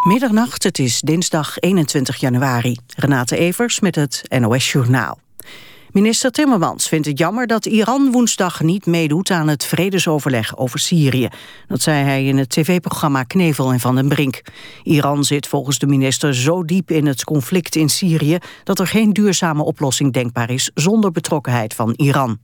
Middernacht, het is dinsdag 21 januari. Renate Evers met het NOS Journaal. Minister Timmermans vindt het jammer dat Iran woensdag niet meedoet aan het vredesoverleg over Syrië. Dat zei hij in het tv-programma Knevel en Van den Brink. Iran zit volgens de minister zo diep in het conflict in Syrië dat er geen duurzame oplossing denkbaar is zonder betrokkenheid van Iran.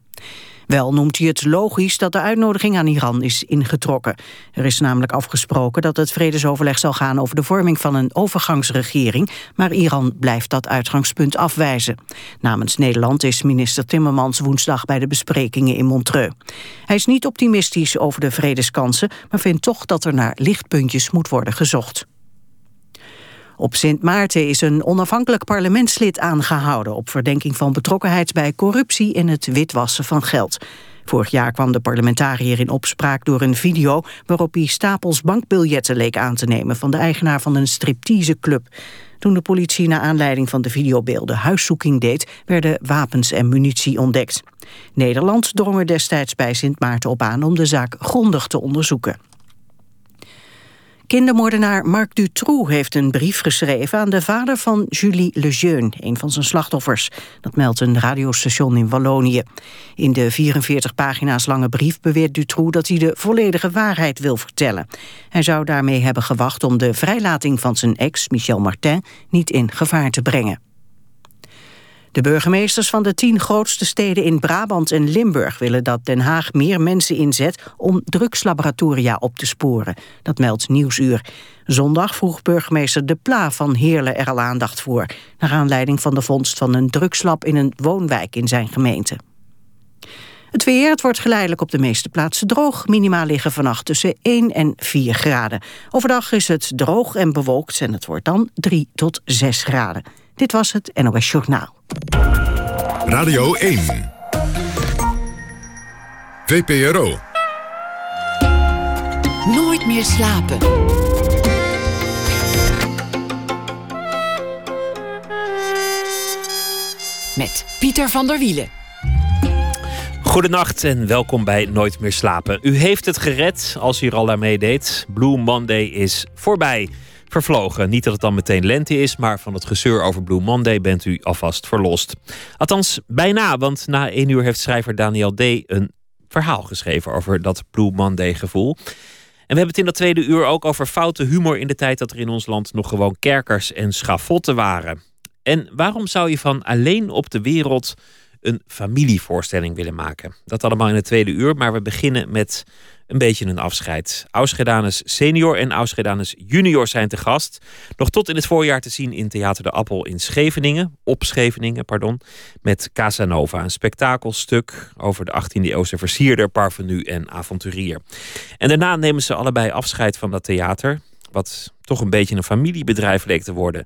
Wel noemt hij het logisch dat de uitnodiging aan Iran is ingetrokken. Er is namelijk afgesproken dat het vredesoverleg zal gaan over de vorming van een overgangsregering, maar Iran blijft dat uitgangspunt afwijzen. Namens Nederland is minister Timmermans woensdag bij de besprekingen in Montreux. Hij is niet optimistisch over de vredeskansen, maar vindt toch dat er naar lichtpuntjes moet worden gezocht. Op Sint Maarten is een onafhankelijk parlementslid aangehouden... op verdenking van betrokkenheid bij corruptie en het witwassen van geld. Vorig jaar kwam de parlementariër in opspraak door een video... waarop hij stapels bankbiljetten leek aan te nemen... van de eigenaar van een stripteaseclub. Toen de politie naar aanleiding van de videobeelden huiszoeking deed... werden wapens en munitie ontdekt. Nederland drong er destijds bij Sint Maarten op aan... om de zaak grondig te onderzoeken. Kindermoordenaar Marc Dutroux heeft een brief geschreven aan de vader van Julie Lejeune, een van zijn slachtoffers. Dat meldt een radiostation in Wallonië. In de 44 pagina's lange brief beweert Dutroux dat hij de volledige waarheid wil vertellen. Hij zou daarmee hebben gewacht om de vrijlating van zijn ex, Michel Martin, niet in gevaar te brengen. De burgemeesters van de tien grootste steden in Brabant en Limburg willen dat Den Haag meer mensen inzet om drugslaboratoria op te sporen. Dat meldt Nieuwsuur. Zondag vroeg burgemeester De Pla van Heerlen er al aandacht voor, naar aanleiding van de vondst van een drugslab in een woonwijk in zijn gemeente. Het weer, het wordt geleidelijk op de meeste plaatsen droog. Minima liggen vannacht tussen 1 en 4 graden. Overdag is het droog en bewolkt en het wordt dan 3 tot 6 graden. Dit was het NOS Journaal. Radio 1. VPRO. Nooit meer slapen. Met Pieter van der Wielen. Goedenacht en welkom bij Nooit meer slapen. U heeft het gered als u er al aan meedeed. Blue Monday is voorbij vervlogen. Niet dat het dan meteen lente is, maar van het gezeur over Blue Monday bent u alvast verlost. Althans, bijna, want na één uur heeft schrijver Daniel D. een verhaal geschreven over dat Blue Monday gevoel. En we hebben het in dat tweede uur ook over foute humor in de tijd dat er in ons land nog gewoon kerkers en schavotten waren. En waarom zou je van alleen op de wereld een familievoorstelling willen maken? Dat allemaal in het tweede uur, maar we beginnen met een beetje een afscheid. Ausgedanus senior en Ausgedanus junior zijn te gast. Nog tot in het voorjaar te zien in Theater de Appel in Scheveningen. Op Scheveningen, pardon. Met Casanova, een spektakelstuk over de 18e eeuwse versierder, parvenu en avonturier. En daarna nemen ze allebei afscheid van dat theater wat toch een beetje een familiebedrijf leek te worden.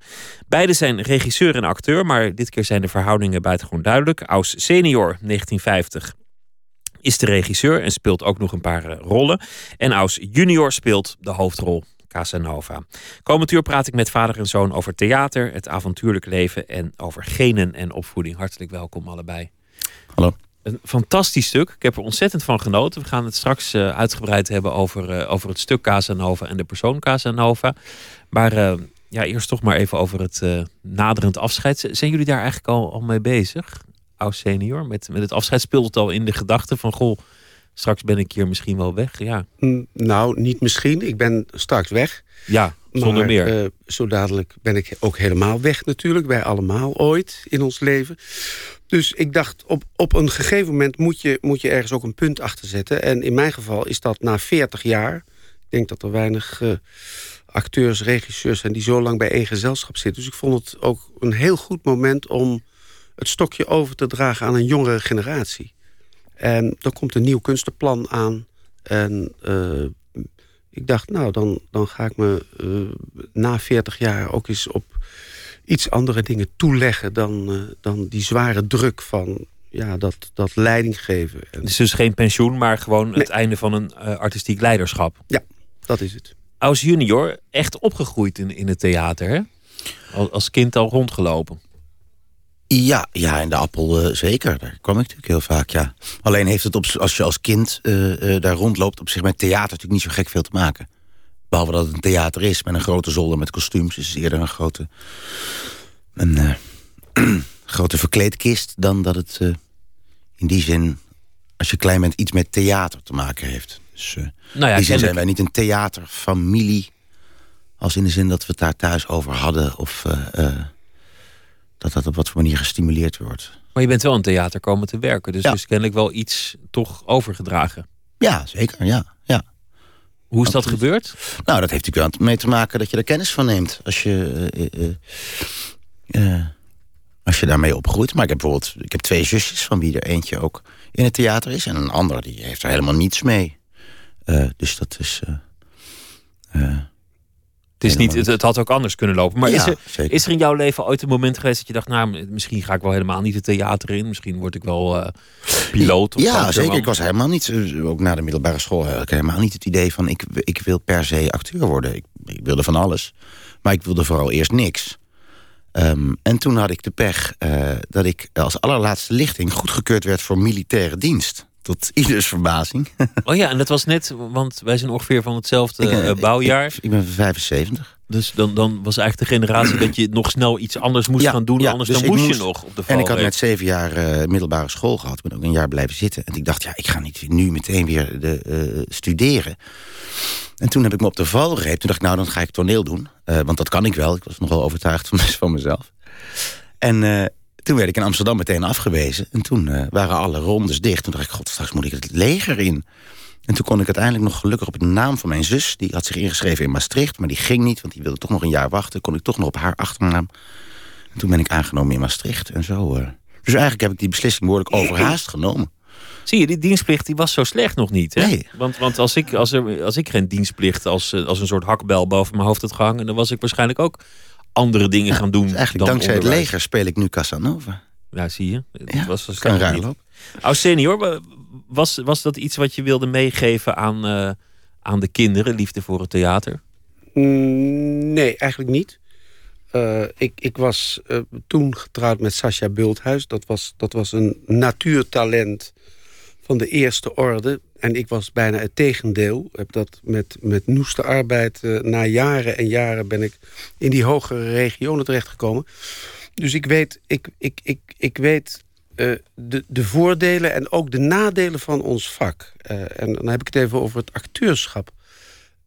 Beide zijn regisseur en acteur, maar dit keer zijn de verhoudingen buitengewoon duidelijk. Aus senior 1950 is de regisseur en speelt ook nog een paar eh, rollen. En Aus junior speelt de hoofdrol. Casanova. Komend uur praat ik met vader en zoon over theater, het avontuurlijk leven en over genen en opvoeding. Hartelijk welkom allebei. Hallo. Een fantastisch stuk. Ik heb er ontzettend van genoten. We gaan het straks uh, uitgebreid hebben over, uh, over het stuk Casanova en de persoon Casanova. Maar uh, ja, eerst toch maar even over het naderend afscheid. Zijn jullie daar eigenlijk al, al mee bezig? Oud senior. Met, met het afscheid speelt het al in de gedachte van... goh, straks ben ik hier misschien wel weg. Ja. Mm, nou, niet misschien. Ik ben straks weg. Ja, zonder meer. Uh, zo dadelijk ben ik ook helemaal weg natuurlijk. Wij allemaal ooit in ons leven. Dus ik dacht, op, op een gegeven moment moet je, moet je ergens ook een punt achter zetten. En in mijn geval is dat na 40 jaar. Ik denk dat er weinig uh, acteurs, regisseurs zijn... die zo lang bij één gezelschap zitten. Dus ik vond het ook een heel goed moment om het stokje over te dragen aan een jongere generatie. En er komt een nieuw kunstenplan aan. En uh, ik dacht, nou, dan, dan ga ik me uh, na 40 jaar ook eens op iets andere dingen toeleggen... dan, uh, dan die zware druk van ja, dat, dat leiding geven. En... Dus, dus geen pensioen, maar gewoon het einde van een artistiek leiderschap. Ja, dat is het. Als junior echt opgegroeid in, in het theater, hè? Als kind al rondgelopen. Ja, ja, in de appel uh, zeker. Daar kwam ik natuurlijk heel vaak, ja. Alleen heeft het op, als je als kind uh, uh, daar rondloopt... op zich met theater natuurlijk niet zo gek veel te maken. Behalve dat het een theater is met een grote zolder met kostuums. is het eerder een grote, een, grote verkleedkist dan dat het in die zin, als je klein bent, iets met theater te maken heeft. Dus nou ja, in die zin zijn wij niet een theaterfamilie. Als in de zin dat we het daar thuis over hadden. Of dat dat op wat voor manier gestimuleerd wordt. Maar je bent wel in theater komen te werken. Dus ja. is kennelijk wel iets toch overgedragen. Ja, zeker. Ja, ja. Hoe is dat gebeurd? Nou, dat heeft natuurlijk wel mee te maken dat je er kennis van neemt. Als je, uh, uh, als je daarmee opgroeit. Maar ik heb bijvoorbeeld ik heb twee zusjes, van wie er eentje ook in het theater is. En een andere die heeft er helemaal niets mee. dus dat is... Het, is niet, het, het, had ook anders kunnen lopen. Maar is, er, is er in jouw leven ooit een moment geweest dat je dacht... nou, misschien ga ik wel helemaal niet het theater in. Misschien word ik wel uh, piloot. Of ja, zeker. Ik was helemaal niet... Eh, ook na de middelbare school had ik helemaal niet het idee van... ik, ik wil per se acteur worden. Ik, ik wilde van alles. Maar ik wilde vooral eerst niks. Um, en toen had ik de pech uh, dat ik als allerlaatste lichting... goedgekeurd werd voor militaire dienst. Tot ieders verbazing. Oh ja, en dat was net, want wij zijn ongeveer van hetzelfde ik, uh, bouwjaar. Ik, ik, ben 75. Dus dan, dan was eigenlijk de generatie dat je nog snel iets anders moest gaan doen. Ja, anders dus dan moest, je nog op de En ik had net zeven jaar uh, middelbare school gehad. Ik ben ook een jaar blijven zitten. En ik dacht, ja, ik ga niet nu meteen weer de, uh, studeren. En toen heb ik me op de val Toen dacht ik, nou, dan ga ik toneel doen. want dat kan ik wel. Ik was nogal overtuigd van, van mezelf. En toen werd ik in Amsterdam meteen afgewezen. En toen uh, waren alle rondes dicht. Toen dacht ik, god, straks moet ik het leger in. En toen kon ik uiteindelijk nog gelukkig op de naam van mijn zus... die had zich ingeschreven in Maastricht, maar die ging niet... want die wilde toch nog een jaar wachten. Kon ik toch nog op haar achternaam. En toen ben ik aangenomen in Maastricht en zo. Uh. Dus eigenlijk heb ik die beslissing behoorlijk overhaast genomen. Zie je, die dienstplicht die was zo slecht nog niet. Hè? Nee. Want, want als, ik, als, er, als ik geen dienstplicht als, eh, als een soort hakbel boven mijn hoofd had gehangen... dan was ik waarschijnlijk ook andere dingen gaan doen. Dus eigenlijk dankzij het leger speel ik nu Casanova. Ja, zie je. Het ja, was kan raar lopen. Als senior, was, was dat iets wat je wilde meegeven aan, uh, aan de kinderen? Liefde voor het theater? Mm, nee, eigenlijk niet. Uh, ik, ik was uh, toen getrouwd met Sascha Bulthuis. Dat was, dat was een natuurtalent van de eerste orde. En ik was bijna het tegendeel. Heb dat met, met noeste arbeid. Uh, na jaren en jaren ben ik in die hogere regionen terechtgekomen. Dus ik weet, ik, ik, ik, ik weet uh, de, de voordelen en ook de nadelen van ons vak. Uh, en dan heb ik het even over het acteurschap.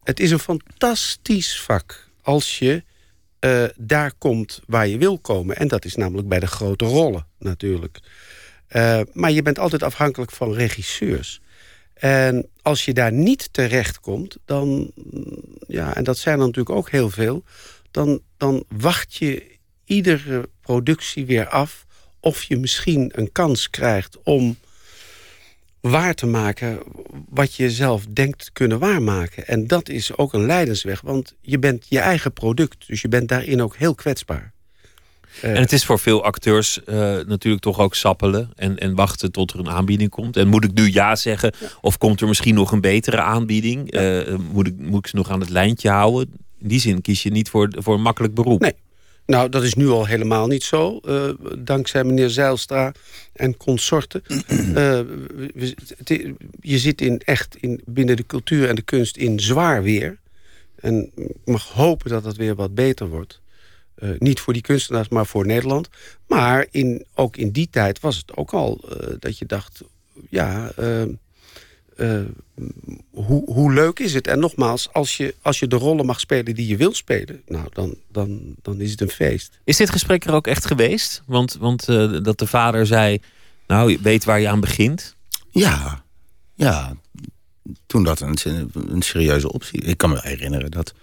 Het is een fantastisch vak als je daar komt waar je wil komen. En dat is namelijk bij de grote rollen natuurlijk. Uh, maar je bent altijd afhankelijk van regisseurs. En als je daar niet terecht komt, dan, ja, en dat zijn er natuurlijk ook heel veel, dan, dan wacht je iedere productie weer af of je misschien een kans krijgt om waar te maken wat je zelf denkt kunnen waarmaken. En dat is ook een leidensweg, want je bent je eigen product. Dus je bent daarin ook heel kwetsbaar. En het is voor veel acteurs uh, natuurlijk toch ook sappelen en, en wachten tot er een aanbieding komt. En moet ik nu ja zeggen? Of komt er misschien nog een betere aanbieding? Uh, moet, ik, moet ik ze nog aan het lijntje houden? In die zin kies je niet voor, voor een makkelijk beroep. Nee. Nou, dat is nu al helemaal niet zo. Uh, dankzij meneer Zeilstra en consorten. je zit in echt in, binnen de cultuur en de kunst in zwaar weer. En ik mag hopen dat het weer wat beter wordt. Uh, niet voor die kunstenaars, maar voor Nederland. Maar in, ook in die tijd was het ook al uh, dat je dacht... ja, uh, hoe, hoe leuk is het? En nogmaals, als je, als je de rollen mag spelen die je wil spelen... nou, dan, dan, dan is het een feest. Is dit gesprek er ook echt geweest? Want, want dat de vader zei... nou, je weet waar je aan begint? Ja, ja. Toen dat een, een serieuze optie. Ik kan me herinneren dat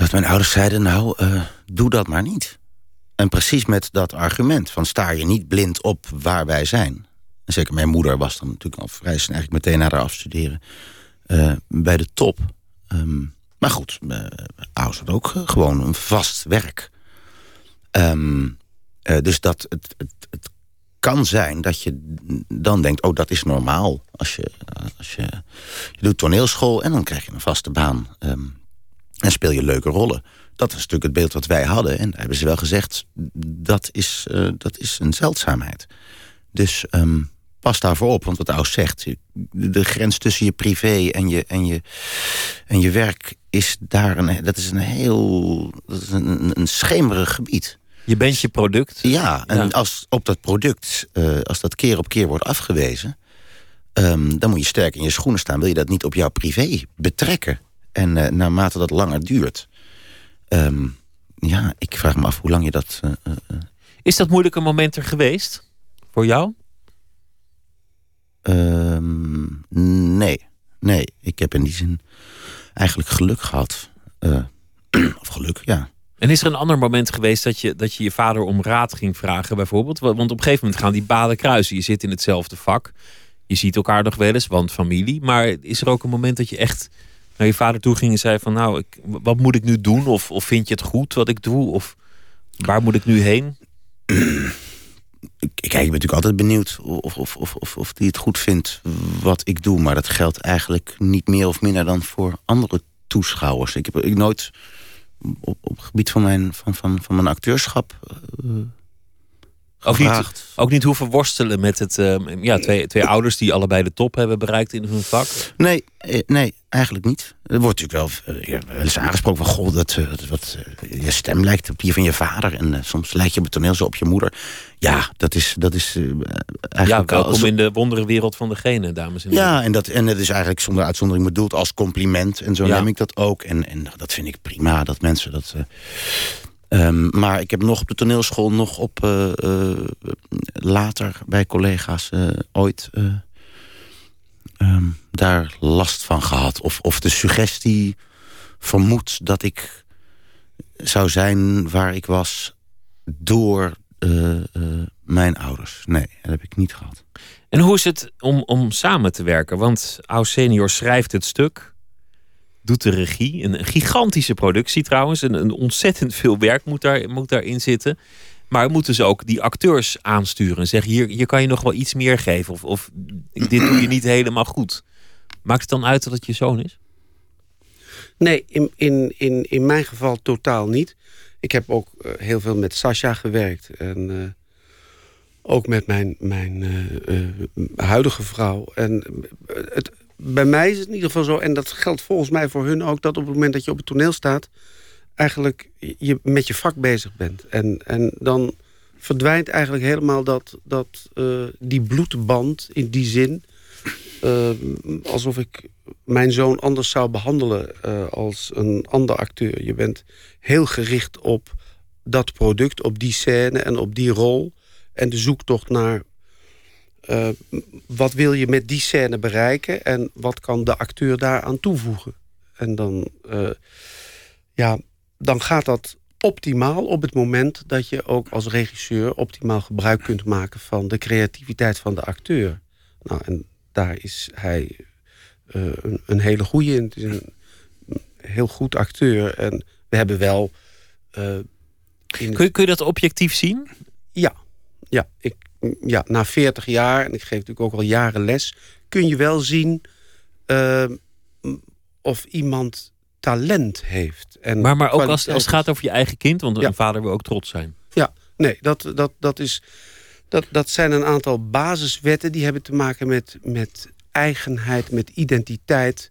dat mijn ouders zeiden, nou, uh, doe dat maar niet. En precies met dat argument van sta je niet blind op waar wij zijn. En zeker mijn moeder was dan natuurlijk al vrij snel eigenlijk meteen naar haar afstuderen. Uh, bij de top. Um, maar goed, uh, ouders had ook gewoon een vast werk. Um, dus dat het, het, het, kan zijn dat je dan denkt, oh dat is normaal. Als je, als je, je doet toneelschool en dan krijg je een vaste baan. Um, en speel je leuke rollen. Dat is natuurlijk het beeld wat wij hadden. En daar hebben ze wel gezegd, dat is, uh, dat is een zeldzaamheid. Dus um, pas daarvoor op. Want wat Aus zegt, de grens tussen je privé en je, en je, en je werk is daar een, dat is een heel dat is een, een schemerig gebied. Je bent je product. Ja, en als op dat product, uh, als dat keer op keer wordt afgewezen, um, dan moet je sterk in je schoenen staan. Wil je dat niet op jouw privé betrekken? En uh, naarmate dat langer duurt, um, ja, ik vraag me af hoe lang je dat. Uh, is dat moeilijke moment er geweest voor jou? Um, nee, nee. Ik heb in die zin eigenlijk geluk gehad. of geluk, ja. En is er een ander moment geweest dat je, dat je je vader om raad ging vragen, bijvoorbeeld? Want op een gegeven moment gaan die baden kruisen. Je zit in hetzelfde vak. Je ziet elkaar nog wel eens, want familie. Maar is er ook een moment dat je echt naar je vader toe ging en zei van... nou, ik, wat moet ik nu doen? Of, of vind je het goed wat ik doe? Of waar moet ik nu heen? Kijk, ik ben natuurlijk altijd benieuwd of, of, of, of, of die het goed vindt wat ik doe. Maar dat geldt eigenlijk niet meer of minder dan voor andere toeschouwers. Ik heb ik nooit op, op het gebied van mijn, van, van, van mijn acteurschap uh, ook niet, ook niet hoeven worstelen met het, uh, ja, twee, twee ouders die allebei de top hebben bereikt in hun vak? Nee, eh, nee eigenlijk niet. Er wordt natuurlijk wel, uh, wel eens aangesproken van... goh, dat, wat, je stem lijkt op die van je vader... en soms lijkt je op het toneel zo op je moeder. Ja, dat is, dat is eigenlijk... Ja, welkom in de wonderenwereld van degene, dames en heren. Ja, en dat, en dat is eigenlijk zonder uitzondering bedoeld als compliment. En zo neem ik dat ook. En, en dat vind ik prima, dat mensen dat... Um, maar ik heb nog op de toneelschool, nog op uh, uh, later bij collega's uh, ooit um, daar last van gehad. Of, of de suggestie vermoed dat ik zou zijn waar ik was door mijn ouders. Nee, dat heb ik niet gehad. En hoe is het om, om samen te werken? Want Aus Senior schrijft het stuk doet de regie. Een, gigantische productie trouwens. Een, een ontzettend veel werk moet, daar, moet daarin zitten. Maar moeten ze ook die acteurs aansturen en zeggen: hier, hier kan je nog wel iets meer geven. Of, of dit doe je niet helemaal goed. Maakt het dan uit dat het je zoon is? Nee, in, in, in, in mijn geval totaal niet. Ik heb ook uh, heel veel met Sasha gewerkt. En uh, ook met mijn, mijn uh, huidige vrouw. En het, bij mij is het in ieder geval zo, en dat geldt volgens mij voor hun ook... dat op het moment dat je op het toneel staat... eigenlijk je met je vak bezig bent. En, en dan verdwijnt eigenlijk helemaal dat, dat, uh, die bloedband in die zin... Uh, alsof ik mijn zoon anders zou behandelen uh, als een ander acteur. Je bent heel gericht op dat product, op die scène en op die rol. En de zoektocht naar uh, wat wil je met die scène bereiken en wat kan de acteur daaraan toevoegen? En dan, uh, ja, dan gaat dat optimaal op het moment dat je ook als regisseur optimaal gebruik kunt maken van de creativiteit van de acteur. Nou, en daar is hij uh, een, een, hele goede in. Het is een heel goed acteur. En we hebben wel. In... Kun, je, kun je dat objectief zien? Ja, ja, ik, ja, na 40 jaar, en ik geef natuurlijk ook al jaren les, kun je wel zien uh, of iemand talent heeft. En maar, maar ook als, als het gaat over je eigen kind, want een vader wil ook trots zijn. Ja, nee, dat, dat, dat, is, dat, dat zijn een aantal basiswetten die hebben te maken met, met eigenheid, met identiteit.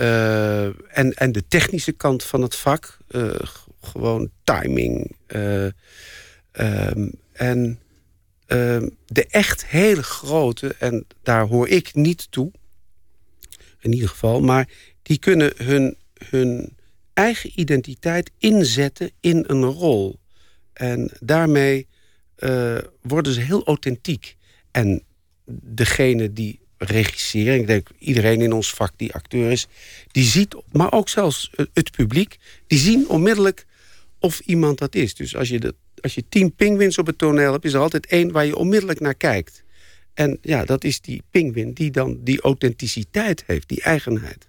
Uh, en, en de technische kant van het vak. Uh, gewoon timing. Uh, en Ehm, de echt hele grote, en daar hoor ik niet toe, in ieder geval, maar die kunnen hun, hun eigen identiteit inzetten in een rol. En daarmee uh, worden ze heel authentiek. En degene die regisseren, ik denk iedereen in ons vak die acteur is, die ziet, maar ook zelfs het publiek, die zien onmiddellijk of iemand dat is. Dus als je de als je tien pingwins op het toneel hebt... is er altijd één waar je onmiddellijk naar kijkt. En ja, dat is die pingwin die dan die authenticiteit heeft, die eigenheid.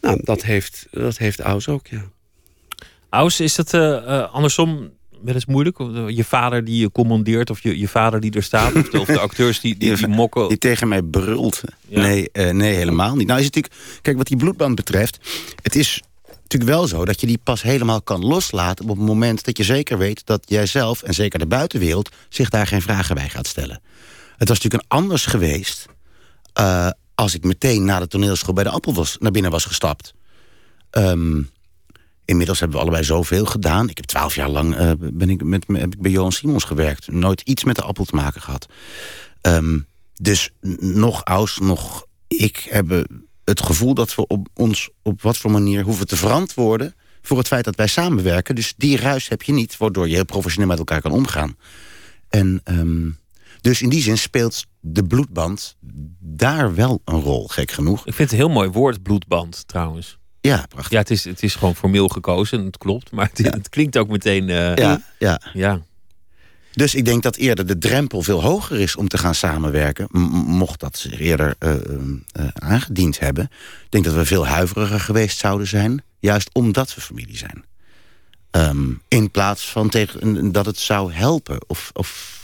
Nou, dat heeft, dat heeft Aus ook, ja. Aus, is het uh, uh, andersom wel eens moeilijk? Je vader die je commandeert of je, je vader die er staat? Of de, of de acteurs die, die, die, mokken? Die tegen mij brult. Nee, uh, nee, helemaal niet. Nou is het natuurlijk... Kijk, wat die bloedband betreft... Het is natuurlijk wel zo dat je die pas helemaal kan loslaten... op het moment dat je zeker weet dat jij zelf en zeker de buitenwereld... zich daar geen vragen bij gaat stellen. Het was natuurlijk een anders geweest... Uh, als ik meteen na de toneelschool bij de Appel was, naar binnen was gestapt. Um, inmiddels hebben we allebei zoveel gedaan. Ik heb twaalf jaar lang uh, ben ik met, heb ik bij Johan Simons gewerkt. Nooit iets met de Appel te maken gehad. Um, dus nog Aus, nog ik hebben het gevoel dat we op ons op wat voor manier hoeven te verantwoorden voor het feit dat wij samenwerken. Dus die ruis heb je niet, waardoor je heel professioneel met elkaar kan omgaan. En um, dus in die zin speelt de bloedband daar wel een rol, gek genoeg. Ik vind het een heel mooi woord, bloedband, trouwens. Ja, prachtig. Ja, het is, het is gewoon formeel gekozen, het klopt. Maar het, het klinkt ook meteen... Uh, ja, ja. ja. Dus ik denk dat eerder de drempel veel hoger is om te gaan samenwerken. Mocht dat zich eerder uh, uh, aangediend hebben. Ik denk dat we veel huiveriger geweest zouden zijn. Juist omdat we familie zijn. Um, in plaats van tegen, dat het zou helpen. Of, of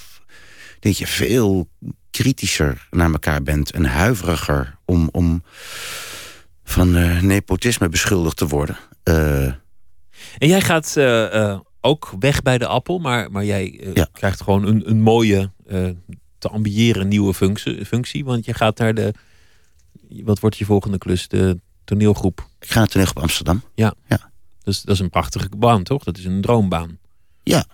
dat je veel kritischer naar elkaar bent en huiveriger om, om van nepotisme beschuldigd te worden. En jij gaat ook weg bij de appel, maar, maar jij ja. krijgt gewoon een, een mooie, te ambiëren nieuwe functie, functie. Want je gaat naar de. Wat wordt je volgende klus? De toneelgroep. Ik ga naar toneelgroep Amsterdam. Ja. ja. Dus dat is een prachtige baan, toch? Dat is een droombaan. Ja,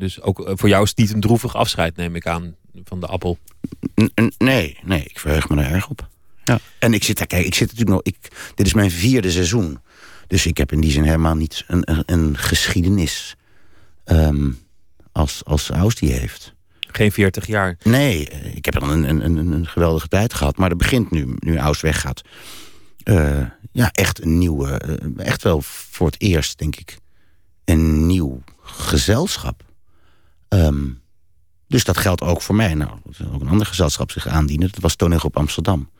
dus ook voor jou is het niet een droevig afscheid, neem ik aan, van de appel. nee, nee, ik verheug me er erg op. Ja. En ik zit daar, kijk, ik zit natuurlijk nog. Ik, dit is mijn vierde seizoen. Dus ik heb in die zin helemaal niet een, een, geschiedenis um, als, als Aus die heeft. Geen 40 jaar? Nee, ik heb een, een, een, een geweldige tijd gehad. Maar er begint nu, nu Aus weggaat. Uh, ja, echt een nieuwe. Uh, echt wel voor het eerst, denk ik. Een nieuw gezelschap. Um, dus dat geldt ook voor mij. Nou, ook een ander gezelschap zich aandienen. Dat was Toneelgroep Amsterdam.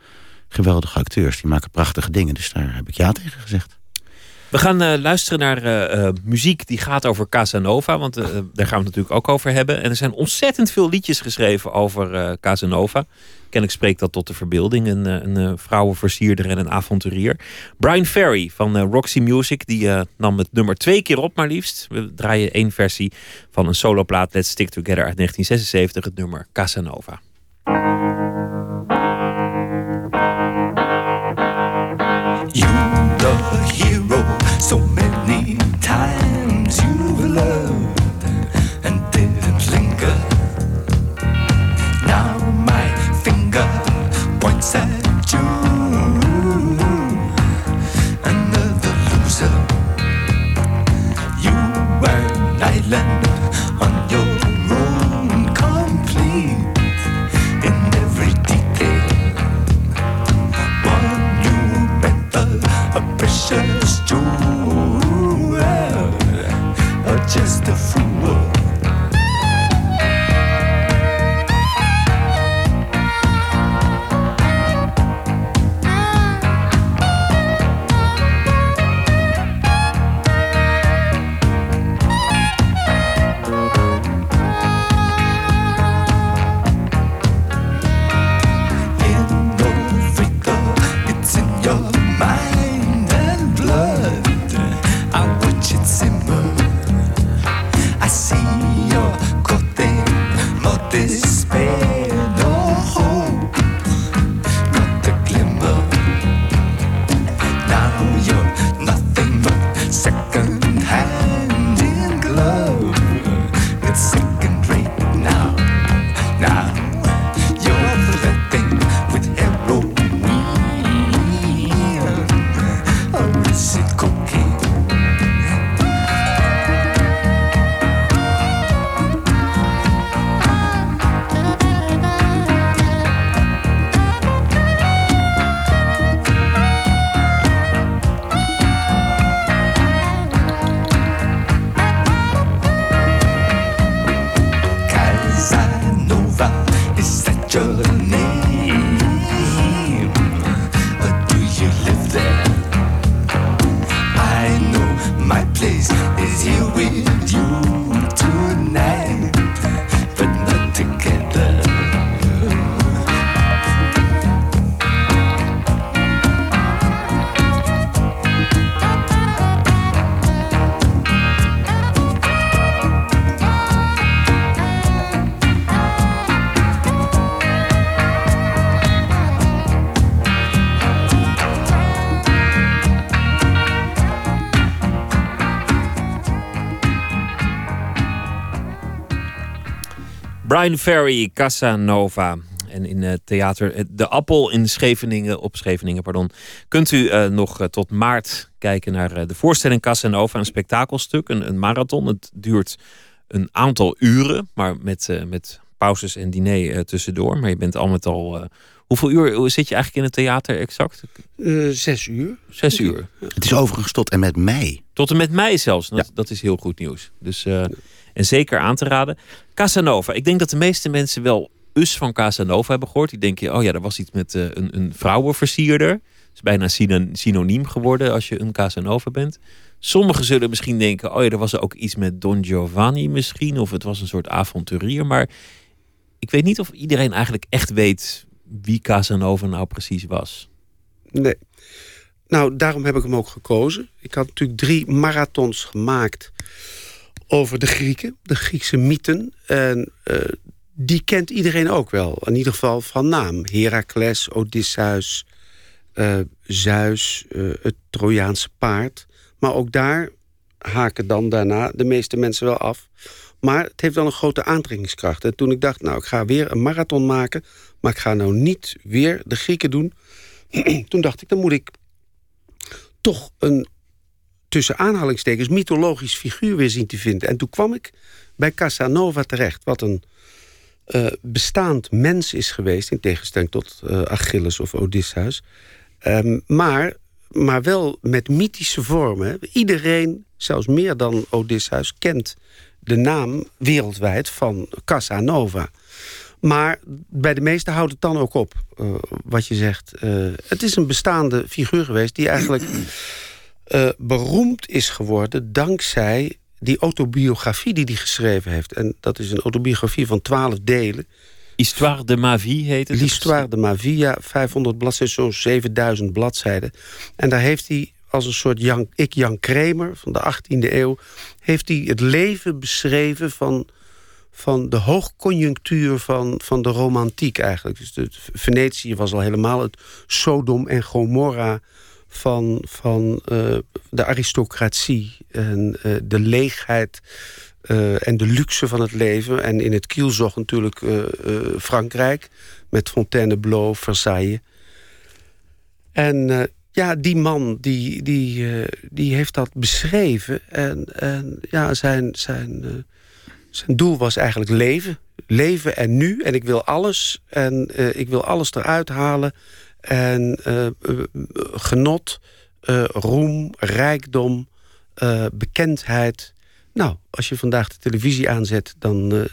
Geweldige acteurs, die maken prachtige dingen. Dus daar heb ik ja tegen gezegd. We gaan uh, luisteren naar uh, uh, muziek die gaat over Casanova. Want daar gaan we het natuurlijk ook over hebben. En er zijn ontzettend veel liedjes geschreven over Casanova. Kennelijk spreekt dat tot de verbeelding. Een, een vrouwenversierder en een avonturier. Brian Ferry van Roxy Music. Die nam het nummer twee keer op maar liefst. We draaien één versie van een soloplaat Let's Stick Together uit 1976. Het nummer Casanova. So many times you've loved and didn't linger. Now my finger points at you, another loser. You were an island Brian Ferry, Casanova. En in het theater De Appel in Scheveningen, op Scheveningen, pardon, kunt u uh, nog tot maart kijken naar de voorstelling Casanova, een spektakelstuk, een, een, marathon. Het duurt een aantal uren, maar met, met pauzes en diner tussendoor. Maar je bent al met al. hoeveel uur zit je eigenlijk in het theater exact? zes uur. Zes uur. Het is overigens tot en met mei. Tot en met mei zelfs. Dat, ja. dat is heel goed nieuws. Dus, en zeker aan te raden. Casanova. Ik denk dat de meeste mensen wel Us van Casanova hebben gehoord. Die denken, oh ja, er was iets met uh, een, een vrouwenversierder. Het is bijna synoniem geworden als je een Casanova bent. Sommigen zullen misschien denken, oh ja, er was ook iets met Don Giovanni misschien. Of het was een soort avonturier. Maar ik weet niet of iedereen eigenlijk echt weet wie Casanova nou precies was. Nee. Nou, daarom heb ik hem ook gekozen. Ik had natuurlijk drie marathons gemaakt over de Grieken, de Griekse mythen. En uh, die kent iedereen ook wel. In ieder geval van naam. Heracles, Odysseus, uh, Zeus, uh, het Trojaanse paard. Maar ook daar haken dan daarna de meeste mensen wel af. Maar het heeft wel een grote aantrekkingskracht. En toen ik dacht, nou, ik ga weer een marathon maken... maar ik ga nou niet weer de Grieken doen... toen dacht ik, dan moet ik toch een tussen aanhalingstekens mythologisch figuur weer zien te vinden. En toen kwam ik bij Casanova terecht, wat een uh, bestaand mens is geweest... in tegenstelling tot uh, Achilles of Odysseus. Um, maar, maar wel met mythische vormen. Iedereen, zelfs meer dan Odysseus, kent de naam wereldwijd van Casanova. Maar bij de meesten houdt het dan ook op, uh, wat je zegt. het is een bestaande figuur geweest die eigenlijk beroemd is geworden... dankzij die autobiografie die hij geschreven heeft... en dat is een autobiografie van twaalf delen... Histoire de ma vie heet het? L'Histoire de ma vie, ja, 500 bladzijden, zo'n 7000 bladzijden. En daar heeft hij als een soort Jan, ik Jan Kramer van de 18e eeuw... heeft hij het leven beschreven van, van de hoogconjunctuur van, van de romantiek eigenlijk. Dus de, Venetië was al helemaal het Sodom en Gomorra van, van uh, de aristocratie en uh, de leegheid uh, en de luxe van het leven. En in het kielzog natuurlijk Frankrijk met Fontainebleau, Versailles. En ja, die man die, die, die heeft dat beschreven. En, en ja, zijn, zijn, zijn doel was eigenlijk leven. Leven en nu. En ik wil alles. En ik wil alles eruit halen. En uh, genot, uh, roem, rijkdom, bekendheid. Nou, als je vandaag de televisie aanzet, dan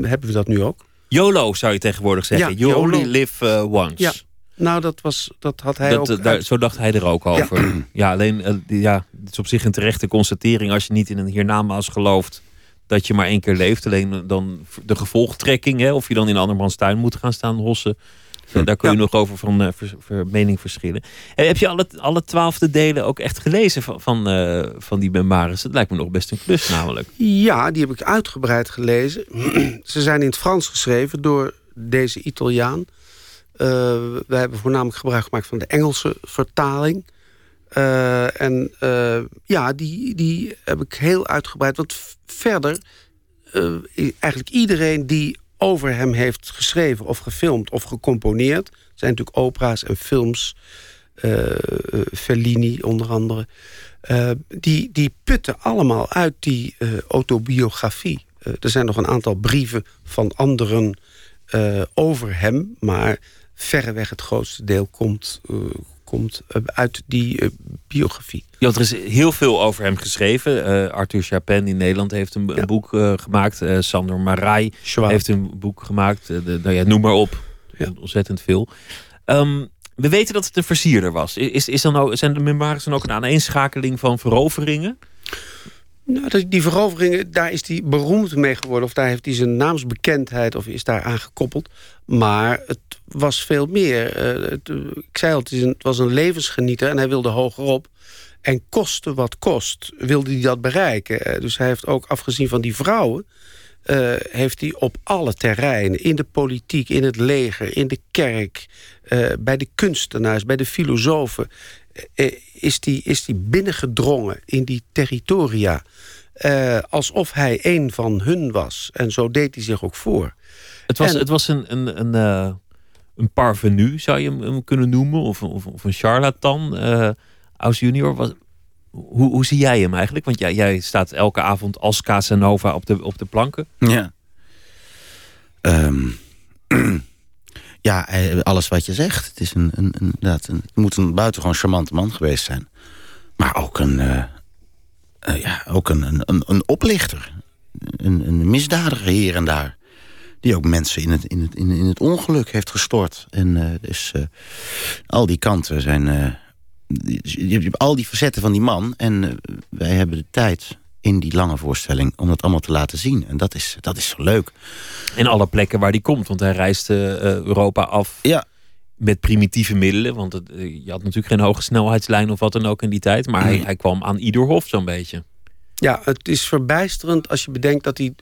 hebben we dat nu ook. YOLO zou je tegenwoordig zeggen. Ja, you only live once. Ja. Nou, dat, was, dat had hij dat, ook... Daar, Zo dacht hij er ook over. Ja, ja alleen, ja, het is op zich een terechte constatering... als je niet in een hiernamaals gelooft dat je maar één keer leeft. Alleen dan de gevolgtrekking, hè, of je dan in andermans tuin moet gaan staan hossen... Daar kun je nog over van uh, mening verschillen. En heb je alle, alle twaalfde delen ook echt gelezen van, van, uh, van die memoires? Dat lijkt me nog best een klus namelijk. Ja, die heb ik uitgebreid gelezen. Ze zijn in het Frans geschreven door deze Italiaan. Uh, we hebben voornamelijk gebruik gemaakt van de Engelse vertaling. Uh, en uh, ja, die, die heb ik heel uitgebreid. Want verder, eigenlijk iedereen die over hem heeft geschreven of gefilmd of gecomponeerd. Er zijn natuurlijk opera's en films, uh, Fellini onder andere. Uh, die, die putten allemaal uit die autobiografie. er zijn nog een aantal brieven van anderen over hem... maar verreweg het grootste deel komt, komt uit die biografie. Ja, er is heel veel over hem geschreven. Arthur Chapin in Nederland heeft een, ja. een boek gemaakt. Sander Marai heeft een boek gemaakt. De, nou ja, noem maar op. Ja. Ontzettend veel. Um, we weten dat het een versierder was. Is, is dan nou, zijn de memoires dan ook een aaneenschakeling van veroveringen? Nou, die veroveringen, daar is hij beroemd mee geworden. Of daar heeft hij zijn naamsbekendheid of is daar aangekoppeld. Maar het was veel meer. Uh, het, ik zei al, het, een, was een levensgenieter en hij wilde hogerop. En koste wat kost, wilde hij dat bereiken. Uh, dus hij heeft ook, afgezien van die vrouwen... Heeft hij op alle terreinen, in de politiek, in het leger, in de kerk... bij de kunstenaars, bij de filosofen eh, is die, is die binnengedrongen in die territoria. eh, alsof hij een van hun was. En zo deed hij zich ook voor. Het was, En- het was een, een, een, eh, een parvenu, zou je hem, hem kunnen noemen. Of, of, of een charlatan. eh Aus junior. Was, hoe, hoe zie jij hem eigenlijk? Want jij, jij staat elke avond als Casanova op de, op de planken. Ja. Ehm, ja, eh, alles wat je zegt. Het, is een, een, inderdaad een, het moet een buitengewoon charmante man geweest zijn. Maar ook een, eh, eh, ja, ook een, een, een, een oplichter. Een, een misdadiger hier en daar. Die ook mensen in het, in het, in, in het ongeluk heeft gestort. En eh, dus al die kanten zijn... je hebt al die facetten van die man. En wij hebben de tijd in die lange voorstelling om dat allemaal te laten zien. En dat is, dat is zo leuk. En alle plekken waar hij komt. Want hij reist eh, Europa af Ja, met primitieve middelen. Want het, eh, je had natuurlijk geen hoge snelheidslijn of wat dan ook in die tijd. Maar hij, hij kwam aan ieder hof zo'n beetje. Ja, het is verbijsterend als je bedenkt dat hij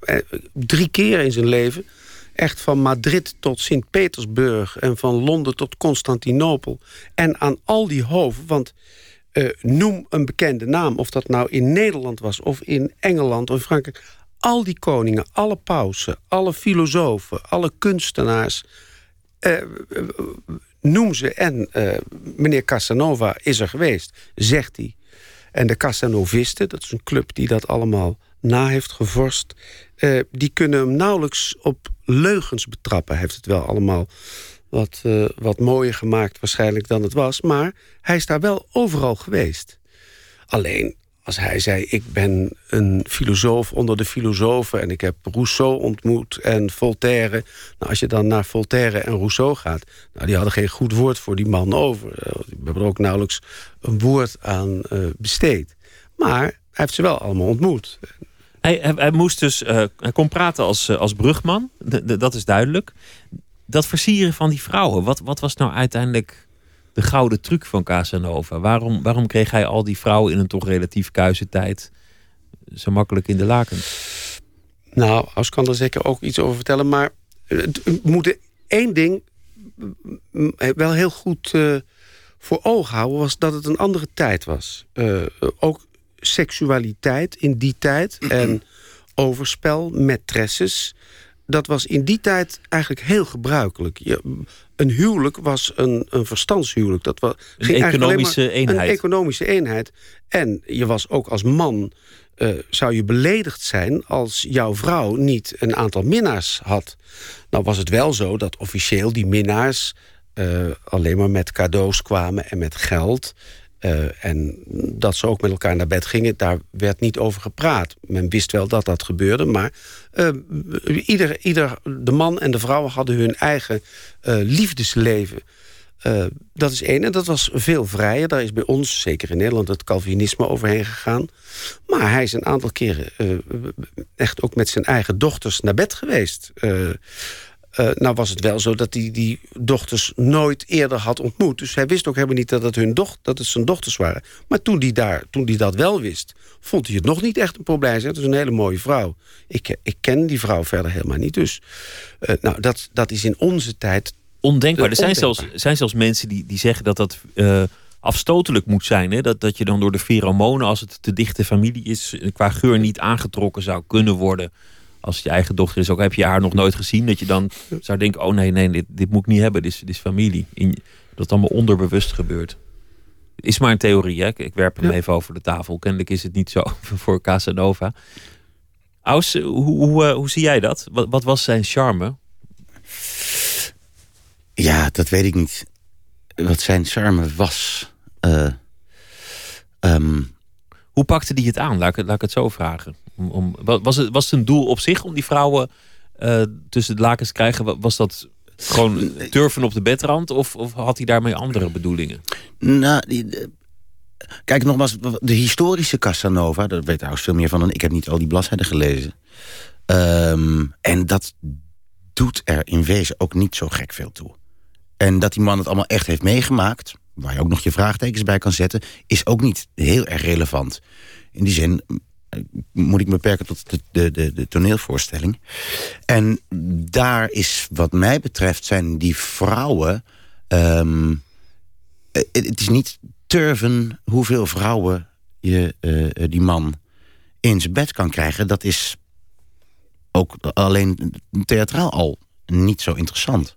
eh, drie keer in zijn leven... echt van Madrid tot Sint-Petersburg... en van Londen tot Constantinopel... en aan al die hoven, want eh, noem een bekende naam... of dat nou in Nederland was, of in Engeland of Frankrijk... al die koningen, alle pausen, alle filosofen, alle kunstenaars... eh, noem ze en eh, meneer Casanova is er geweest, zegt hij. En de Casanovisten, dat is een club die dat allemaal na heeft gevorst... eh, die kunnen hem nauwelijks op leugens betrappen. Hij heeft het wel allemaal wat, eh, wat mooier gemaakt waarschijnlijk dan het was. Maar hij is daar wel overal geweest. Alleen, als hij zei, ik ben een filosoof onder de filosofen... en ik heb Rousseau ontmoet en Voltaire... Nou, als je dan naar Voltaire en Rousseau gaat... Nou, die hadden geen goed woord voor die man over. Eh, Die hebben er ook nauwelijks een woord aan eh, besteed. Maar hij heeft ze wel allemaal ontmoet. Hij, hij, moest dus, hij kon praten als, als brugman, D- d- dat is duidelijk. Dat versieren van die vrouwen, wat, wat was nou uiteindelijk de gouden truc van Casanova? Waarom, waarom kreeg hij al die vrouwen in een toch relatief kuise tijd zo makkelijk in de laken? Nou, As kan er zeker ook iets over vertellen. Maar we moeten één ding mm, wel heel goed eh, voor ogen houden... was dat het een andere tijd was. Eh, ook seksualiteit in die tijd en overspel, maîtresses... dat was in die tijd eigenlijk heel gebruikelijk. Je, een huwelijk was een, een verstandshuwelijk. Dat was, Een economische eenheid. Een economische eenheid. En je was ook als man... eh, zou je beledigd zijn als jouw vrouw niet een aantal minnaars had. Nou was het wel zo dat officieel die minnaars... eh, alleen maar met cadeaus kwamen en met geld... Eh, en dat ze ook met elkaar naar bed gingen, daar werd niet over gepraat. Men wist wel dat dat gebeurde, maar eh, ieder, ieder, de man en de vrouw hadden hun eigen eh, liefdesleven. Dat is één, en dat was veel vrijer. Daar is bij ons, zeker in Nederland, het Calvinisme overheen gegaan. Maar hij is een aantal keren echt ook met zijn eigen dochters naar bed geweest. Eh, eh, nou was het wel zo dat hij die dochters nooit eerder had ontmoet. Dus hij wist ook helemaal niet dat het, hun doch dat het zijn dochters waren. Maar toen hij, daar, toen hij dat wel wist, vond hij het nog niet echt een probleem. Het is een hele mooie vrouw. Ik, ik ken die vrouw verder helemaal niet. Dus eh, nou, dat, dat is in onze tijd Ondenkbaar. Er zijn Ondenkbaar. zelfs, zijn zelfs mensen die, die zeggen dat dat eh, afstotelijk moet zijn. Hè? Dat, dat je dan door de pheromonen, als het te dichte familie is, eh, qua geur niet aangetrokken zou kunnen worden. Als je eigen dochter is, ook heb je haar nog nooit gezien, dat je dan zou denken: oh nee, nee, dit, dit moet ik niet hebben, dit is, dit is familie. In, dat allemaal onderbewust gebeurt. Is maar een theorie, hè? Ik, werp hem Ja. even over de tafel. Kennelijk is het niet zo voor Casanova. Aus, hoe, hoe, eh, hoe zie jij dat? Wat, wat was zijn charme? Ja, dat weet ik niet. Wat zijn charme was. Eh, ehm, Hoe pakte hij het aan? Laat ik, het- laat ik het zo vragen. Om, om, wa- was, het, was het een doel op zich om die vrouwen eh, tussen de lakens te krijgen? Wa- Was dat gewoon durven op de bedrand? Of, of had hij daarmee andere bedoelingen? nou, die, kijk nogmaals, de historische Casanova, daar weet trouwens veel meer van dan ik. heb niet al die bladzijden gelezen. Ehm, en dat doet er in wezen ook niet zo gek veel toe. En dat die man het allemaal echt heeft meegemaakt, waar je ook nog je vraagtekens bij kan zetten, is ook niet heel erg relevant. In die zin moet ik me beperken tot de, de, de, toneelvoorstelling. En daar is, wat mij betreft, zijn die vrouwen. ehm, eh, het is niet turven hoeveel vrouwen je eh, die man in zijn bed kan krijgen... dat is ook alleen theatraal al niet zo interessant.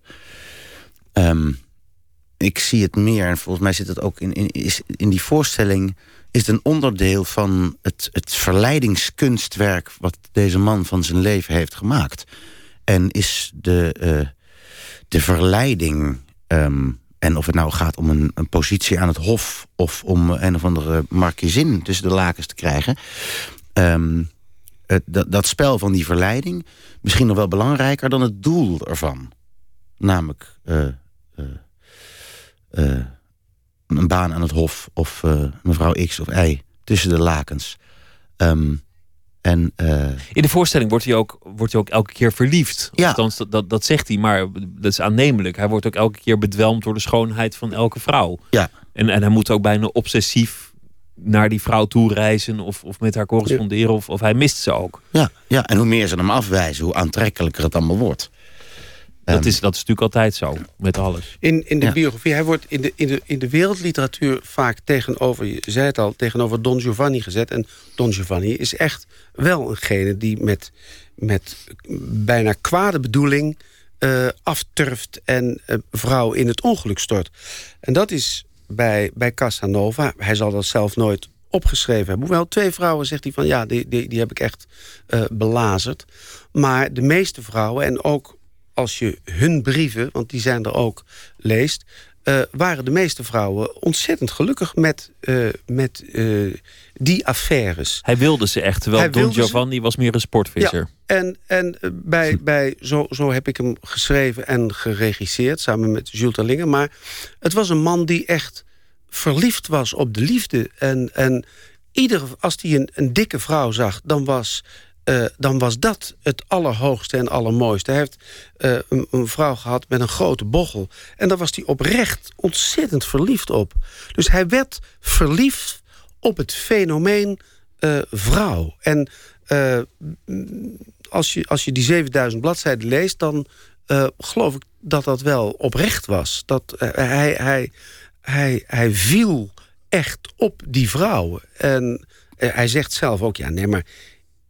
Ehm, ik zie het meer, en volgens mij zit het ook in, in, is, in die voorstelling... is het een onderdeel van het, het verleidingskunstwerk... wat deze man van zijn leven heeft gemaakt. En is de, uh, de verleiding... Ehm, en of het nou gaat om een, positie aan het hof... of om een of andere markiezin tussen de lakens te krijgen... Um, het, dat, dat spel van die verleiding... misschien nog wel belangrijker dan het doel ervan. Namelijk uh, uh, uh, een baan aan het hof... of mevrouw X of Y tussen de lakens. Um, en, In de voorstelling wordt hij, ook, wordt hij ook elke keer verliefd. Ja. Althans, dat, dat, dat zegt hij, maar dat is aannemelijk. Hij wordt ook elke keer bedwelmd door de schoonheid van elke vrouw. Ja. En, en hij moet ook bijna obsessief naar die vrouw toe reizen of, of met haar corresponderen. Of, of hij mist ze ook. Ja, ja, en hoe meer ze hem afwijzen, hoe aantrekkelijker het allemaal wordt. Dat is, dat is natuurlijk altijd zo, met alles. In, in de Ja. biografie, hij wordt in de, in, de, in de wereldliteratuur vaak tegenover, je zei het al, tegenover Don Giovanni gezet. En Don Giovanni is echt wel eengene die met, met bijna kwade bedoeling eh, afturft en eh, vrouw in het ongeluk stort. En dat is bij, bij Casanova, hij zal dat zelf nooit opgeschreven hebben. Hoewel twee vrouwen zegt hij van ja, die, die, die heb ik echt eh, belazerd. Maar de meeste vrouwen, en ook als je hun brieven, want die zijn er ook, leest... eh, waren de meeste vrouwen ontzettend gelukkig met, eh, met eh, die affaires. Hij wilde ze echt, terwijl Hij Don ze- Giovanni was meer een sportvisser. Ja, en, en bij, bij, zo, zo heb ik hem geschreven en geregisseerd... samen met Jules Terlingen. Maar het was een man die echt verliefd was op de liefde. En, en iedere, als hij een, een dikke vrouw zag, dan was... eh, dan was dat het allerhoogste en allermooiste. Hij heeft eh, een, vrouw gehad met een grote bochel. En daar was hij oprecht ontzettend verliefd op. Dus hij werd verliefd op het fenomeen eh, vrouw. En als, je, als je die 7000 bladzijden leest... dan geloof ik dat dat wel oprecht was. Dat hij, hij, hij, hij viel echt op die vrouwen. En hij zegt zelf ook, ja, nee, maar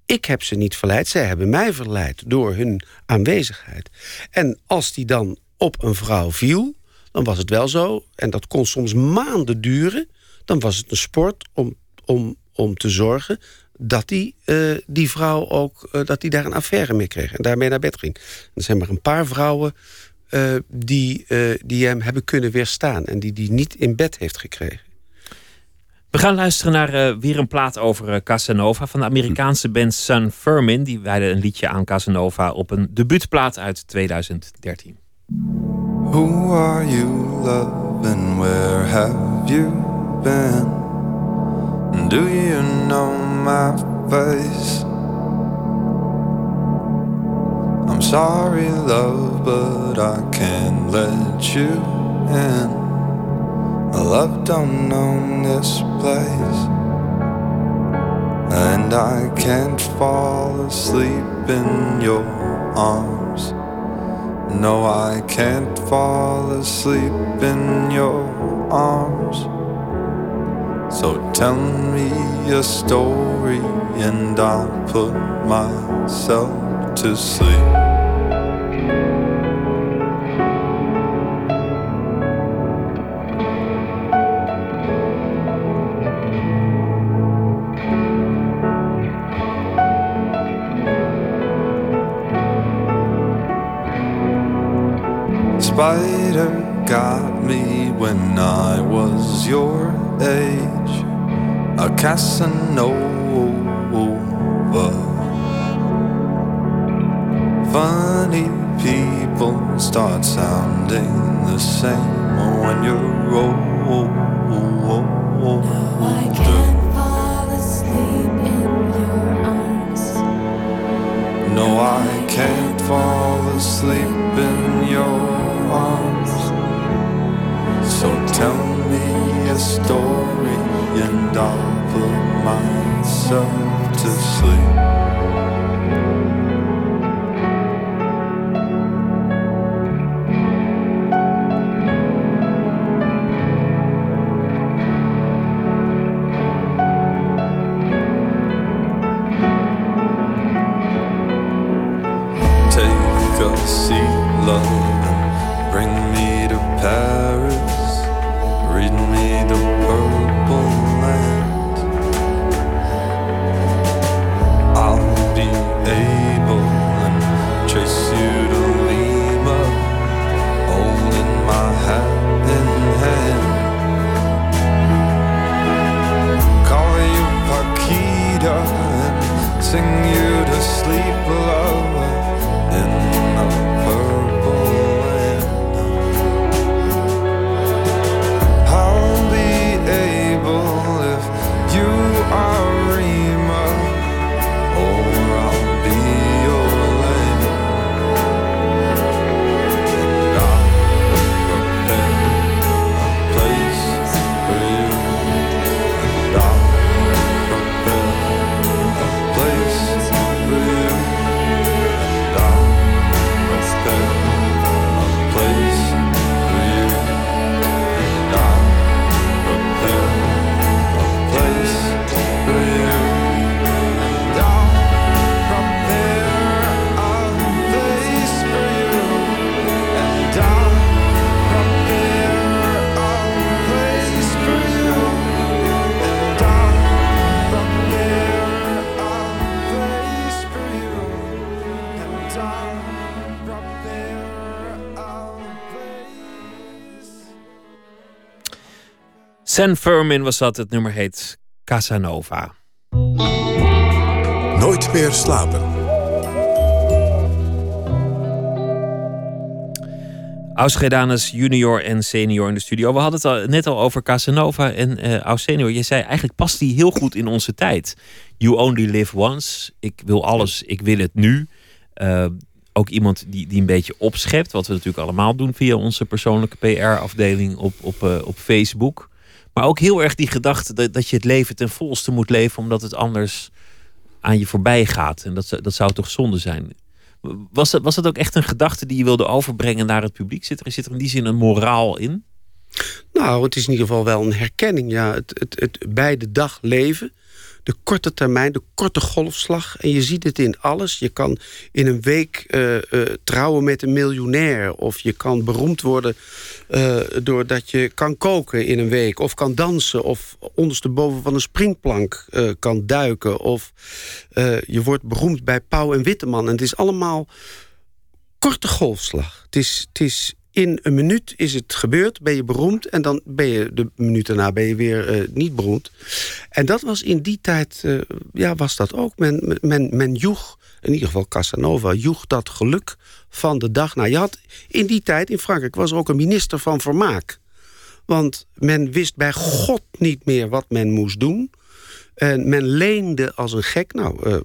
ik heb ze niet verleid. Zij hebben mij verleid door hun aanwezigheid. En als die dan op een vrouw viel, dan was het wel zo... en dat kon soms maanden duren... dan was het een sport om, om, om te zorgen dat die, eh, die vrouw ook eh, dat die daar een affaire mee kreeg... en daarmee naar bed ging. Er zijn maar een paar vrouwen eh, die, die hem hebben kunnen weerstaan... en die die niet in bed heeft gekregen. We gaan luisteren naar eh, weer een plaat over eh, Casanova van de Amerikaanse band Sun Firmin. Die wijden een liedje aan Casanova op een debuutplaat uit 2013. Who are you, where have you been? Do you know my? I'm sorry, love, but I can't let you in. I love don't own this place. And I can't fall asleep in your arms. No, I can't fall asleep in your arms. So tell me a story and I'll put myself to sleep. When I was your age, a Casanova. Funny people start sounding the same when you're old. I can't fall asleep in your arms. No, I can't fall asleep in your tell me a story and I'll put myself to sleep. San Fermin was dat. Het nummer heet Casanova. Nooit meer slapen. Ausgedanus junior en senior in de studio. We hadden het al, net al over Casanova en Aus senior. Je zei eigenlijk past die heel goed in onze tijd. You only live once. Ik wil alles, ik wil het nu. Eh, ook iemand die, die een beetje opschept. Wat we natuurlijk allemaal doen via onze persoonlijke PR-afdeling op, op, eh, op Facebook. Maar ook heel erg die gedachte dat, dat je het leven ten volste moet leven. Omdat het anders aan je voorbij gaat. En dat, dat zou toch zonde zijn. Was dat, was dat ook echt een gedachte die je wilde overbrengen naar het publiek? Zit er, zit er in die zin een moraal in? Nou, het is in ieder geval wel een herkenning. Ja, het, het, het bij de dag leven. De korte termijn, de korte golfslag. En je ziet het in alles. Je kan in een week eh, eh, trouwen met een miljonair. Of je kan beroemd worden eh, doordat je kan koken in een week. Of kan dansen. Of ondersteboven van een springplank kan duiken. Of je wordt beroemd bij Pauw en Witteman. En het is allemaal korte golfslag. Het is, het is in een minuut is het gebeurd, ben je beroemd... en dan ben je de minuut daarna ben je weer eh, niet beroemd. En dat was in die tijd, eh, ja, was dat ook. Men, men, men joeg, in ieder geval Casanova, joeg dat geluk van de dag. Nou, je had in die tijd in Frankrijk was er ook een minister van Vermaak. Want men wist bij God niet meer wat men moest doen. En men leende als een gek. Nou, eh,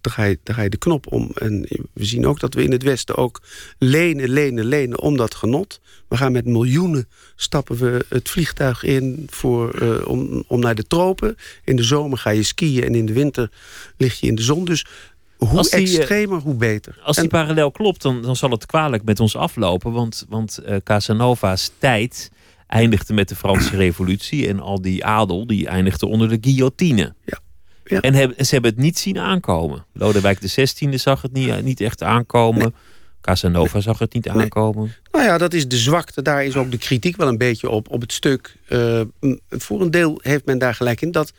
dan, ga je, dan ga je de knop om. En we zien ook dat we in het Westen ook lenen, lenen, lenen om dat genot. We gaan met miljoenen stappen we het vliegtuig in voor, eh, om, om naar de tropen. In de zomer ga je skiën en in de winter lig je in de zon. Dus hoe die, eh, extremer, hoe beter. Als die En- parallel klopt, dan, dan zal het kwalijk met ons aflopen. Want, want eh, Casanova's tijd eindigde met de Franse revolutie. En al die adel die eindigde onder de guillotine. Ja. Ja. En ze hebben het niet zien aankomen. Lodewijk XVI zag het niet, niet echt aankomen. Casanova zag het niet aankomen. Nou ja, dat is de zwakte. Daar is ook de kritiek wel een beetje op, op het stuk. Eh, m, voor een deel heeft men daar gelijk in. Dat,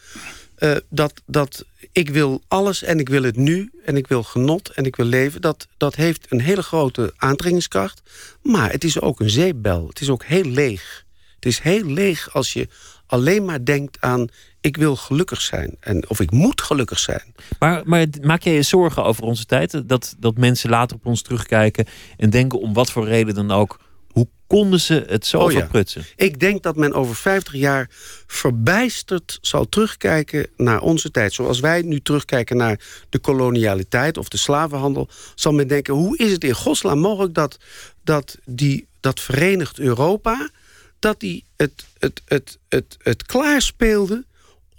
eh, dat, dat ik wil alles en ik wil het nu. En ik wil genot en ik wil leven. Dat, dat heeft een hele grote aantrekkingskracht. Maar het is ook een zeepbel. Het is ook heel leeg. Het is heel leeg als je alleen maar denkt aan... ik wil gelukkig zijn. En, of ik moet gelukkig zijn. Maar, maar maak jij je zorgen over onze tijd? Dat, dat mensen later op ons terugkijken en denken om wat voor reden dan ook. Hoe konden ze het zo Oh ja. verprutsen? Ik denk dat men over 50 jaar verbijsterd zal terugkijken naar onze tijd. Zoals wij nu terugkijken naar de kolonialiteit of de slavenhandel... zal men denken, hoe is het in godsnaam mogelijk dat, dat, die, dat Verenigd Europa... dat die het, het, het, het, het klaarspeelde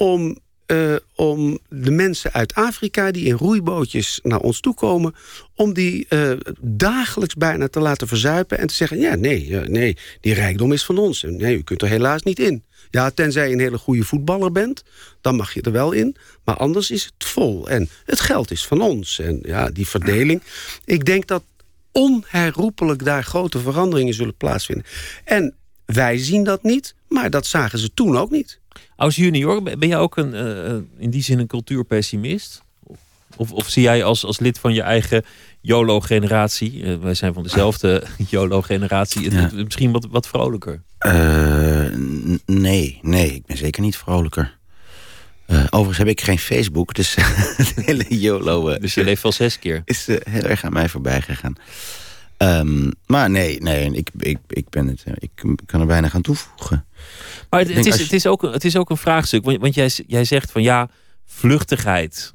om, eh, om de mensen uit Afrika... die in roeibootjes naar ons toe komen... om die eh, dagelijks bijna te laten verzuipen... en te zeggen, ja, nee, eh, nee, die rijkdom is van ons. Nee, u kunt er helaas niet in. Ja, tenzij je een hele goede voetballer bent, dan mag je er wel in. Maar anders is het vol. En het geld is van ons. En ja, die verdeling. Ik denk dat onherroepelijk daar grote veranderingen zullen plaatsvinden. En wij zien dat niet, maar dat zagen ze toen ook niet. Als junior, ben jij ook een, eh, in die zin een cultuurpessimist? Of, of zie jij als, als lid van je eigen YOLO-generatie, eh, wij zijn van dezelfde YOLO-generatie, Ja. misschien wat, wat vrolijker? Eh, nee, nee, ik ben zeker niet vrolijker. Eh, overigens heb ik geen Facebook, dus het hele YOLO eh, Dus je leeft wel zes keer. is eh, heel erg aan mij voorbij gegaan. Ehm, maar nee, nee ik, ik, ik, ben het, ik kan er weinig aan toevoegen. Maar het, is, je- het, is ook, een- het is ook een vraagstuk. Want, want jij, jij zegt van ja, vluchtigheid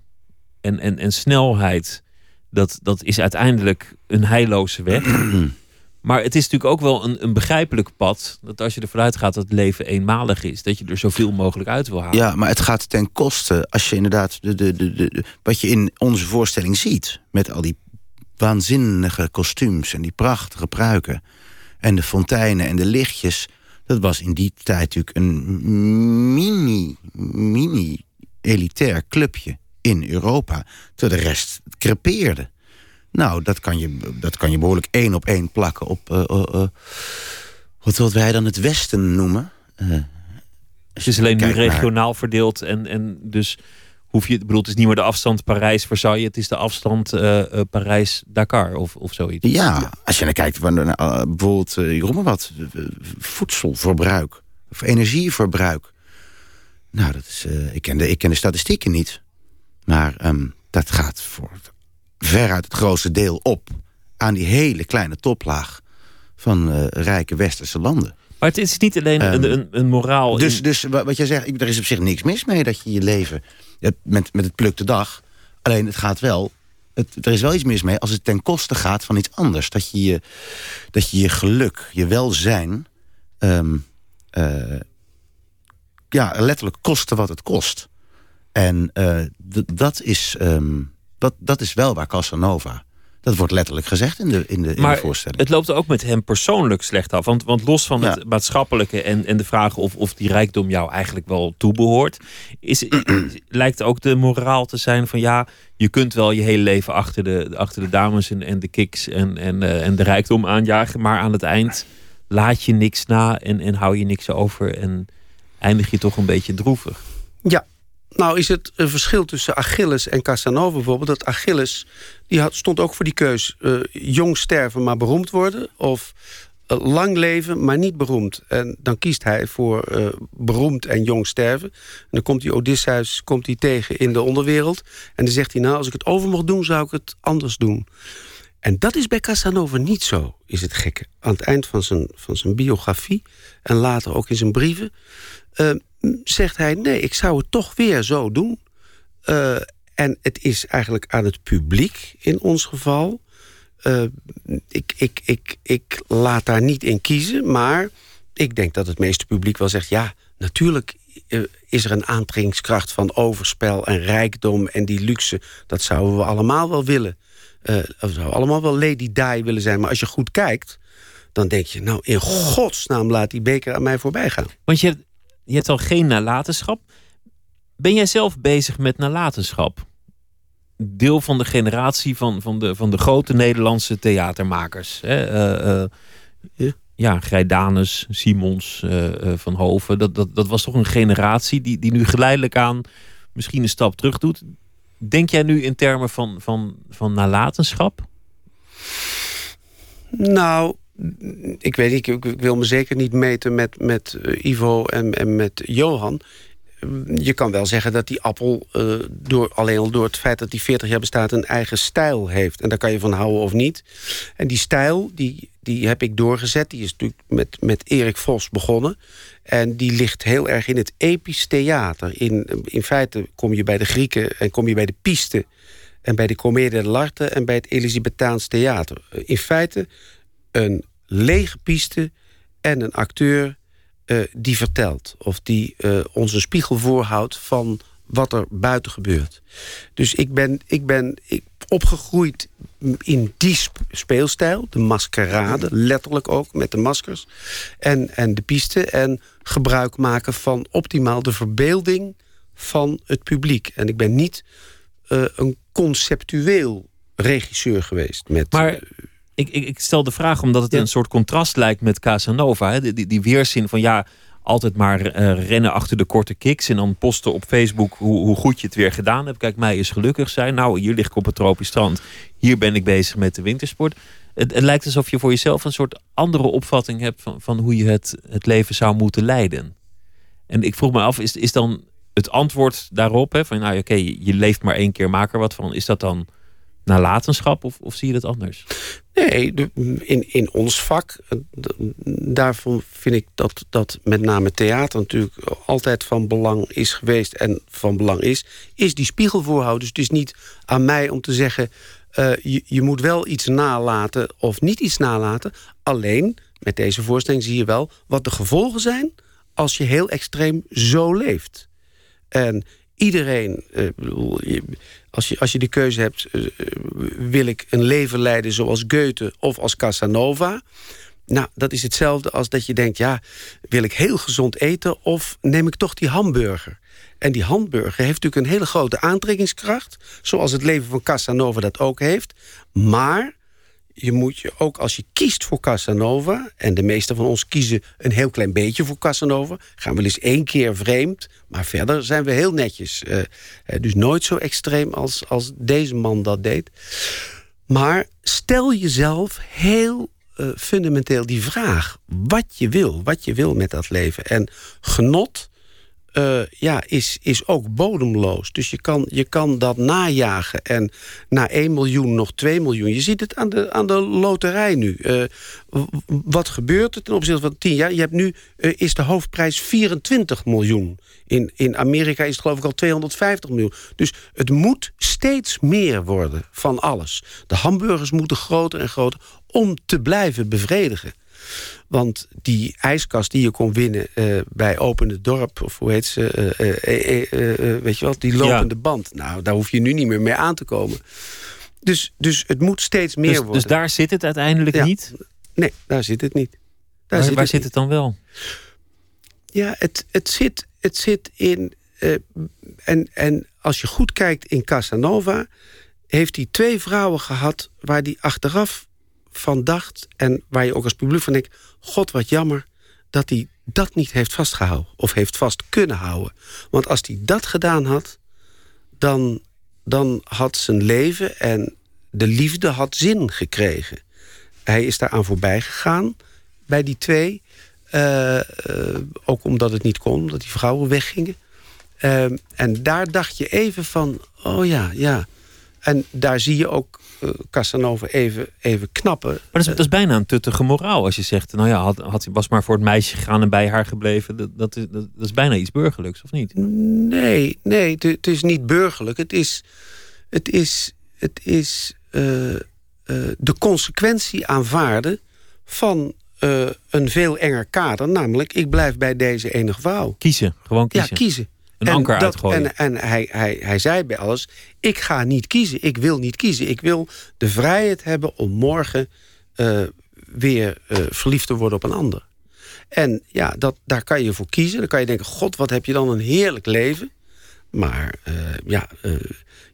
en, en, en snelheid, dat, dat is uiteindelijk een heilloze weg. maar het is natuurlijk ook wel een, een begrijpelijk pad. Dat als je ervan uitgaat dat het leven eenmalig is, dat je er zoveel mogelijk uit wil halen. Ja, maar het gaat ten koste, als je inderdaad de, de, de, de, de- wat je in onze voorstelling ziet, met al die waanzinnige kostuums en die prachtige pruiken en de fonteinen en de lichtjes, dat was in die tijd natuurlijk een mini, mini elitair clubje in Europa, terwijl de rest crepeerde. Nou, dat kan je, dat kan je behoorlijk één op één plakken op eh, eh, eh, wat, wat wij dan het Westen noemen. Eh, Het is alleen nu naar- regionaal verdeeld en, en dus hoef je, bedoel, het is niet meer de afstand Parijs-Versailles, het is de afstand eh, eh, Parijs-Dakar of, of zoiets. Ja, als je naar kijkt, naar, eh, bijvoorbeeld, uh, wat, voedselverbruik. of energieverbruik. Nou, dat is, ik, ken de, ik ken de statistieken niet. Maar ehm, dat gaat voor veruit het grootste deel op... aan die hele kleine toplaag van rijke westerse landen. Maar het is niet alleen een, een, een moraal. Dus, in- dus wa- wat jij zegt, er is op zich niks mis mee dat je je leven met, met het pluk de dag. Alleen het gaat wel. Het, er is wel iets mis mee als het ten koste gaat van iets anders. Dat je je, dat je, je geluk, je welzijn. ehm, eh, ja, letterlijk kosten wat het kost. En d- dat, is, ehm, dat, dat is wel waar Casanova. Dat wordt letterlijk gezegd in de, in de, in de maar voorstelling. het loopt ook met hem persoonlijk slecht af. Want, want los van Ja. het maatschappelijke en, en de vraag of, of die rijkdom jou eigenlijk wel toebehoort, is, lijkt ook de moraal te zijn van ja, je kunt wel je hele leven achter de, achter de dames en, en de kiks en, en, eh, en de rijkdom aanjagen, maar aan het eind laat je niks na en, en hou je niks over en eindig je toch een beetje droevig. Ja, nou is het een verschil tussen Achilles en Casanova bijvoorbeeld... dat Achilles, die had, stond ook voor die keus... eh, jong sterven, maar beroemd worden... of eh, lang leven, maar niet beroemd. En dan kiest hij voor eh, beroemd en jong sterven. En dan komt die Odysseus komt hij tegen in de onderwereld... en dan zegt hij, nou, als ik het over mocht doen... zou ik het anders doen. En dat is bij Casanova niet zo, is het gekke. Aan het eind van zijn, van zijn biografie... en later ook in zijn brieven... zegt hij, nee, ik zou het toch weer zo doen. Eh, en het is eigenlijk aan het publiek in ons geval. Eh, ik, ik, ik, ik laat daar niet in kiezen, maar ik denk dat het meeste publiek wel zegt... ja, natuurlijk eh, is er een aantrekkingskracht van overspel en rijkdom... en die luxe, dat zouden we allemaal wel willen. Eh, we zouden allemaal wel Lady Di willen zijn. Maar als je goed kijkt, dan denk je... nou, in godsnaam laat die beker aan mij voorbij gaan. Want je hebt, je hebt al geen nalatenschap. Ben jij zelf bezig met nalatenschap? Deel van de generatie van, van, de, van de grote Nederlandse theatermakers. Hè? Eh, eh, Ja. Grijdanus, Simons, Van Hoven. Dat, dat, dat was toch een generatie die, die nu geleidelijk aan misschien een stap terug doet. Denk jij nu in termen van, van, van nalatenschap? Nou, ik weet niet, ik, ik wil me zeker niet meten met, met eh, Ivo en, en met Johan. Je kan wel zeggen dat die appel, eh, door, alleen al door het feit dat die 40 jaar bestaat, een eigen stijl heeft. En daar kan je van houden of niet. En die stijl, die, die heb ik doorgezet. Die is natuurlijk met, met Erik Vos begonnen. En die ligt heel erg in het episch theater. In, in feite kom je bij de Grieken en kom je bij de piste... en bij de Comedie dell'arte en bij het Elisabethaans theater. In feite een lege piste en een acteur eh, die vertelt. Of die eh, ons een spiegel voorhoudt van wat er buiten gebeurt. Dus ik ben, ik ben ik, opgegroeid in die sp- speelstijl. De maskerade, letterlijk ook, met de maskers. En, en de piste. En gebruik maken van optimaal de verbeelding van het publiek. En ik ben niet eh, een conceptueel regisseur geweest. Met, Maar ik, ik, ik stel de vraag omdat het Ja. een soort contrast lijkt met Casanova. Hè? Die, die, die weerzin van ja, altijd maar eh, rennen achter de korte kicks. En dan posten op Facebook hoe, hoe goed je het weer gedaan hebt. Kijk, mij is gelukkig zijn. Nou, hier lig ik op het tropisch strand. Hier ben ik bezig met de wintersport. Het, het lijkt alsof je voor jezelf een soort andere opvatting hebt van, van hoe je het, het leven zou moeten leiden. En ik vroeg me af, is, is dan het antwoord daarop, hè, van nou oké, je leeft maar één keer, maak er wat van. Is dat dan nalatenschap of, of zie je dat anders? Nee, in, in ons vak, eh, daarvan vind ik dat, dat met name theater natuurlijk altijd van belang is geweest en van belang is, is die spiegel voorhouden. Dus het is niet aan mij om te zeggen, eh, je, je moet wel iets nalaten of niet iets nalaten. Alleen, met deze voorstelling zie je wel wat de gevolgen zijn als je heel extreem zo leeft. En iedereen, eh, als, je, als je de keuze hebt... eh, wil ik een leven leiden zoals Goethe of als Casanova... Nou, dat is hetzelfde als dat je denkt... ja, wil ik heel gezond eten of neem ik toch die hamburger? En die hamburger heeft natuurlijk een hele grote aantrekkingskracht... zoals het leven van Casanova dat ook heeft. Maar je moet je ook als je kiest voor Casanova... en de meeste van ons kiezen een heel klein beetje voor Casanova... gaan we eens één keer vreemd, maar verder zijn we heel netjes. Eh, eh, dus nooit zo extreem als, als deze man dat deed. Maar stel jezelf heel eh, fundamenteel die vraag. Wat je wil, wat je wil met dat leven. En genot eh, ja, is, is ook bodemloos. Dus je kan, je kan dat najagen. En na 1 miljoen nog 2 miljoen. Je ziet het aan de, aan de loterij nu. Eh, wat gebeurt er ten opzichte van 10 jaar? Je hebt nu eh, is de hoofdprijs 24 miljoen. In, in Amerika is het geloof ik al 250 miljoen. Dus het moet steeds meer worden van alles. De hamburgers moeten groter en groter om te blijven bevredigen. Want die ijskast die je kon winnen eh, bij Opende Dorp... of hoe heet ze, eh, eh, weet je wat, die lopende band. Nou, daar hoef je nu niet meer mee aan te komen. Dus, dus het moet steeds meer Dus, worden. dus daar zit het uiteindelijk Ja. niet. Nee, daar zit het niet. Daar Waar, zit waar het zit het dan wel? Ja, het, het, zit, het zit in. en, en als je goed kijkt in Casanova. heeft hij twee vrouwen gehad. waar hij achteraf van dacht. en waar je ook als publiek van denkt. God, wat jammer dat hij dat niet heeft vastgehouden. of heeft vast kunnen houden. Want als hij dat gedaan had. dan, dan had zijn leven en de liefde had zin gekregen. Hij is daaraan voorbij gegaan bij die twee. Eh, eh, ook omdat het niet kon, omdat die vrouwen weggingen. Ehm, en daar dacht je even van, oh ja, ja. En daar zie je ook eh, Casanova even, even knappen. Maar dat is, dat is bijna een tuttige moraal als je zegt... nou ja, had, had, was maar voor het meisje gegaan en bij haar gebleven. Dat, dat, is, dat, is bijna iets burgerlijks, of niet? Nee, nee, het, het is niet burgerlijk. Het is, het is, het is eh, eh, de consequentie aanvaarden van eh, een veel enger kader. Namelijk, ik blijf bij deze enige vrouw. Kiezen, gewoon kiezen. Ja, kiezen. Een En anker dat- uitgooien. En, en hij, hij, hij zei bij alles, ik ga niet kiezen. Ik wil niet kiezen. Ik wil de vrijheid hebben om morgen eh, weer eh, verliefd te worden op een ander. En ja, dat, daar kan je voor kiezen. Dan kan je denken, god, wat heb je dan een heerlijk leven. Maar eh, ja,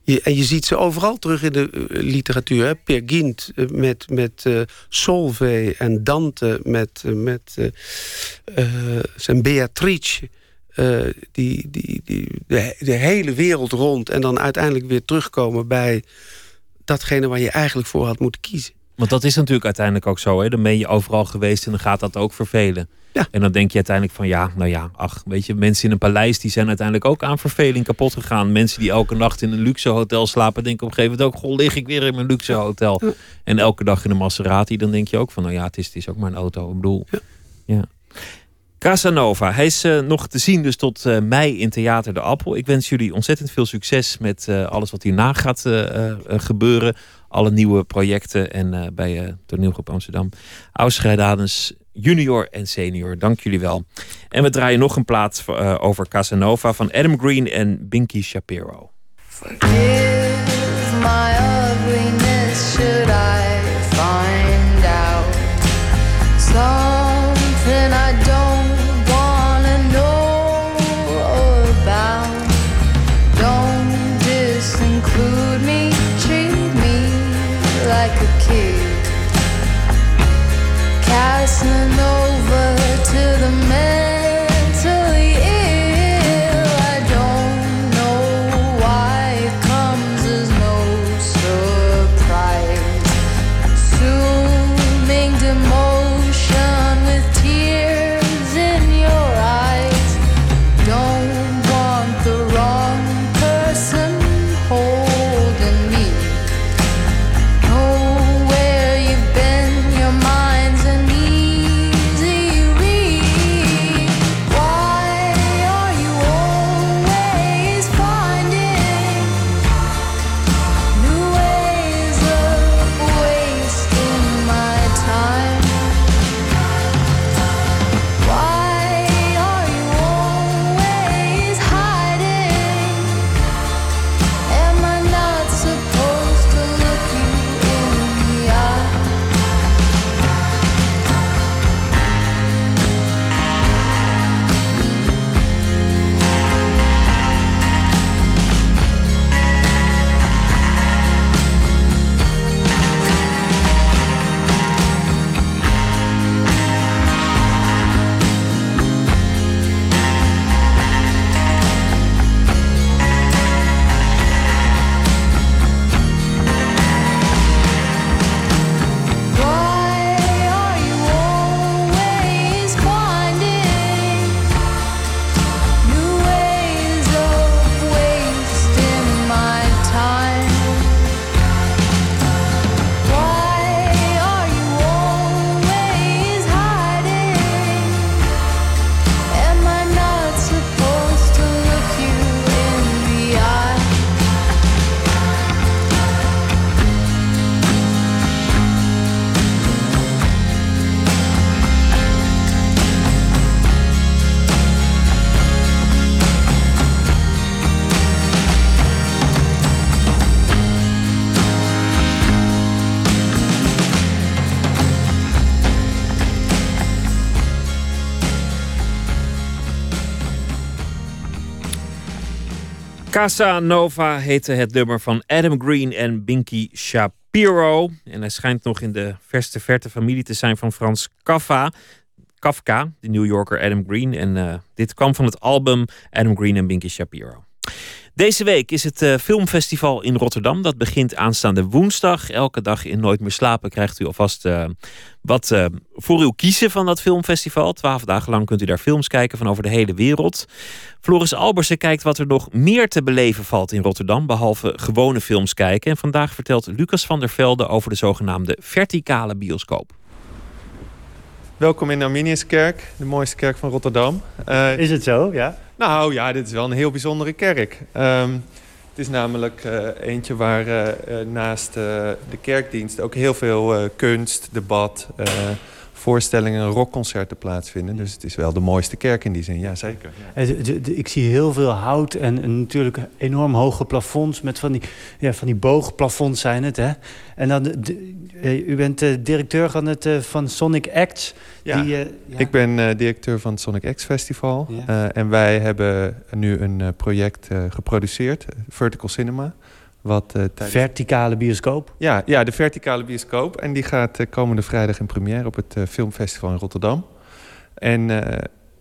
je, en je ziet ze overal terug in de literatuur. Hè? Peer Gynt met, met Solveig en Dante met, met zijn Beatrice. Eh, die, die, die, de, de hele wereld rond en dan uiteindelijk weer terugkomen bij datgene waar je eigenlijk voor had moeten kiezen. Want dat is natuurlijk uiteindelijk ook zo. Hè? Dan ben je overal geweest en dan gaat dat ook vervelen. Ja. En dan denk je uiteindelijk van ja, nou ja, ach, weet je, mensen in een paleis die zijn uiteindelijk ook aan verveling kapot gegaan. Mensen die elke nacht in een luxe hotel slapen, denken op een gegeven moment ook, goh, lig ik weer in mijn luxe hotel. En elke dag in een Maserati, dan denk je ook van, nou ja, het is, het is ook maar een auto. Ik bedoel, ja. Casanova, hij is eh, nog te zien dus tot eh, mei in Theater de Appel. Ik wens jullie ontzettend veel succes met eh, alles wat hierna gaat gebeuren. Alle nieuwe projecten en bij eh Toneelgroep Amsterdam. Ausscheidadens junior en senior, dank jullie wel. En we draaien nog een plaat over Casanova van Adam Green en Binky Shapiro. Forgive my Casa Nova heette het nummer van Adam Green en Binky Shapiro. En hij schijnt nog in de verste verte familie te zijn van Frans Kafka. Kafka, de New Yorker Adam Green. En uh, dit kwam van het album Adam Green en Binky Shapiro. Deze week is het uh, filmfestival in Rotterdam. Dat begint aanstaande woensdag. Elke dag in Nooit meer slapen krijgt u alvast uh, wat uh, voor uw kiezen van dat filmfestival. Twaalf dagen lang kunt u daar films kijken van over de hele wereld. Floris Albersen kijkt wat er nog meer te beleven valt in Rotterdam. Behalve gewone films kijken. En vandaag vertelt Lucas van der Velde over de zogenaamde verticale bioscoop. Welkom in de Arminiuskerk, de mooiste kerk van Rotterdam. Uh, is het zo, ja? Nou ja, dit is wel een heel bijzondere kerk. Um, het is namelijk uh, eentje waar uh, naast de kerkdienst ook heel veel kunst, debat, voorstellingen en rockconcerten plaatsvinden. Dus het is wel de mooiste kerk in die zin, ja zeker. Ja. Ik zie heel veel hout en, en, natuurlijk enorm hoge plafonds met van die, ja, van die boogplafonds zijn het. Hè? En dan, de, u bent uh, directeur van, het, uh, van Sonic Acts. Ja, die, uh, ja. ik ben directeur van het Sonic Acts Festival. Ja. en wij hebben nu een project geproduceerd, Vertical Cinema. Wat, uh, tijdens... Verticale bioscoop? Ja, ja, de verticale bioscoop. En die gaat uh, komende vrijdag in première op het uh, Filmfestival in Rotterdam. En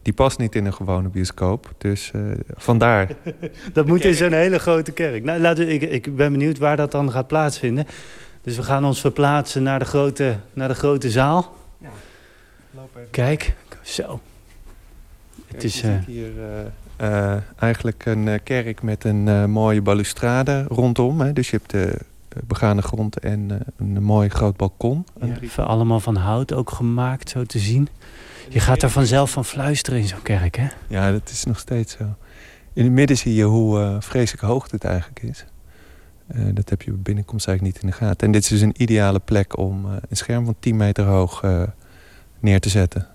die past niet in een gewone bioscoop. Dus vandaar. dat moet in zo'n hele grote kerk. Nou, laten we, ik, ik ben benieuwd waar dat dan gaat plaatsvinden. Dus we gaan ons verplaatsen naar de grote, naar de grote zaal. Ja. Loop even. Kijk, zo. Kijk, het is hier uh, eigenlijk een uh, kerk met een uh, mooie balustrade rondom. Hè. Dus je hebt de begane grond en een mooi groot balkon. Ja, allemaal van hout ook gemaakt, zo te zien. Je gaat er vanzelf van fluisteren in zo'n kerk, hè? Ja, dat is nog steeds zo. In het midden zie je hoe vreselijk hoog het eigenlijk is. dat heb je bij binnenkomst eigenlijk niet in de gaten. En dit is dus een ideale plek om een scherm van 10 meter hoog neer te zetten.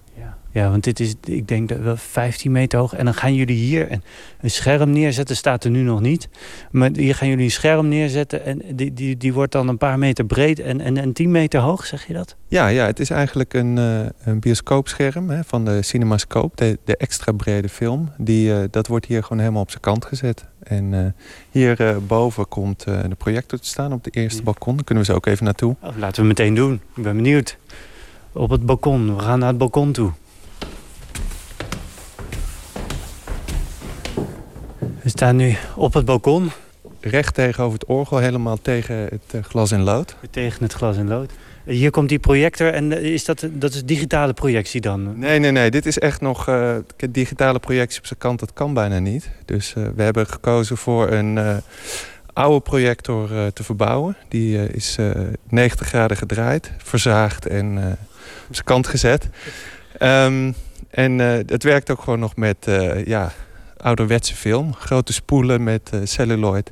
Ja, want dit is, ik denk, wel 15 meter hoog. En dan gaan jullie hier een, een, scherm neerzetten. Staat er nu nog niet. Maar hier gaan jullie een scherm neerzetten. En die, die, die wordt dan een paar meter breed en, en, en 10 meter hoog, zeg je dat? Ja, ja het is eigenlijk een, uh, een bioscoopscherm hè, van de Cinemascope. De, de extra brede film. Die, uh, dat wordt hier gewoon helemaal op zijn kant gezet. En uh, hier boven komt de projector te staan op de eerste ja. balkon. Daar kunnen we ze ook even naartoe. Oh, laten we meteen doen. Ik ben benieuwd. Op het balkon. We gaan naar het balkon toe. We staan nu op het balkon. Recht tegenover het orgel, helemaal tegen het eh, glas in lood. Tegen het glas in lood. Hier komt die projector en eh, is dat, dat is digitale projectie dan? Nee, nee, nee. Dit is echt nog... Uh, digitale projectie op zijn kant, dat kan bijna niet. Dus uh, we hebben gekozen voor een uh, oude projector te verbouwen. Die is 90 graden gedraaid, verzaagd en op zijn kant gezet. Um, en het werkt ook gewoon nog met ja, ouderwetse film. Grote spoelen met uh, celluloid.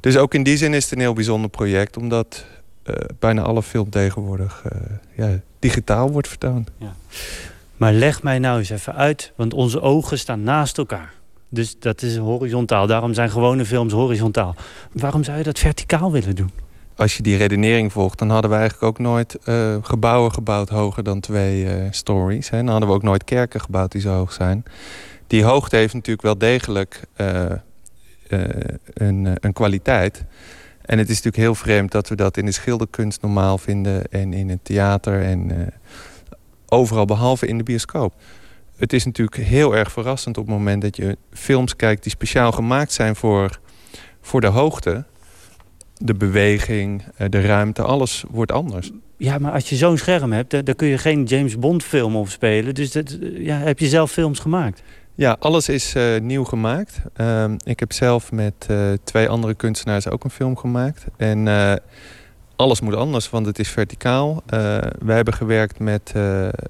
Dus ook in die zin is het een heel bijzonder project. Omdat uh, bijna alle film tegenwoordig uh, ja, digitaal wordt vertoond. Ja. Maar leg mij nou eens even uit. Want onze ogen staan naast elkaar. Dus dat is horizontaal. Daarom zijn gewone films horizontaal. Waarom zou je dat verticaal willen doen? Als je die redenering volgt, dan hadden we eigenlijk ook nooit uh, gebouwen gebouwd hoger dan twee stories. Hè. Dan hadden we ook nooit kerken gebouwd die zo hoog zijn die hoogte heeft natuurlijk wel degelijk uh, uh, een, een kwaliteit. En het is natuurlijk heel vreemd dat we dat in de schilderkunst normaal vinden... en in het theater en overal behalve in de bioscoop. Het is natuurlijk heel erg verrassend op het moment dat je films kijkt... die speciaal gemaakt zijn voor, voor de hoogte. De beweging, de ruimte, alles wordt anders. Ja, maar als je zo'n scherm hebt, dan kun je geen James Bond film op spelen. Dus dat, ja, heb je zelf films gemaakt? Ja, alles is uh, nieuw gemaakt. Uh, ik heb zelf met uh, twee andere kunstenaars ook een film gemaakt. En uh, alles moet anders, want het is verticaal. wij hebben gewerkt met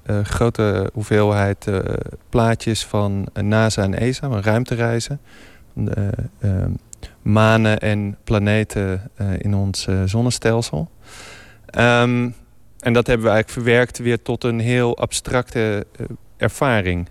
een grote hoeveelheid plaatjes van NASA en ESA, van ruimtereizen. Ehm, manen en planeten in ons zonnestelsel. Um, en dat hebben we eigenlijk verwerkt weer tot een heel abstracte ervaring.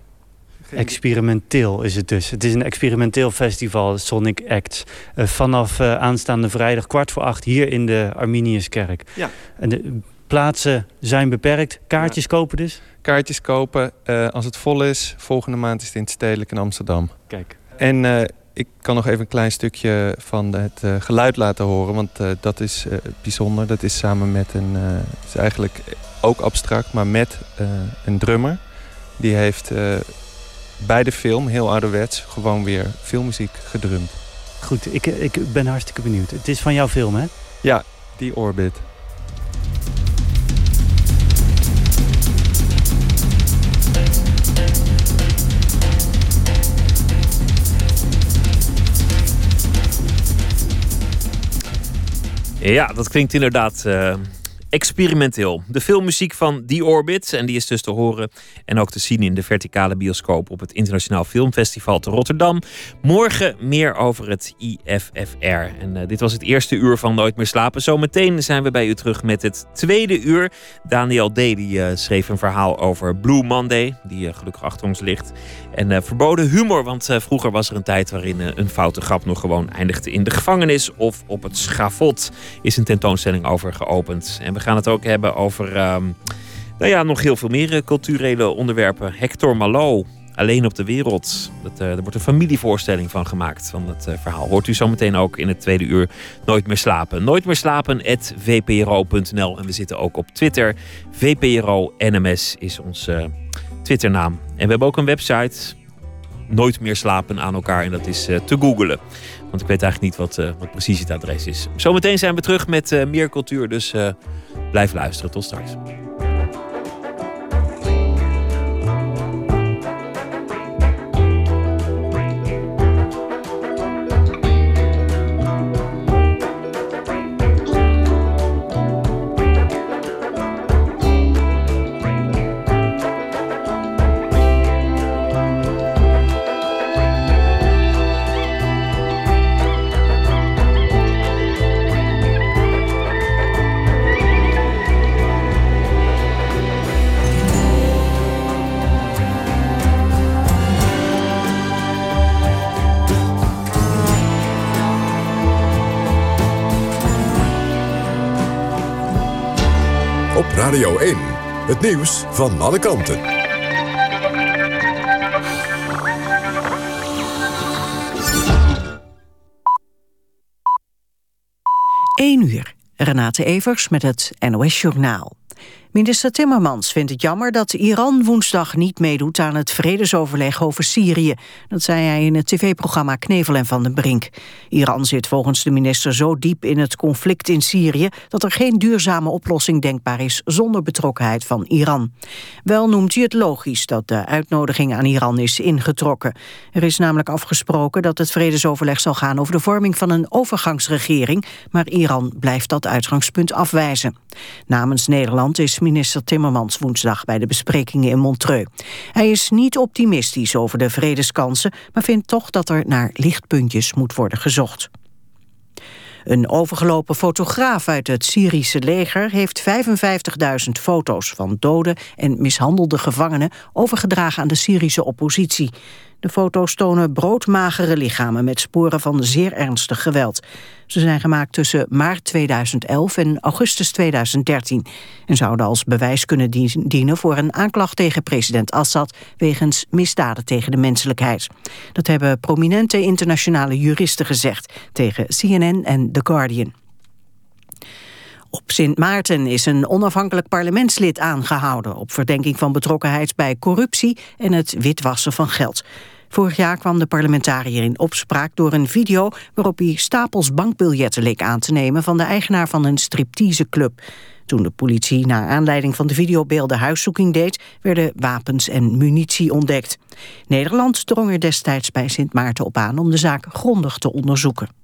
Experimenteel is het dus. Het is een experimenteel festival, Sonic Acts. Uh, vanaf uh, aanstaande vrijdag kwart voor acht hier in de Arminiuskerk. Ja. En de plaatsen zijn beperkt. Kaartjes ja. kopen dus? Kaartjes kopen. Uh, als het vol is, volgende maand is het in het Stedelijk in Amsterdam. Kijk. En ik kan nog even een klein stukje van het uh, geluid laten horen. Want uh, dat is uh, bijzonder. Dat is samen met een... het is eigenlijk ook abstract, maar met een drummer. Die heeft bij de film, heel ouderwets, gewoon weer filmmuziek gedrumd. Goed, ik, ik ben hartstikke benieuwd. Het is van jouw film, hè? Ja, die Orbit. Ja, dat klinkt inderdaad uh, experimenteel. De filmmuziek van The Orbit, en die is dus te horen en ook te zien in de verticale bioscoop op het Internationaal Filmfestival te Rotterdam. Morgen meer over het IFFR. En uh, dit was het eerste uur van Nooit meer slapen. Zometeen zijn we bij u terug met het tweede uur. Daniel D. die uh, schreef een verhaal over Blue Monday, die uh, gelukkig achter ons ligt. En verboden humor, want vroeger was er een tijd waarin een foute grap nog gewoon eindigde in de gevangenis of op het schavot. Is een tentoonstelling over geopend. En we gaan het ook hebben over um, nou ja, nog heel veel meer culturele onderwerpen. Hector Malo, Alleen op de Wereld. Dat, er wordt een familievoorstelling van gemaakt van het uh, verhaal. Hoort u zometeen ook in het tweede uur Nooit meer slapen. Nooit meer slapen, vpro.nl. En we zitten ook op Twitter. VPRO NMS is onze Twitternaam. En we hebben ook een website. Nooit meer slapen aan elkaar. En dat is te googlen. Want ik weet eigenlijk niet wat, uh, wat precies het adres is. Zometeen zijn we terug met uh, meer cultuur. Dus uh, blijf luisteren. Tot straks. Radio 1. Het nieuws van alle kanten. 1 uur. Renate Evers met het NOS Journaal. Minister Timmermans vindt het jammer dat Iran woensdag niet meedoet aan het vredesoverleg over Syrië. Dat zei hij in het tv-programma Knevel en Van den Brink. Iran zit volgens de minister zo diep in het conflict in Syrië dat er geen duurzame oplossing denkbaar is zonder betrokkenheid van Iran. Wel noemt hij het logisch dat de uitnodiging aan Iran is ingetrokken. Er is namelijk afgesproken dat het vredesoverleg zal gaan over de vorming van een overgangsregering, maar Iran blijft dat uitgangspunt afwijzen. Namens Nederland is minister Timmermans woensdag bij de besprekingen in Montreux. Hij is niet optimistisch over de vredeskansen, maar vindt toch dat er naar lichtpuntjes moet worden gezocht. Een overgelopen fotograaf uit het Syrische leger heeft 55.000 foto's van dode en mishandelde gevangenen overgedragen aan de Syrische oppositie. De foto's tonen broodmagere lichamen met sporen van zeer ernstig geweld. Ze zijn gemaakt tussen maart 2011 en augustus 2013... en zouden als bewijs kunnen dienen voor een aanklacht tegen president Assad... wegens misdaden tegen de menselijkheid. Dat hebben prominente internationale juristen gezegd... tegen CNN en The Guardian. Op Sint Maarten is een onafhankelijk parlementslid aangehouden... op verdenking van betrokkenheid bij corruptie en het witwassen van geld. Vorig jaar kwam de parlementariër in opspraak door een video... waarop hij stapels bankbiljetten leek aan te nemen... van de eigenaar van een stripteaseclub. Toen de politie naar aanleiding van de videobeelden huiszoeking deed... werden wapens en munitie ontdekt. Nederland drong er destijds bij Sint Maarten op aan... om de zaak grondig te onderzoeken.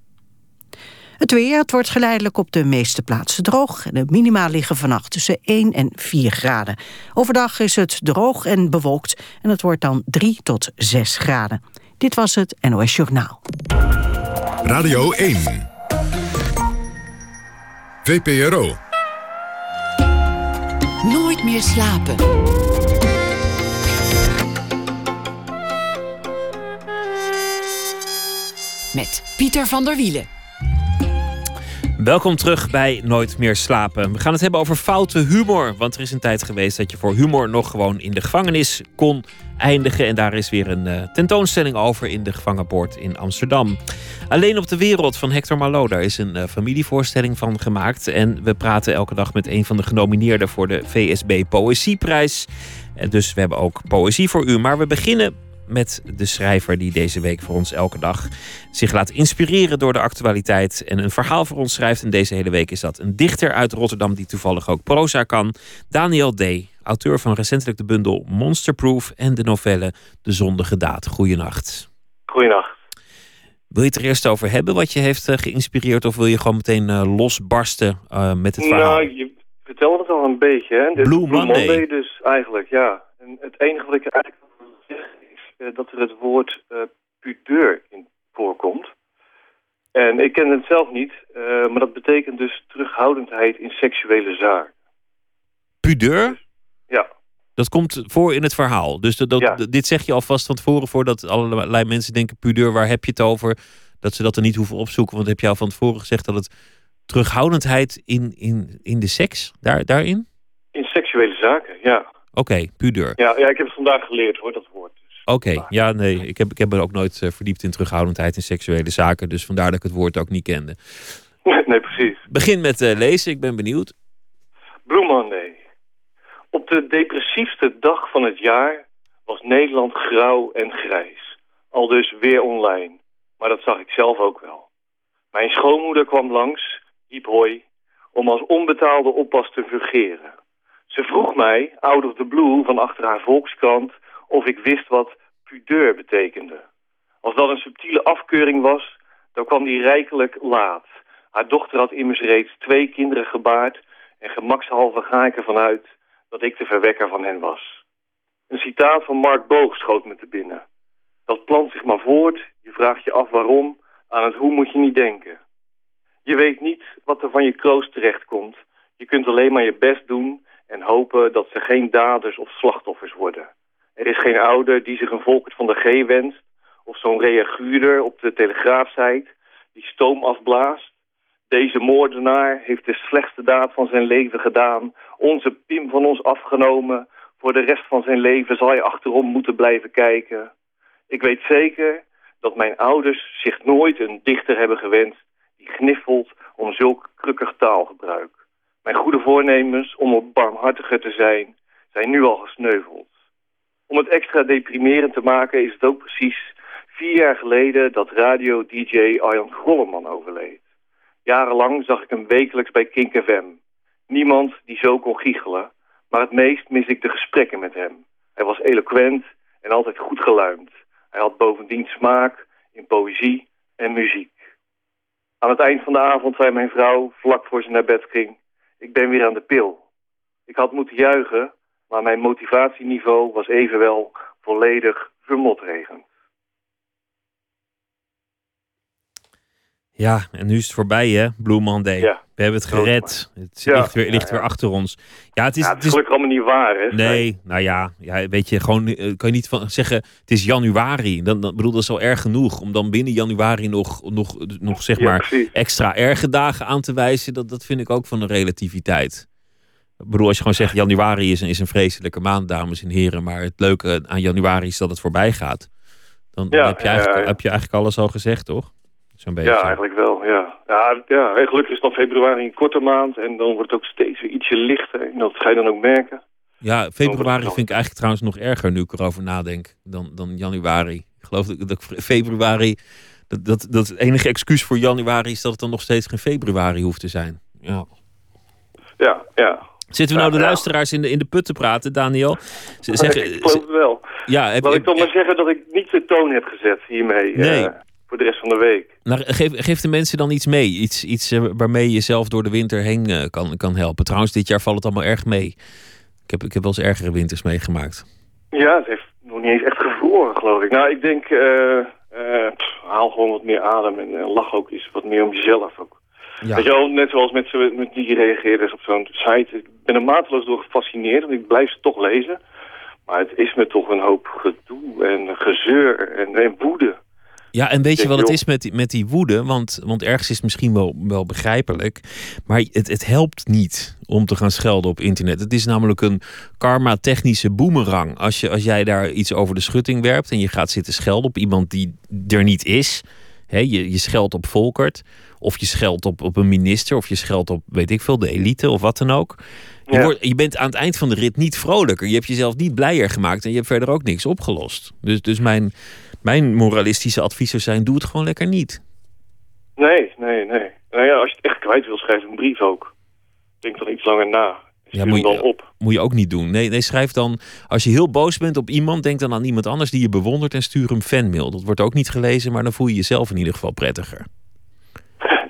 Het weer, het wordt geleidelijk op de meeste plaatsen droog. De minima liggen vannacht tussen 1 en 4 graden. Overdag is het droog en bewolkt en het wordt dan 3 tot 6 graden. Dit was het NOS Journaal. Radio 1. VPRO. Nooit meer slapen. Met Pieter van der Wielen. Welkom terug bij Nooit meer slapen. We gaan het hebben over foute humor. Want er is een tijd geweest dat je voor humor nog gewoon in de gevangenis kon eindigen. En daar is weer een uh, tentoonstelling over in de gevangenpoort in Amsterdam. Alleen op de wereld van Hector Malo. Daar is een uh, familievoorstelling van gemaakt. En we praten elke dag met een van de genomineerden voor de VSB Poëzieprijs. En dus we hebben ook poëzie voor u. Maar we beginnen met de schrijver die deze week voor ons elke dag zich laat inspireren door de actualiteit en een verhaal voor ons schrijft. En deze hele week is dat een dichter uit Rotterdam die toevallig ook proza kan. Daniel D., auteur van recentelijk de bundel Monsterproof en de novelle De Zondige Daad. Goeienacht. Goeienacht. Wil je het er eerst over hebben wat je heeft uh, geïnspireerd of wil je gewoon meteen uh, losbarsten uh, met het verhaal? Nou, je vertelde het al een beetje. Hè? Blue, Blue Monday. Monday dus eigenlijk, ja. En het enige wat ik eigenlijk dat er het woord pudeur in voorkomt. En ik ken het zelf niet, uh, maar dat betekent dus terughoudendheid in seksuele zaken. Pudeur? Ja. Dat komt voor in het verhaal. Dus dat, dat, Ja. dit zeg je alvast van tevoren voordat allerlei mensen denken: pudeur, waar heb je het over? Dat ze dat er niet hoeven opzoeken. Want heb je al van tevoren gezegd dat het terughoudendheid in, in, in de seks, daar, daarin? In seksuele zaken, ja. Oké, pudeur. ja. Ja, ik heb het vandaag geleerd hoor, dat woord. Oké, ja, nee. Ik heb, ik heb me ook nooit eh, verdiept in terughoudendheid in seksuele zaken. Dus vandaar dat ik het woord ook niet kende. nee, precies. Begin met eh, lezen, ik ben benieuwd. Blue Monday. Op de depressiefste dag van het jaar was Nederland grauw en grijs. Al dus weer online. Maar dat zag ik zelf ook wel. Mijn schoonmoeder kwam langs, hiep hoi, om als onbetaalde oppas te fungeren. Ze vroeg mij, out of the blue, van achter haar volkskrant, of ik wist wat pudeur betekende. Als dat een subtiele afkeuring was, dan kwam die rijkelijk laat. Haar dochter had immers reeds twee kinderen gebaard en gemakshalve ga ik ervan uit dat ik de verwekker van hen was. Een citaat van Mark Boog schoot me te binnen. Dat plant zich maar voort, je vraagt je af waarom, aan het hoe moet je niet denken. Je weet niet wat er van je kroost terechtkomt. Je kunt alleen maar je best doen en hopen dat ze geen daders of slachtoffers worden. Er is geen ouder die zich een Volkert van de G wenst... of zo'n reaguurder op de telegraafsite die stoom afblaast. Deze moordenaar heeft de slechtste daad van zijn leven gedaan... onze Pim van ons afgenomen. Voor de rest van zijn leven zal hij achterom moeten blijven kijken. Ik weet zeker dat mijn ouders zich nooit een dichter hebben gewenst... die gniffelt om zulk krukkig taalgebruik. Mijn goede voornemens om wat barmhartiger te zijn... zijn nu al gesneuveld. Om het extra deprimerend te maken is het ook precies vier jaar geleden dat radio-dj Arjan Grolleman overleed. Jarenlang zag ik hem wekelijks bij Kink FM. Niemand die zo kon giechelen, maar het meest mis ik de gesprekken met hem. Hij was eloquent en altijd goed geluimd. Hij had bovendien smaak in poëzie en muziek. Aan het eind van de avond zei mijn vrouw, vlak voor ze naar bed ging... ik ben weer aan de pil. Ik had moeten juichen, maar mijn motivatieniveau was evenwel volledig vermotregend. Ja, en nu is het voorbij, hè? Blue Monday. Ja. We hebben het gered. Het Ja, ligt, weer, ligt ja, weer achter ons. Ja, het is, het is gelukkig allemaal niet waar, hè? Nee, nou ja, ja, weet je, gewoon eh, kan je niet van zeggen, het is januari. Dan, dan bedoel, dat is al erg genoeg. Om dan binnen januari nog, nog, nog zeg maar, extra erge dagen aan te wijzen. Dat, dat vind ik ook van een relativiteit. Ik bedoel, als je gewoon zegt, januari is een, is een vreselijke maand, dames en heren. Maar het leuke aan januari is dat het voorbij gaat. Dan, dan Ja, heb, je eigenlijk, ja. heb je eigenlijk alles al gezegd, toch? Zo'n beetje. Ja, eigenlijk wel, ja. Ja, ja gelukkig is dan februari een korte maand en dan wordt het ook steeds weer ietsje lichter. En dat ga je dan ook merken. Ja, februari vind ik eigenlijk trouwens nog erger nu ik erover nadenk dan, dan januari. Ik geloof dat, dat februari, dat, dat, dat het enige excuus voor januari is dat het dan nog steeds geen februari hoeft te zijn. Ja. Ja, ja. Zitten we nou de luisteraars in de, in de put te praten, Daniel? Ze zeggen, ik geloof het wel. ja, heb, Laat ik dan maar zeggen dat ik niet de toon heb gezet hiermee eh, Nee. voor de rest van de week. nou, geef, geef de mensen dan iets mee. Iets, iets eh, waarmee je jezelf door de winter heen eh, kan, kan helpen. Trouwens, dit jaar valt het allemaal erg mee. Ik heb, ik heb wel eens ergere winters meegemaakt. Ja, het heeft nog niet eens echt gevroren, geloof ik. Nou, ik denk, pff, haal gewoon wat meer adem en lach ook eens wat meer om jezelf ook. Ja. Weet je wel, net zoals met, met die reageerders op zo'n site. Ik ben er mateloos door gefascineerd, want ik blijf ze toch lezen. Maar het is me toch een hoop gedoe en gezeur en, en woede. Ja, en weet je wat het is met die, met die woede? Want, want ergens is het misschien wel, wel begrijpelijk. Maar het, het helpt niet om te gaan schelden op internet. Het is namelijk een karma-technische boemerang. Als, je, als jij daar iets over de schutting werpt en je gaat zitten schelden op iemand die er niet is. Hè, je, je scheldt op Volkert. Of je scheldt op, op een minister. Of je scheldt op, weet ik veel, de elite of wat dan ook. Je, Ja. wordt, je bent aan het eind van de rit niet vrolijker. Je hebt jezelf niet blijer gemaakt. En je hebt verder ook niks opgelost. Dus, dus mijn, mijn moralistische advies zou zijn: doe het gewoon lekker niet. Nee, nee, nee. Nou ja, als je het echt kwijt wil, schrijf een brief ook. Denk dan iets langer na. Stuur moet hem je, dan op. moet je ook niet doen. Nee, nee, schrijf dan. Als je heel boos bent op iemand, denk dan aan iemand anders die je bewondert en stuur hem fanmail. Dat wordt ook niet gelezen, maar dan voel je jezelf in ieder geval prettiger.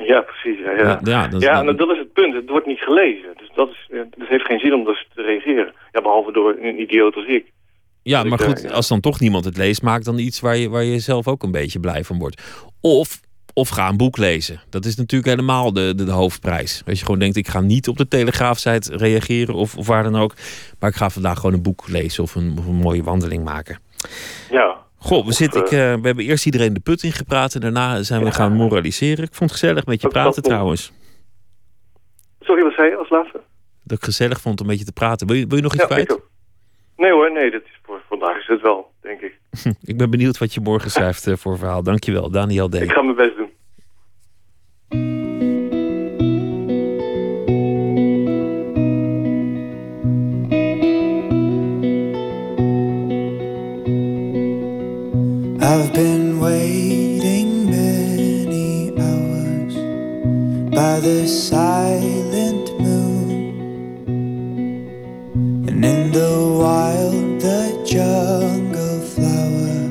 Ja, precies. Ja, ja. Ja, dat is- ja nou, dat is het punt. Het wordt niet gelezen. Dus dat is, het heeft geen zin om dus te reageren. Ja, behalve door een idioot als ik. Ja, maar goed, eh, ja. als dan toch niemand het leest, maak dan iets waar je, waar je zelf ook een beetje blij van wordt. Of, of ga een boek lezen. Dat is natuurlijk helemaal de, de, de hoofdprijs. Als je gewoon denkt, ik ga niet op de Telegraafsite reageren of, of waar dan ook. Maar ik ga vandaag gewoon een boek lezen of een, of een mooie wandeling maken. Ja. Goh, we, zitten, ik, eh, eh, we hebben eerst iedereen de put ingepraat en daarna zijn we gaan moraliseren. Ik vond het gezellig met je dat praten trouwens. Sorry, wat zei je als laatste? Dat ik gezellig vond om met je te praten. Wil je, wil je nog iets Ja, kwijt? Nee hoor, nee, dat is voor vandaag is het wel, denk ik. Ik ben benieuwd wat je morgen schrijft eh, voor verhaal. Dankjewel, Daniel D. Ik ga mijn best doen. I've been waiting many hours by the silent moon, and in the wild, the jungle flower,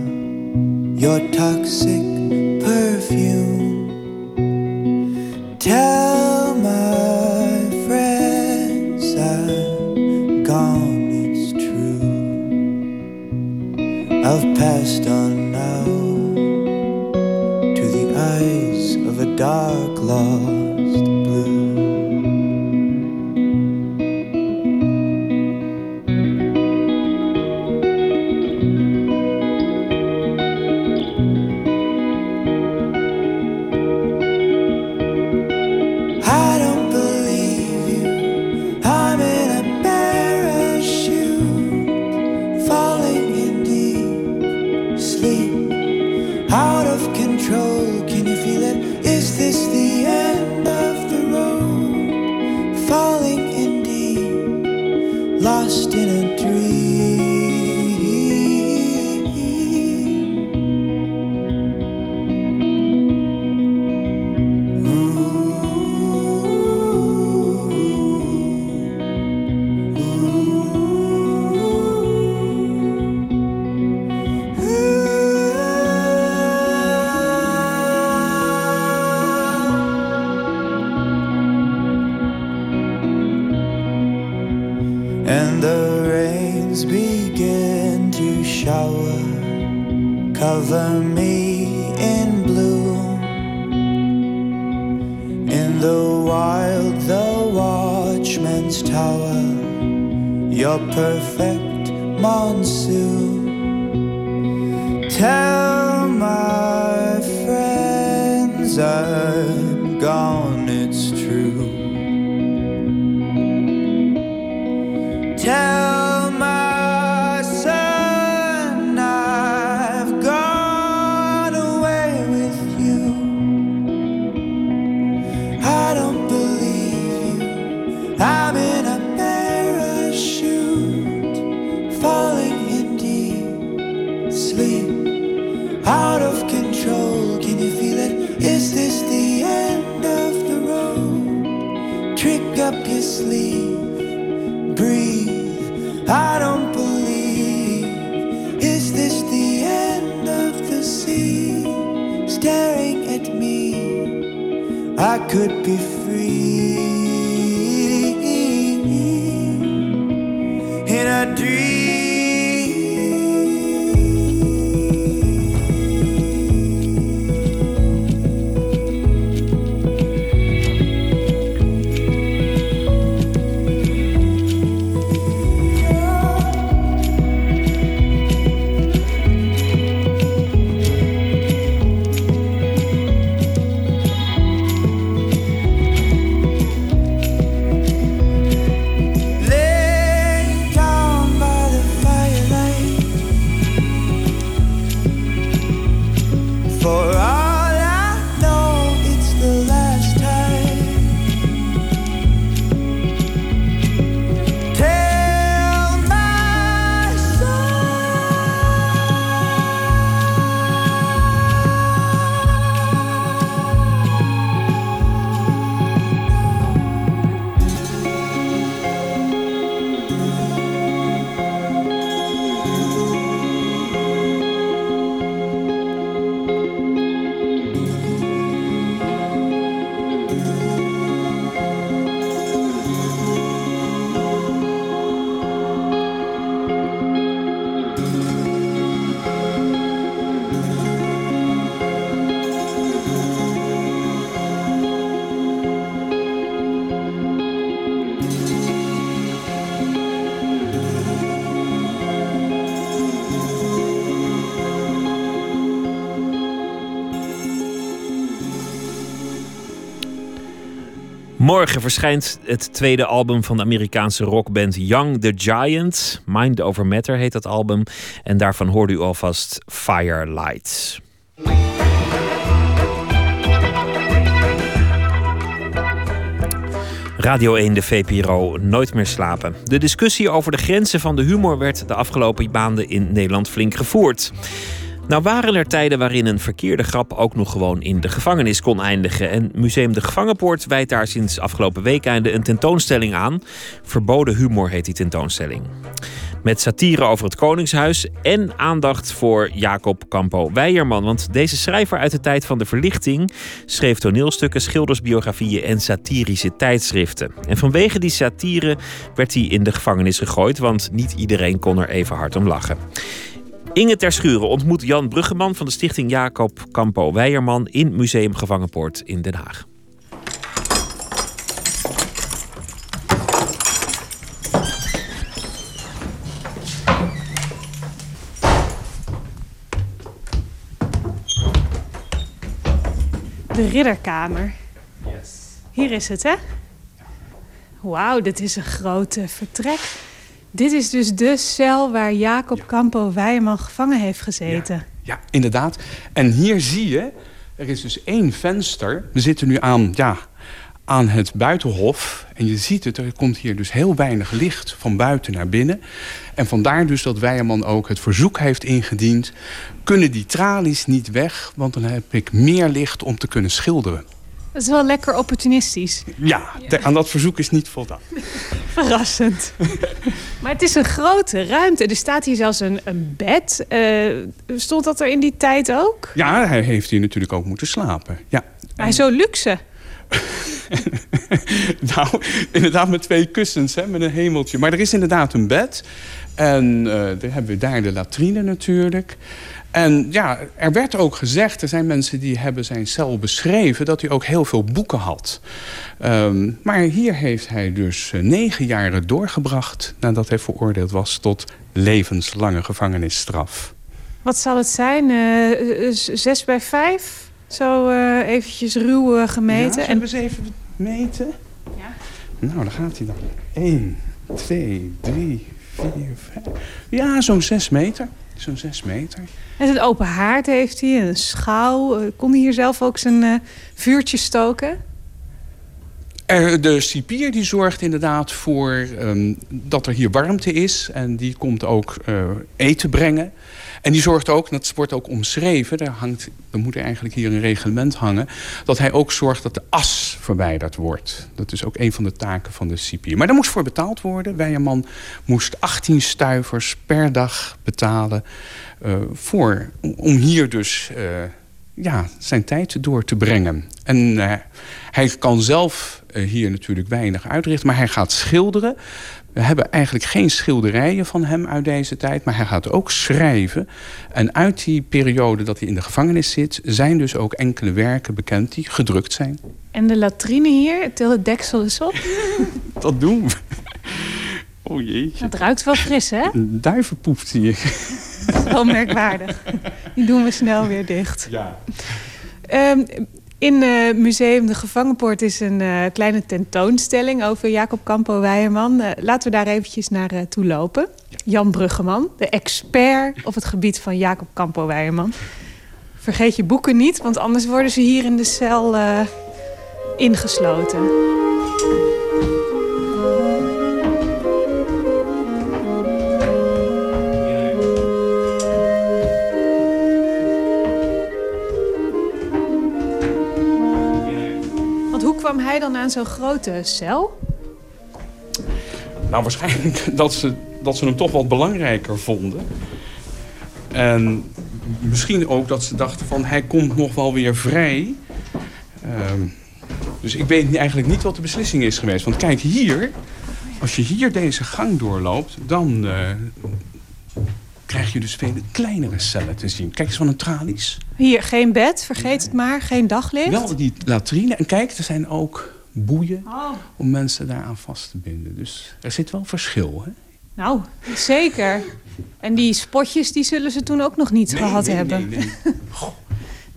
your toxic perfume. Tell my friends I'm gone, it's true. I've passed on dark perfect monsoon. Breathe. I don't believe. Is this the end of the sea? Staring at me, I could be Morgen verschijnt het tweede album van de Amerikaanse rockband Young the Giant. Mind Over Matter heet dat album. En daarvan hoorde u alvast Firelight. Radio 1, de VPRO, nooit meer slapen. De discussie over de grenzen van de humor werd de afgelopen maanden in Nederland flink gevoerd. Nou waren er tijden waarin een verkeerde grap ook nog gewoon in de gevangenis kon eindigen. En Museum de Gevangenpoort wijdt daar sinds afgelopen weekende een tentoonstelling aan. Verboden humor heet die tentoonstelling. Met satire over het Koningshuis en aandacht voor Jacob Campo Weijerman. Want deze schrijver uit de tijd van de verlichting schreef toneelstukken, schildersbiografieën en satirische tijdschriften. En vanwege die satire werd hij in de gevangenis gegooid, want niet iedereen kon er even hard om lachen. Inge Terschuren ontmoet Jan Bruggeman van de stichting Jacob Campo Weijerman in Museum Gevangenpoort in Den Haag. De ridderkamer. Hier is het, hè? Wauw, dit is een groot eh, vertrek. Dit is dus de cel waar Jacob Campo Weijerman gevangen heeft gezeten. Ja, inderdaad. En hier zie je, er is dus één venster. We zitten nu aan, ja, aan het buitenhof. En je ziet het, er komt hier dus heel weinig licht van buiten naar binnen. En vandaar dus dat Weijerman ook het verzoek heeft ingediend... kunnen die tralies niet weg, want dan heb ik meer licht om te kunnen schilderen. Dat is wel lekker opportunistisch. Ja, aan dat verzoek is niet voldaan. Verrassend. maar het is een grote ruimte. Er staat hier zelfs een, een bed. Eh, stond dat er in die tijd ook? Ja, hij heeft hier natuurlijk ook moeten slapen. Ja, Maar zo luxe. nou, inderdaad met twee kussens, hè, met een hemeltje. Maar er is inderdaad een bed. En eh, dan hebben we daar de latrine natuurlijk. En ja, er werd ook gezegd, er zijn mensen die hebben zijn cel beschreven... dat hij ook heel veel boeken had. Ehm, maar hier heeft hij dus eh, negen jaren doorgebracht... nadat hij veroordeeld was tot levenslange gevangenisstraf. Wat zal het zijn? Eh, zes bij vijf? Zo eh, eventjes ruw gemeten. Ja, zullen we eens even meten? Ja. Nou, daar gaat hij dan. 1, 2, 3, 4, 5. Ja, zo'n 6 meter. Zo'n 6 meter. En een open haard heeft hij, een schouw. Eh, Kon hij hier zelf ook zijn eh, vuurtje stoken? Er, de cipier die zorgt inderdaad voor ehm, dat er hier warmte is. En die komt ook eh, eten brengen. En die zorgt ook, dat wordt ook omschreven... Er, hangt, er moet eigenlijk hier een reglement hangen... dat hij ook zorgt dat de as verwijderd wordt. Dat is ook een van de taken van de cipier. Maar daar moest voor betaald worden. Weijerman moest 18 stuivers per dag betalen... eh, voor, om hier dus... eh, ja, zijn tijd door te brengen. En eh, hij kan zelf hier natuurlijk weinig uitrichten, maar hij gaat schilderen. We hebben eigenlijk geen schilderijen van hem uit deze tijd, maar hij gaat ook schrijven. En uit die periode dat hij in de gevangenis zit, zijn dus ook enkele werken bekend die gedrukt zijn. En de latrine hier, til het deksel eens op. Dat doen we. Oh jeetje. Het ruikt wel fris, hè? Een duivenpoep zie ik. Wel merkwaardig. Die doen we snel weer dicht. Ja. Ehm, in eh Museum de Gevangenpoort is een eh, kleine tentoonstelling over Jacob Campo Weijerman. Eh, laten we daar eventjes naar toe lopen. Jan Bruggeman, de expert op het gebied van Jacob Campo Weijerman. Vergeet je boeken niet, want anders worden ze hier in de cel ingesloten. Hij dan aan zo'n grote cel? Nou, waarschijnlijk dat ze, dat ze hem toch wat belangrijker vonden. En misschien ook dat ze dachten van hij komt nog wel weer vrij. Ehm, dus ik weet eigenlijk niet wat de beslissing is geweest. Want kijk hier, als je hier deze gang doorloopt, dan eh, krijg je dus vele kleinere cellen te zien. Kijk eens van een tralies. Hier, geen bed, vergeet het maar, geen daglicht. Wel die latrine. En kijk, er zijn ook boeien Oh. om mensen daaraan vast te binden. Dus er zit wel verschil, hè? Nou, zeker. En die spotjes, die zullen ze toen ook nog niet Nee, gehad nee, hebben. nee.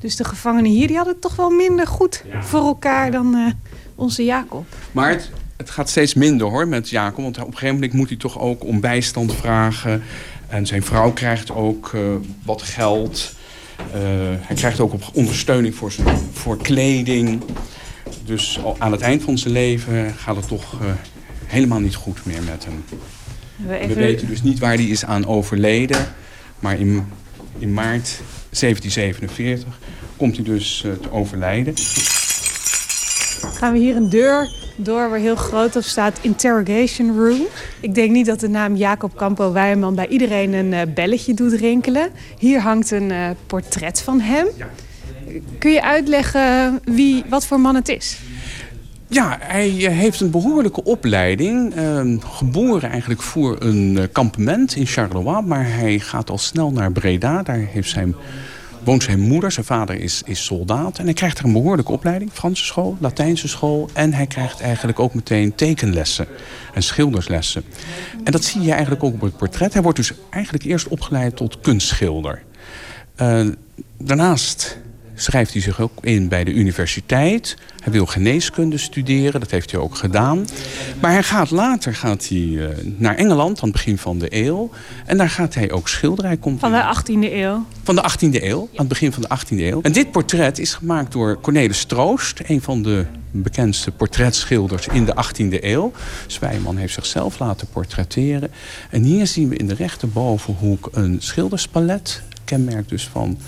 Dus de gevangenen hier, die hadden het toch wel minder goed voor elkaar dan, eh, onze Jacob. Maar het, het gaat steeds minder hoor met Jacob. Want op een gegeven moment moet hij toch ook om bijstand vragen. En zijn vrouw krijgt ook uh, wat geld. Uh, hij krijgt ook ondersteuning voor, zijn, voor kleding. Dus aan het eind van zijn leven gaat het toch uh, helemaal niet goed meer met hem. We, even... We, weten dus niet waar hij is aan overleden. Maar in, in maart 1747 komt hij dus te overlijden. Gaan we hier een deur door waar heel groot op staat Interrogation Room. Ik denk niet dat de naam Jacob Campo Wijman bij iedereen een uh, belletje doet rinkelen. Hier hangt een uh, portret van hem. Kun je uitleggen wie, wat voor man het is? Ja, hij eh, heeft een behoorlijke opleiding. Uh, geboren eigenlijk voor een kampement in Charleroi. Maar hij gaat al snel naar Breda. Daar heeft zijn woont zijn moeder. Zijn vader is, is soldaat. En hij krijgt er een behoorlijke opleiding. Franse school, Latijnse school. En hij krijgt eigenlijk ook meteen tekenlessen. En schilderslessen. En dat zie je eigenlijk ook op het portret. Hij wordt dus eigenlijk eerst opgeleid tot kunstschilder. Uh, daarnaast schrijft hij zich ook in bij de universiteit. Hij wil geneeskunde studeren, dat heeft hij ook gedaan. Maar hij gaat later gaat hij, uh, naar Engeland, aan het begin van de eeuw. En daar gaat hij ook. Hij komt van de 18e eeuw? Van de 18e eeuw, aan het begin van de 18e eeuw. En dit portret is gemaakt door Cornelis Troost, een van de bekendste portretschilders in de 18e eeuw. Zwijman heeft zichzelf laten portretteren. En hier zien we in de rechterbovenhoek een schilderspalet. Kenmerk dus van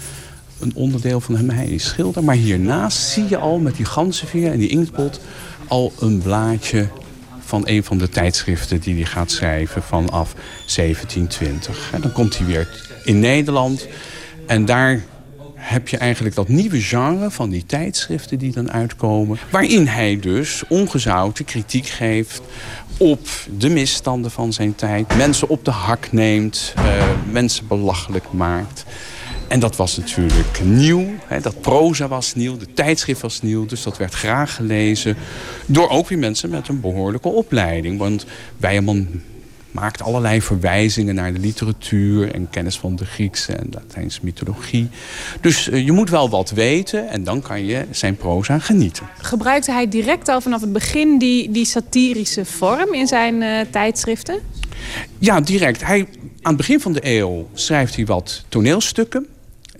een onderdeel van hem. Hij is schilder. Maar hiernaast zie je al met die ganzenveer en die inktpot... al een blaadje van een van de tijdschriften die hij gaat schrijven vanaf 1720. En dan komt hij weer in Nederland. En daar heb je eigenlijk dat nieuwe genre van die tijdschriften die dan uitkomen. Waarin hij dus ongezouten kritiek geeft op de misstanden van zijn tijd. Mensen op de hak neemt, uh, mensen belachelijk maakt. En dat was natuurlijk nieuw. Hè, dat proza was nieuw, de tijdschrift was nieuw. Dus dat werd graag gelezen door ook weer mensen met een behoorlijke opleiding. Want Wijman maakt allerlei verwijzingen naar de literatuur... en kennis van de Griekse en Latijnse mythologie. Dus uh, je moet wel wat weten en dan kan je zijn proza genieten. Gebruikte hij direct al vanaf het begin die, die satirische vorm in zijn uh, tijdschriften? Ja, direct. Hij, aan het begin van de eeuw schrijft hij wat toneelstukken...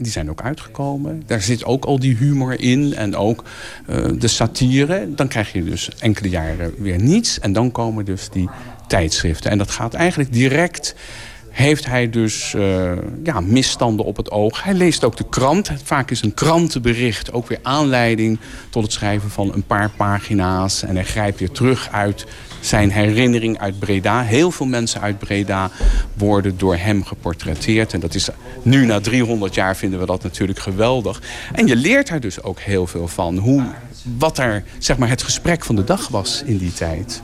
Die zijn ook uitgekomen. Daar zit ook al die humor in en ook uh, de satire. Dan krijg je dus enkele jaren weer niets. En dan komen dus die tijdschriften. En dat gaat eigenlijk direct heeft hij dus uh, ja, misstanden op het oog. Hij leest ook de krant. Vaak is een krantenbericht ook weer aanleiding tot het schrijven van een paar pagina's. En hij grijpt weer terug uit zijn herinnering uit Breda. Heel veel mensen uit Breda worden door hem geportretteerd. En dat is nu na 300 jaar vinden we dat natuurlijk geweldig. En je leert er dus ook heel veel van. Hoe, wat er zeg maar, het gesprek van de dag was in die tijd.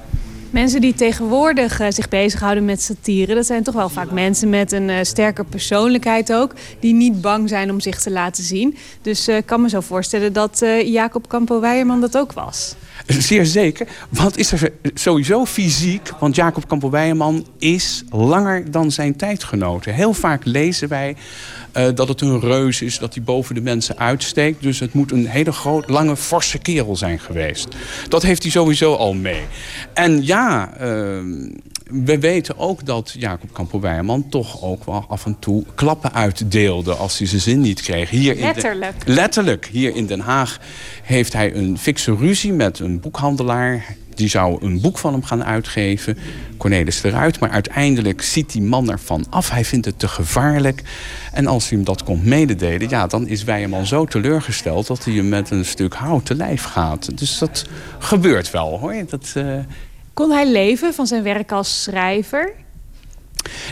Mensen die tegenwoordig uh, zich bezighouden met satire... dat zijn toch wel vaak mensen met een uh, sterke persoonlijkheid ook... die niet bang zijn om zich te laten zien. Dus uh, ik kan me zo voorstellen dat Jacob Campo-Weijerman dat ook was. Zeer zeker. Want is er sowieso fysiek... want Jacob Campo-Weijerman is langer dan zijn tijdgenoten. Heel vaak lezen wij uh, dat het een reus is, dat hij boven de mensen uitsteekt. Dus het moet een hele groot, lange, forse kerel zijn geweest. Dat heeft hij sowieso al mee. En ja, uh, we weten ook dat Jacob Campo-Wijman toch ook wel af en toe klappen uitdeelde als hij zijn zin niet kreeg. Hier letterlijk. In de, letterlijk. Hier in Den Haag heeft hij een fikse ruzie met een boekhandelaar. Die zou een boek van hem gaan uitgeven. Cornelis eruit. Maar uiteindelijk ziet die man ervan af. Hij vindt het te gevaarlijk. En als hij hem dat komt mededelen... Ja, dan is Wijman zo teleurgesteld... dat hij hem met een stuk hout te lijf gaat. Dus dat gebeurt wel, hoor. Dat, uh... Kon hij leven van zijn werk als schrijver?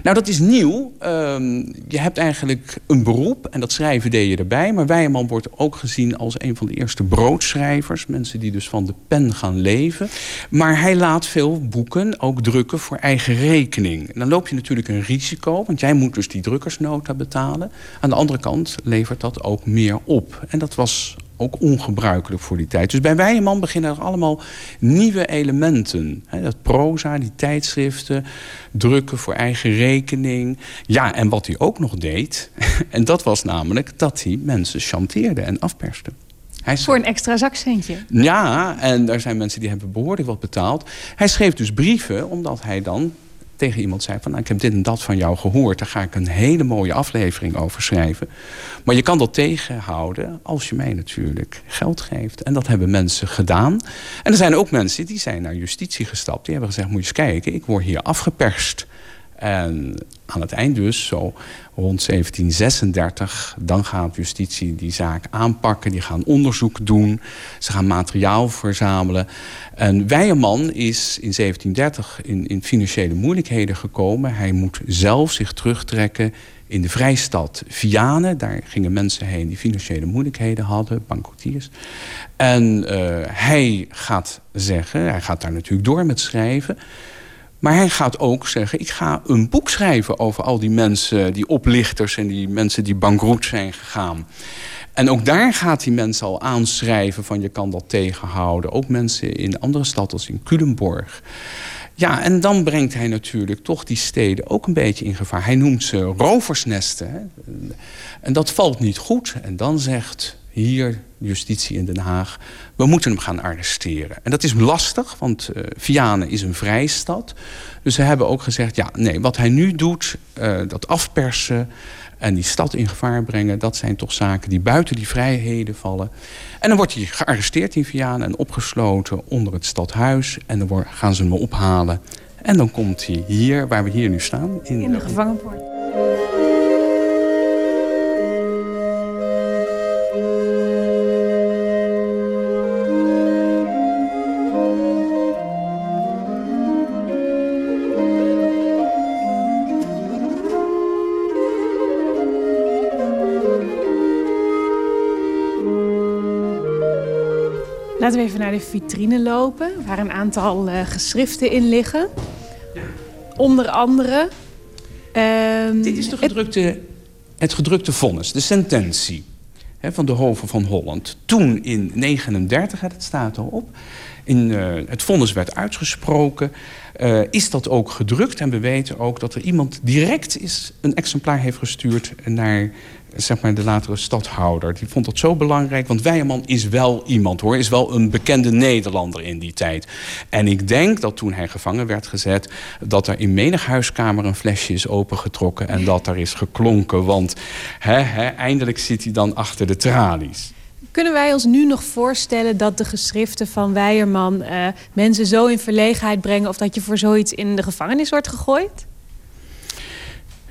Nou, dat is nieuw. Um, je hebt eigenlijk een beroep en dat schrijven deed je erbij. Maar Wijman wordt ook gezien als een van de eerste broodschrijvers. Mensen die dus van de pen gaan leven. Maar hij laat veel boeken ook drukken voor eigen rekening. En dan loop je natuurlijk een risico, want jij moet dus die drukkersnota betalen. Aan de andere kant levert dat ook meer op. En dat was ook ongebruikelijk voor die tijd. Dus bij Weijeman beginnen er allemaal nieuwe elementen. dat proza, die tijdschriften, drukken voor eigen rekening. Ja, en wat hij ook nog deed, en dat was namelijk dat hij mensen chanteerde en afperste. Hij Voor een extra zakcentje. Ja, en er zijn mensen die hebben behoorlijk wat betaald. Hij schreef dus brieven, omdat hij dan tegen iemand zei van... Nou, ik heb dit en dat van jou gehoord, daar ga ik een hele mooie aflevering over schrijven. Maar je kan dat tegenhouden als je mij natuurlijk geld geeft. En dat hebben mensen gedaan. En er zijn ook mensen die zijn naar justitie gestapt. Die hebben gezegd, moet je eens kijken, ik word hier afgeperst. En aan het eind dus, zo rond 1736, dan gaat justitie die zaak aanpakken. Die gaan onderzoek doen. Ze gaan materiaal verzamelen. En Weijerman is in 1730 in, in financiële moeilijkheden gekomen. Hij moet zelf zich terugtrekken in de vrijstad Vianen. Daar gingen mensen heen die financiële moeilijkheden hadden, bankotiers. En uh, hij gaat zeggen, hij gaat daar natuurlijk door met schrijven... Maar hij gaat ook zeggen, ik ga een boek schrijven over al die mensen, die oplichters en die mensen die bankroet zijn gegaan. En ook daar gaat hij mensen al aanschrijven van je kan dat tegenhouden. Ook mensen in andere stad als in Culemborg. Ja, en dan brengt hij natuurlijk toch die steden ook een beetje in gevaar. Hij noemt ze roversnesten. Hè? En dat valt niet goed. En dan zegt hier justitie in Den Haag... we moeten hem gaan arresteren. En dat is lastig, want uh, Vianen is een vrijstad. Dus ze hebben ook gezegd, ja, nee, wat hij nu doet... Uh, dat afpersen en die stad in gevaar brengen... dat zijn toch zaken die buiten die vrijheden vallen. En dan wordt hij gearresteerd in Vianen en opgesloten onder het stadhuis. En dan gaan ze hem ophalen. En dan komt hij hier, waar we hier nu staan. In, in de gevangenpoort. De vitrine lopen, waar een aantal uh, geschriften in liggen. Onder andere... Uh, Dit is de gedrukte, het... het gedrukte vonnis, de sententie hè, van de Hoven van Holland. Toen in 39, het staat erop, in, uh, het vonnis werd uitgesproken... Uh, is dat ook gedrukt. En we weten ook dat er iemand direct is, een exemplaar heeft gestuurd... naar zeg maar, de latere stadhouder. Die vond dat zo belangrijk. Want Weijerman is wel iemand, hoor. Is wel een bekende Nederlander in die tijd. En ik denk dat toen hij gevangen werd gezet... dat er in menig huiskamer een flesje is opengetrokken... en dat er is geklonken. Want eindelijk zit hij dan achter de tralies. Kunnen wij ons nu nog voorstellen dat de geschriften van Weijerman... Uh, mensen zo in verlegenheid brengen... of dat je voor zoiets in de gevangenis wordt gegooid?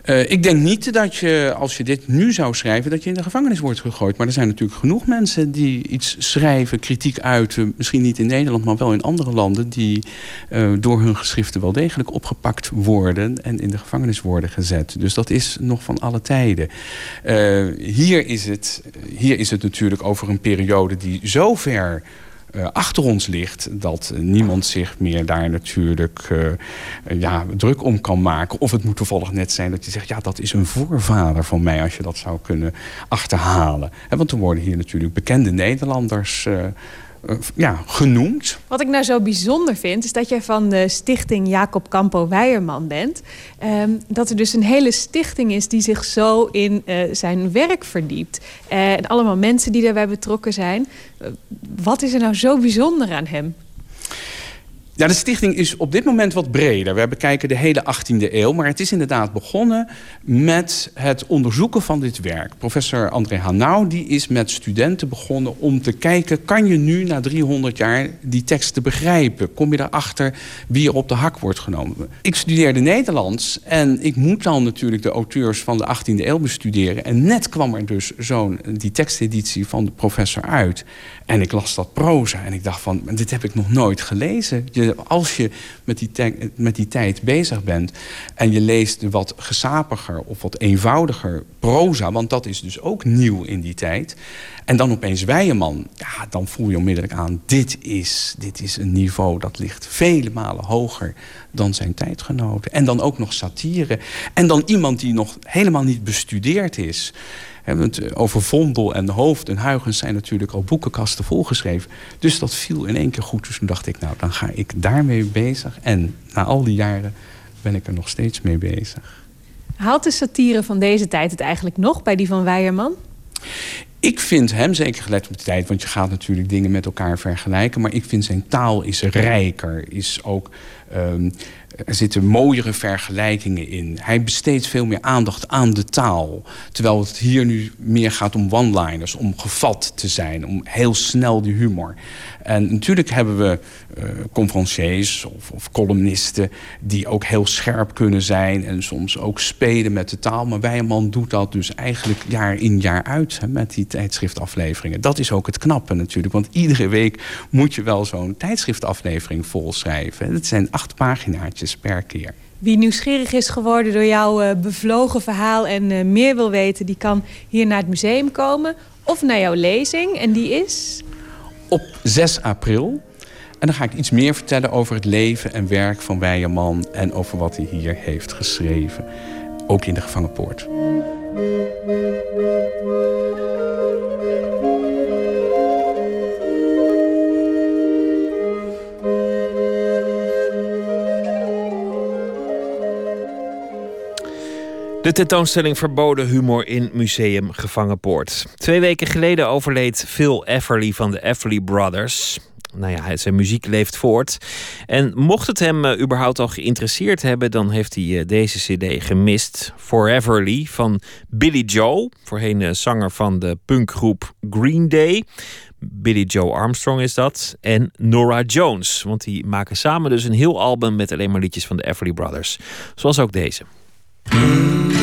Uh, ik denk niet dat je, als je dit nu zou schrijven... dat je in de gevangenis wordt gegooid. Maar er zijn natuurlijk genoeg mensen die iets schrijven, kritiek uiten... misschien niet in Nederland, maar wel in andere landen... die uh, door hun geschriften wel degelijk opgepakt worden... en in de gevangenis worden gezet. Dus dat is nog van alle tijden. Uh, hier, is het, hier is het natuurlijk over een periode die zo ver uh, achter ons ligt... dat niemand zich meer daar natuurlijk uh, ja, druk om kan maken. Of het moet toevallig net zijn dat je zegt... ja, dat is een voorvader van mij als je dat zou kunnen achterhalen. Want er worden hier natuurlijk bekende Nederlanders... ja, genoemd. Wat ik nou zo bijzonder vind, is dat jij van de stichting Jacob Campo Weijerman bent. Um, dat er dus een hele stichting is die zich zo in uh, zijn werk verdiept. Uh, en allemaal mensen die daarbij betrokken zijn. Wat is er nou zo bijzonder aan hem? Ja, de stichting is op dit moment wat breder. We bekijken de hele 18e eeuw. Maar het is inderdaad begonnen met het onderzoeken van dit werk. Professor André Hanau die is met studenten begonnen om te kijken... kan je nu na 300 jaar die teksten begrijpen? Kom je erachter wie er op de hak wordt genomen? Ik studeerde Nederlands en ik moet dan natuurlijk de auteurs van de 18e eeuw bestuderen. En net kwam er dus zo'n die teksteditie van de professor uit. En ik las dat proza en ik dacht van, dit heb ik nog nooit gelezen. Als je met die, met die tijd bezig bent en je leest wat gesapiger of wat eenvoudiger proza... want dat is dus ook nieuw in die tijd... en dan opeens Weijeman, ja, dan voel je onmiddellijk aan... dit is, dit is een niveau dat ligt vele malen hoger dan zijn tijdgenoten. En dan ook nog satire. En dan iemand die nog helemaal niet bestudeerd is... Want over Vondel en Hoofd en Huygens zijn natuurlijk al boekenkasten volgeschreven. Dus dat viel in één keer goed. Dus toen dacht ik, nou, dan ga ik daarmee bezig. En na al die jaren ben ik er nog steeds mee bezig. Haalt de satire van deze tijd het eigenlijk nog bij die van Weijerman? ik vind hem, zeker gelet op de tijd... want je gaat natuurlijk dingen met elkaar vergelijken... maar ik vind zijn taal is rijker, is ook... Um, er zitten mooiere vergelijkingen in. Hij besteedt veel meer aandacht aan de taal. Terwijl het hier nu meer gaat om one-liners, om gevat te zijn, om heel snel die humor. En natuurlijk hebben we uh, conferenciers of, of, columnisten die ook heel scherp kunnen zijn en soms ook spelen met de taal. Maar Wijman doet dat dus eigenlijk jaar in jaar uit hè, met die tijdschriftafleveringen. Dat is ook het knappe natuurlijk, want iedere week moet je wel zo'n tijdschriftaflevering volschrijven. Het zijn acht paginaatjes per keer. Wie nieuwsgierig is geworden door jouw uh, bevlogen verhaal en uh, meer wil weten, die kan hier naar het museum komen of naar jouw lezing. En die is? Op 6 april. En dan ga ik iets meer vertellen over het leven en werk van Weijerman en over wat hij hier heeft geschreven. Ook in de gevangenpoort. De tentoonstelling Verboden Humor in Museum Gevangenpoort. Twee weken geleden overleed Phil Everly van de Everly Brothers. Nou ja, zijn muziek leeft voort. En mocht het hem uh, überhaupt al geïnteresseerd hebben, dan heeft hij uh, deze CD gemist. Foreverly van Billy Joe, voorheen uh, zanger van de punkgroep Green Day. Billy Joe Armstrong is dat. En Nora Jones, want die maken samen dus een heel album met alleen maar liedjes van de Everly Brothers. Zoals ook deze. Who's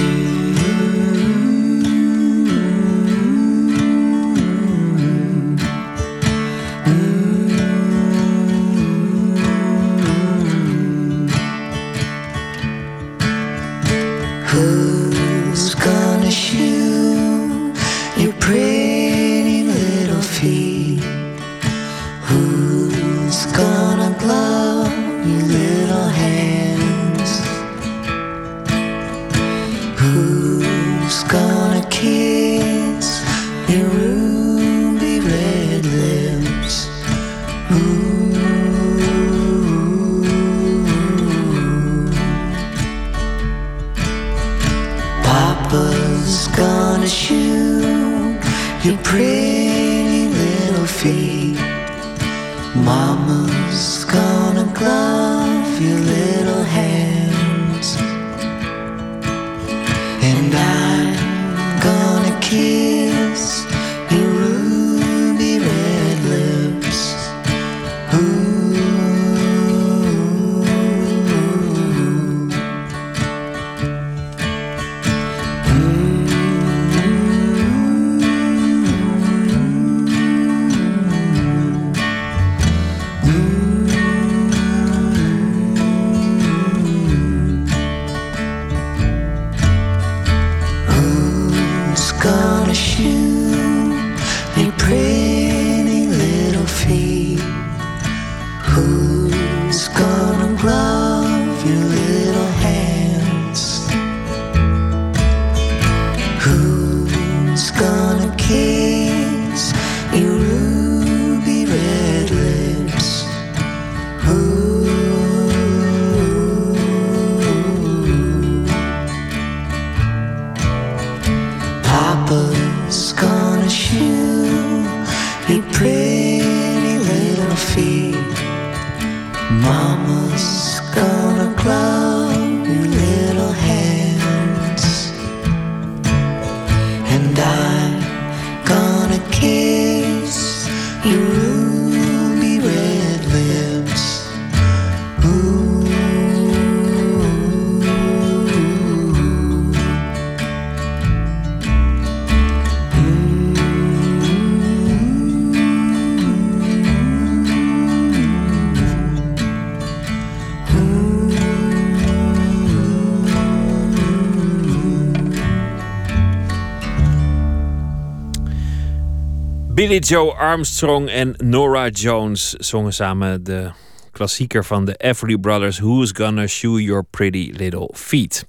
Billy Joe Armstrong en Nora Jones zongen samen de klassieker van de Everly Brothers Who's Gonna Shoe Your Pretty Little Feet.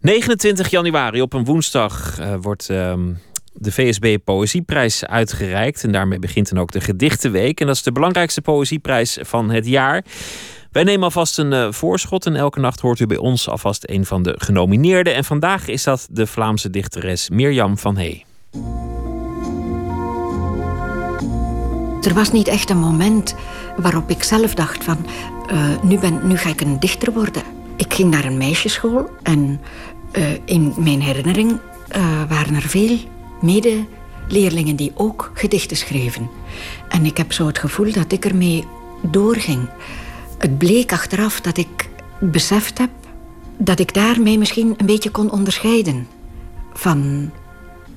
29 januari op een woensdag uh, wordt ehm, de VSB Poëzieprijs uitgereikt. En daarmee begint dan ook de Gedichtenweek. En dat is de belangrijkste poëzieprijs van het jaar. Wij nemen alvast een uh, voorschot en elke nacht hoort u bij ons alvast een van de genomineerden. En vandaag is dat de Vlaamse dichteres Mirjam van Hey. Er was niet echt een moment waarop ik zelf dacht van... eh, nu, ben, nu ga ik een dichter worden. Ik ging naar een meisjesschool en eh, in mijn herinnering eh, waren er veel medeleerlingen die ook gedichten schreven. En ik heb zo het gevoel dat ik ermee doorging. Het bleek achteraf dat ik beseft heb dat ik daarmee misschien een beetje kon onderscheiden van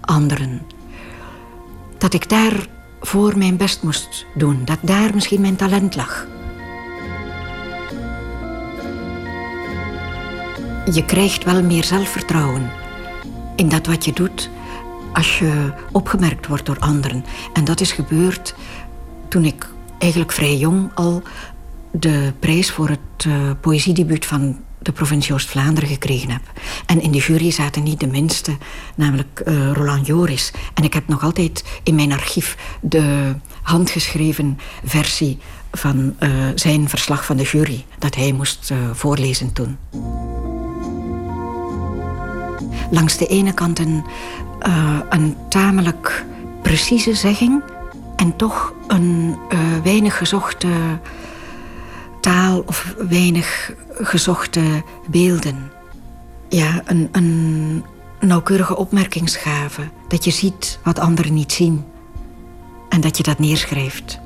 anderen. Dat ik daar voor mijn best moest doen. Dat daar misschien mijn talent lag. Je krijgt wel meer zelfvertrouwen in dat wat je doet als je opgemerkt wordt door anderen. En dat is gebeurd toen ik eigenlijk vrij jong al de prijs voor het uh, poëziedebuut van de provincie Oost-Vlaanderen gekregen heb. En in de jury zaten niet de minste, namelijk uh, Roland Joris. En ik heb nog altijd in mijn archief de handgeschreven versie van uh, zijn verslag van de jury, dat hij moest uh, voorlezen toen. Langs de ene kant een, een tamelijk precieze zegging en toch een weinig gezochte taal of weinig gezochte beelden. Ja, een, een nauwkeurige opmerkingsgave. Dat je ziet wat anderen niet zien. En dat je dat neerschrijft.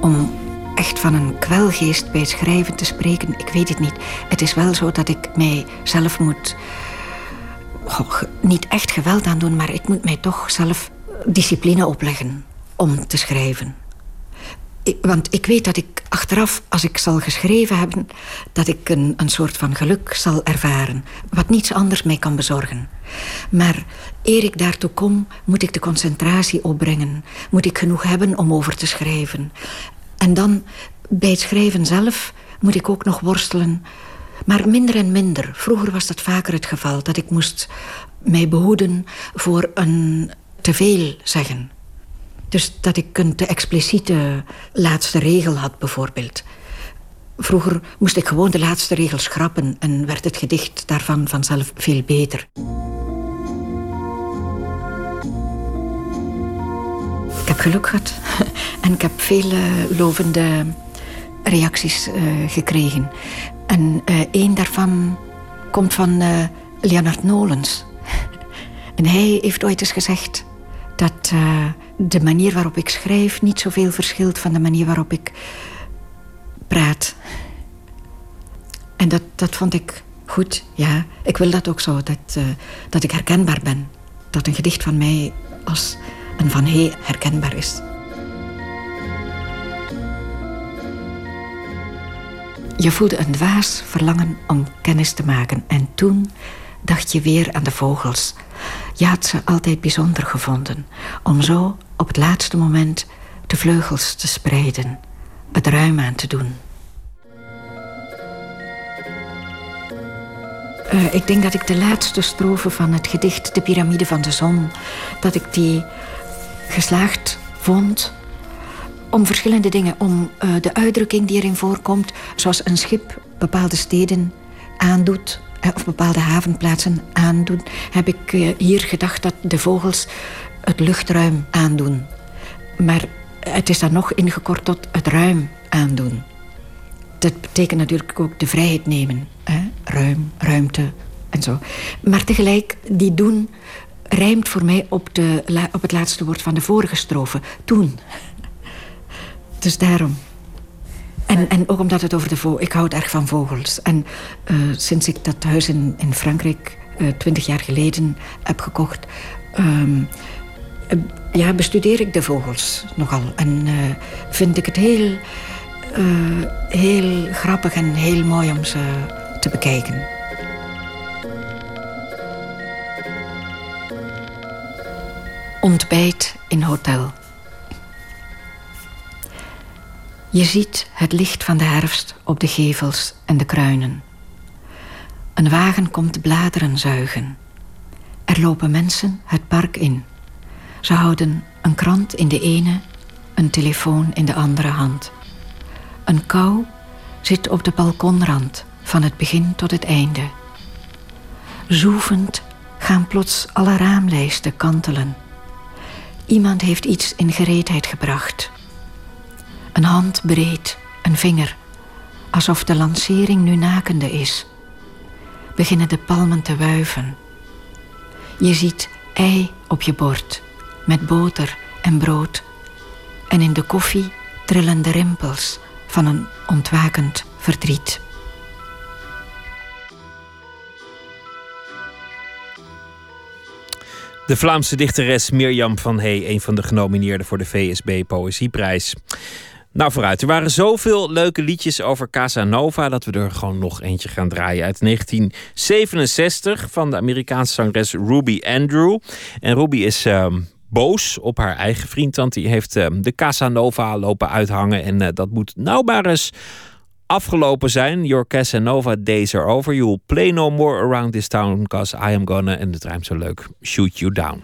Om echt van een kwelgeest bij schrijven te spreken, ik weet het niet. Het is wel zo dat ik mij zelf moet... Niet echt geweld aan doen, maar ik moet mij toch zelf discipline opleggen om te schrijven. Want ik weet dat ik achteraf, als ik zal geschreven hebben... dat ik een, een soort van geluk zal ervaren. Wat niets anders mij kan bezorgen. Maar eer ik daartoe kom, moet ik de concentratie opbrengen. Moet ik genoeg hebben om over te schrijven. En dan, bij het schrijven zelf, moet ik ook nog worstelen... Maar minder en minder. Vroeger was dat vaker het geval. Dat ik moest mij behoeden voor een te veel zeggen. Dus dat ik een te expliciete laatste regel had, bijvoorbeeld. Vroeger moest ik gewoon de laatste regel schrappen en werd het gedicht daarvan vanzelf veel beter. Ik heb geluk gehad en ik heb veel uh, lovende reacties uh, gekregen. En één daarvan komt van Leonard Nolens. En hij heeft ooit eens gezegd dat uh, de manier waarop ik schrijf niet zoveel verschilt van de manier waarop ik praat. En dat, dat vond ik goed, ja. Ik wil dat ook zo, dat, uh, dat ik herkenbaar ben. Dat een gedicht van mij als een van hij herkenbaar is. Je voelde een dwaas verlangen om kennis te maken. En toen dacht je weer aan de vogels. Je had ze altijd bijzonder gevonden. Om zo op het laatste moment de vleugels te spreiden. Het ruim aan te doen. Uh, ik denk dat ik de laatste strofe van het gedicht De Pyramide van de Zon... dat ik die geslaagd vond om verschillende dingen. Om uh, de uitdrukking die erin voorkomt... zoals een schip bepaalde steden aandoet of bepaalde havenplaatsen aandoen, heb ik uh, hier gedacht dat de vogels het luchtruim aandoen. Maar het is dan nog ingekort tot het ruim aandoen. Dat betekent natuurlijk ook de vrijheid nemen. Hè? Ruim, ruimte en zo. Maar tegelijk, die doen rijmt voor mij op, de, op het laatste woord van de vorige strofe. Toen. Dus daarom. En, en ook omdat het over de vogels... Ik hou erg van vogels. En uh, sinds ik dat huis in, in Frankrijk uh, twintig jaar geleden heb gekocht... Um, uh, ja, bestudeer ik de vogels nogal. En vind ik het heel, heel grappig en heel mooi om ze te bekijken. Ontbijt in hotel. Je ziet het licht van de herfst op de gevels en de kruinen. Een wagen komt bladeren zuigen. Er lopen mensen het park in. Ze houden een krant in de ene, een telefoon in de andere hand. Een kou zit op de balkonrand van het begin tot het einde. Zoevend gaan plots alle raamlijsten kantelen. Iemand heeft iets in gereedheid gebracht. Een hand breed, een vinger, alsof de lancering nu nakende is. Beginnen de palmen te wuiven. Je ziet ei op je bord, met boter en brood. En in de koffie trillen de rimpels van een ontwakend verdriet. De Vlaamse dichteres Mirjam van Hey, een van de genomineerden voor de VSB Poëzieprijs. Nou, vooruit. Er waren zoveel leuke liedjes over Casanova dat we er gewoon nog eentje gaan draaien uit 1967 van de Amerikaanse zangeres Ruby Andrew. En Ruby is ehm, boos op haar eigen vriend, want die heeft ehm, de Casanova lopen uithangen. En eh, dat moet nou maar eens afgelopen zijn. Your Casanova days are over. You will play no more around this town because I am gonna, en het rijmt zo leuk, shoot you down.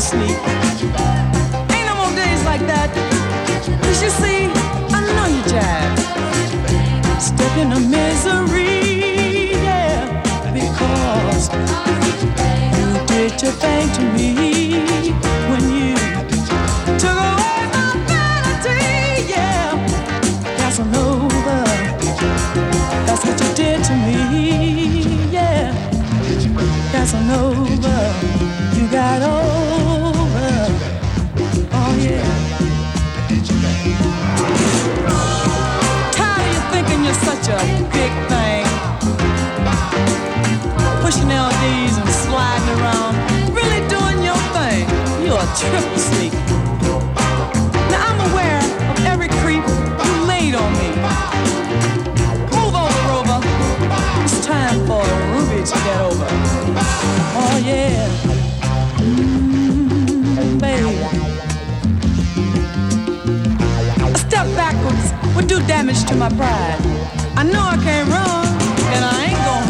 Sneak. Ain't no more days like that. Cause you see, I know you jive. Step in the misery, yeah. Because you did your thing to me LDs and sliding around, really doing your thing. You're a triple sneak. Now I'm aware of every creep you laid on me. Move over, Rover. It's time for Ruby to get over. Oh yeah, mm, baby. A step backwards would do damage to my pride. I know I can't run, and I ain't gonna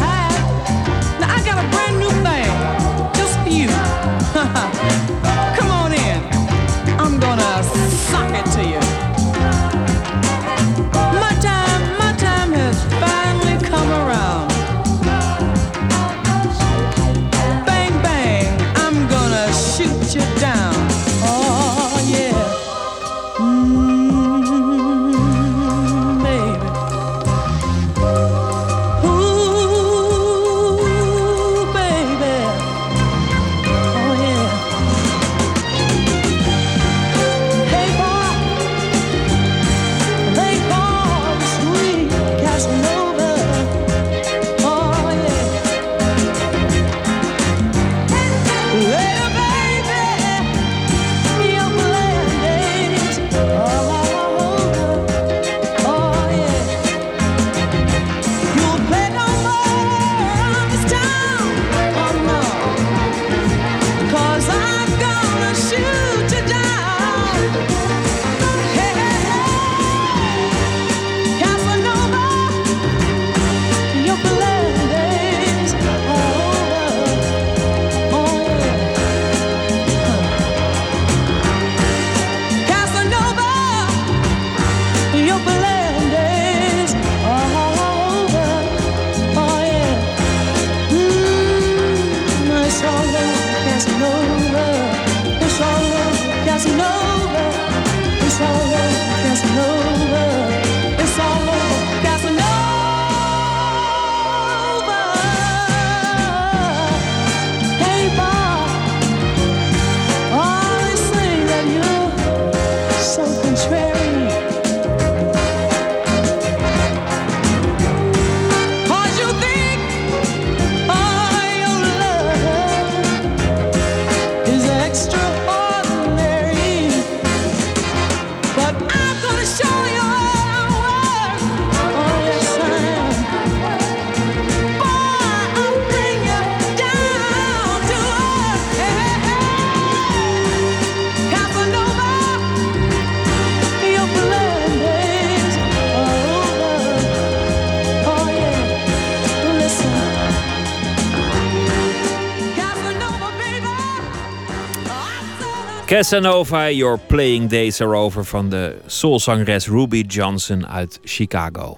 Casanova, Your Playing Days Are Over van de soulzangeres Ruby Johnson uit Chicago.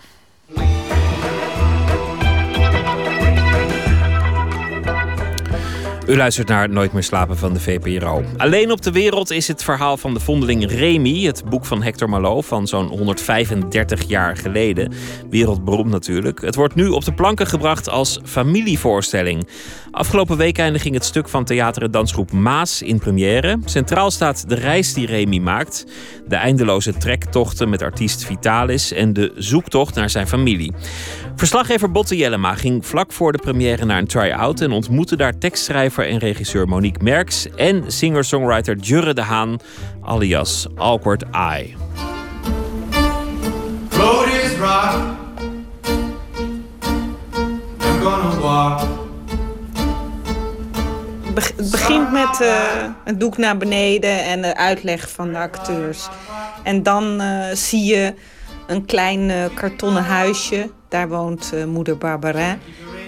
U luistert naar Nooit meer slapen van de VPRO. Alleen op de wereld is het verhaal van de vondeling Remy, het boek van Hector Malot van zo'n 135 jaar geleden. Wereldberoemd natuurlijk. Het wordt nu op de planken gebracht als familievoorstelling. Afgelopen weekende ging het stuk van theater- en dansgroep Maas in première. Centraal staat de reis die Remy maakt, de eindeloze trektochten met artiest Vitalis en de zoektocht naar zijn familie. Verslaggever Botte Jellema ging vlak voor de première naar een try-out en ontmoette daar tekstschrijver en regisseur Monique Merks en singer-songwriter Jurre de Haan, alias Awkward Eye. Het begint met eh, een doek naar beneden en de uitleg van de acteurs. En dan eh, zie je een klein eh, kartonnen huisje. Daar woont eh, moeder Barbarin.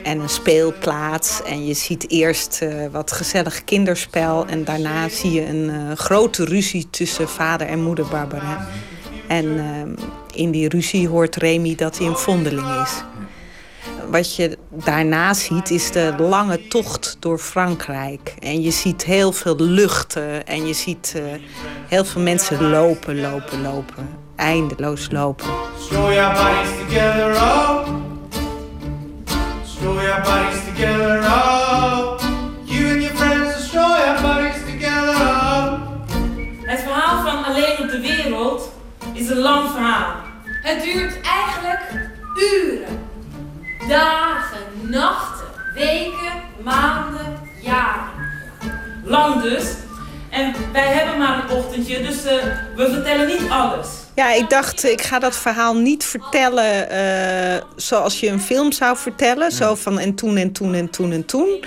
En een speelplaats. En je ziet eerst eh, wat gezellig kinderspel. En daarna zie je een eh, grote ruzie tussen vader en moeder Barbarin. En eh, in die ruzie hoort Remy dat hij een vondeling is. Wat je daarna ziet is de lange tocht door Frankrijk. En je ziet heel veel luchten en je ziet eh, heel veel mensen lopen, lopen, lopen. Eindeloos lopen. Stroll your bodies together, oh. Stroll your bodies together, oh. You and your friends, stroll your bodies together, oh. Het verhaal van Alleen op de Wereld is een lang verhaal. Het duurt eigenlijk uren. Dagen, nachten, weken, maanden, jaren. Lang dus. En wij hebben maar een ochtendje, dus eh, we vertellen niet alles. Ja, ik dacht, ik ga dat verhaal niet vertellen eh, zoals je een film zou vertellen. Zo van en toen en toen en toen en toen.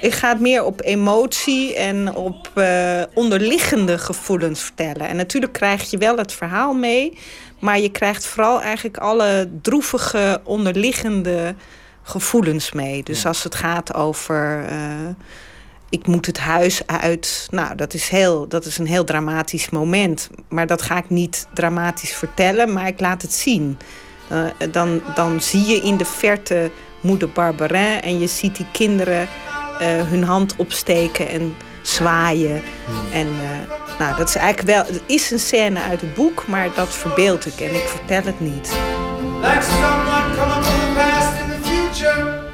Ik ga het meer op emotie en op eh, onderliggende gevoelens vertellen. En natuurlijk krijg je wel het verhaal mee. Maar je krijgt vooral eigenlijk alle droevige onderliggende gevoelens mee. Dus als het gaat over... eh, ik moet het huis uit. Nou, dat is, heel, dat is een heel dramatisch moment. Maar dat ga ik niet dramatisch vertellen, maar ik laat het zien. Eh, dan, dan zie je in de verte moeder Barberin en je ziet die kinderen eh, hun hand opsteken en zwaaien. En eh, nou, dat is eigenlijk wel. Het is een scène uit het boek, maar dat verbeeld ik en ik vertel het niet. Like someone coming from the past in the future.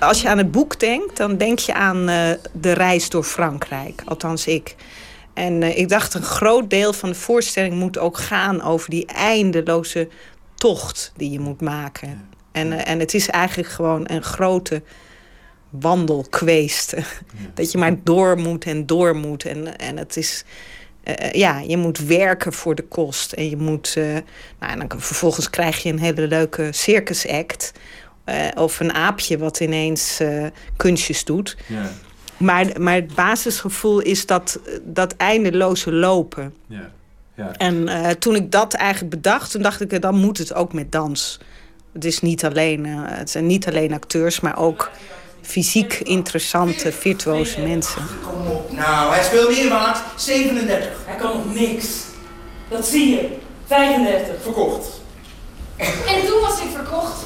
Als je aan het boek denkt, dan denk je aan eh, de reis door Frankrijk. Althans, ik. En eh, ik dacht, een groot deel van de voorstelling moet ook gaan over die eindeloze tocht die je moet maken. En, en het is eigenlijk gewoon een grote wandelkweest. Dat je maar door moet en door moet. En, en het is. eh, ja, je moet werken voor de kost. En je moet. eh, nou, en dan, vervolgens krijg je een hele leuke circusact. eh, of een aapje wat ineens eh, kunstjes doet. Ja. Maar, maar het basisgevoel is dat, dat eindeloze lopen. Ja. Ja. En eh, toen ik dat eigenlijk bedacht, toen dacht ik, eh, dan moet het ook met dans. Het, is niet alleen, eh, het zijn niet alleen acteurs, maar ook fysiek interessante, virtuoze mensen. Nou, hij speelt meer waard. 37. Hij kan nog niks. Dat zie je. 35. Verkocht. En toen was ik verkocht.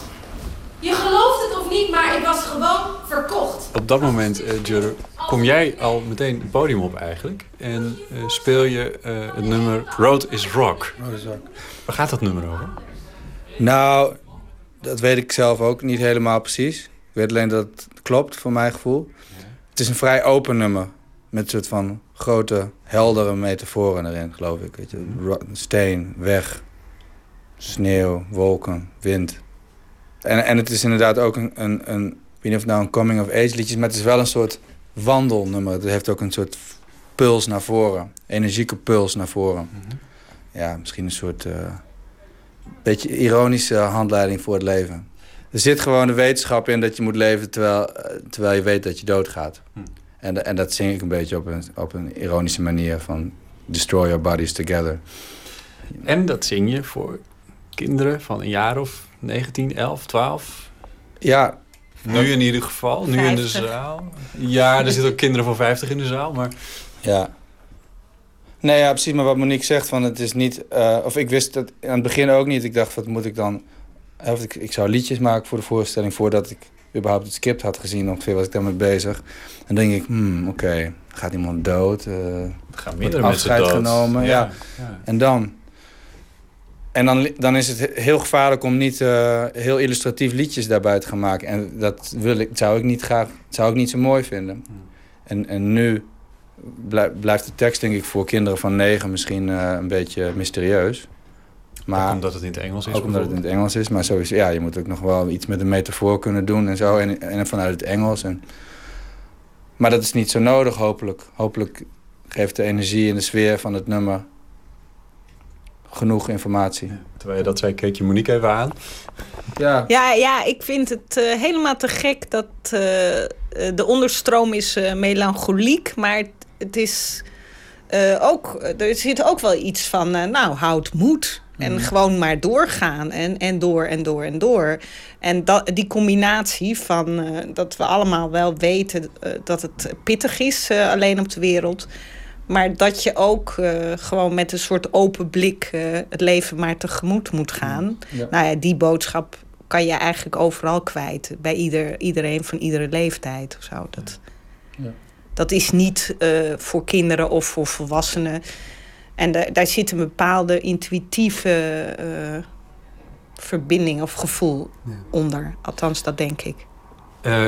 Je gelooft het of niet, maar ik was gewoon verkocht. Op dat moment, eh Jurre, kom jij al meteen het podium op eigenlijk. En eh, speel je eh, het nummer Road is Rock. Road is Rock. Waar gaat dat nummer over? Nou, dat weet ik zelf ook niet helemaal precies. Ik weet alleen dat klopt, voor mijn gevoel. Het is een vrij open nummer. Met een soort van grote, heldere metaforen erin, geloof ik. Weet je. Ro- Steen, weg, sneeuw, wolken, wind. En, en het is inderdaad ook een, een, een... Ik weet niet of het nou een coming-of-age liedje is... maar het is wel een soort wandelnummer. Het heeft ook een soort puls naar voren. Energieke puls naar voren. Ja, misschien een soort... eh, beetje ironische handleiding voor het leven. Er zit gewoon de wetenschap in dat je moet leven terwijl, eh, terwijl je weet dat je doodgaat. En, da- en dat zing ik een beetje op een, op een ironische manier van destroy your bodies together. En dat zing je voor kinderen van een jaar of 19, 11, 12. Ja, Nu in ieder geval, nu in de 50. zaal. Ja, er zitten ook kinderen van 50 in de zaal, maar... Ja. Nee, ja, precies. Maar wat Monique zegt, van het is niet... eh, of ik wist het aan het begin ook niet. Ik dacht, wat moet ik dan... Of ik, ik zou liedjes maken voor de voorstelling... voordat ik überhaupt het script had gezien. Ongeveer was ik daarmee bezig. Dan denk ik, hmm, oké, gaat iemand dood? eh gaan meerdere afscheid dood. genomen? Ja, Ja. ja. En dan... En dan, dan is het he- heel gevaarlijk om niet eh, heel illustratief liedjes daarbij te gaan maken. En dat wil ik, zou ik niet graag, zou ik niet zo mooi vinden. En, en nu blij- blijft de tekst denk ik voor kinderen van negen misschien eh, een beetje mysterieus. Maar, Ook omdat het in het Engels is Ook omdat het in het Engels is. Maar sowieso, ja, je moet ook nog wel iets met een metafoor kunnen doen en zo. En, en vanuit het Engels. En, maar dat is niet zo nodig, hopelijk. Hopelijk geeft de energie en de sfeer van het nummer genoeg informatie. Terwijl je dat zei, keek je Monique even aan. Ja. Ja, ja, ik vind het eh, helemaal te gek dat eh, eh, de onderstroom is eh, melancholiek, maar het, het is eh, ook, er zit ook wel iets van, eh, nou, houd moed. En gewoon maar doorgaan en, en door en door en door. En dat, die combinatie van eh, dat we allemaal wel weten eh, dat het pittig is eh, alleen op de wereld. Maar dat je ook gewoon met een soort open blik het leven maar tegemoet moet gaan. Ja. Nou ja, die boodschap kan je eigenlijk overal kwijt. Bij ieder, iedereen van iedere leeftijd of zo. Dat, Ja. dat is niet voor kinderen of voor volwassenen. En da- daar zit een bepaalde intuïtieve eh, verbinding of gevoel onder. Althans, dat denk ik. Eh,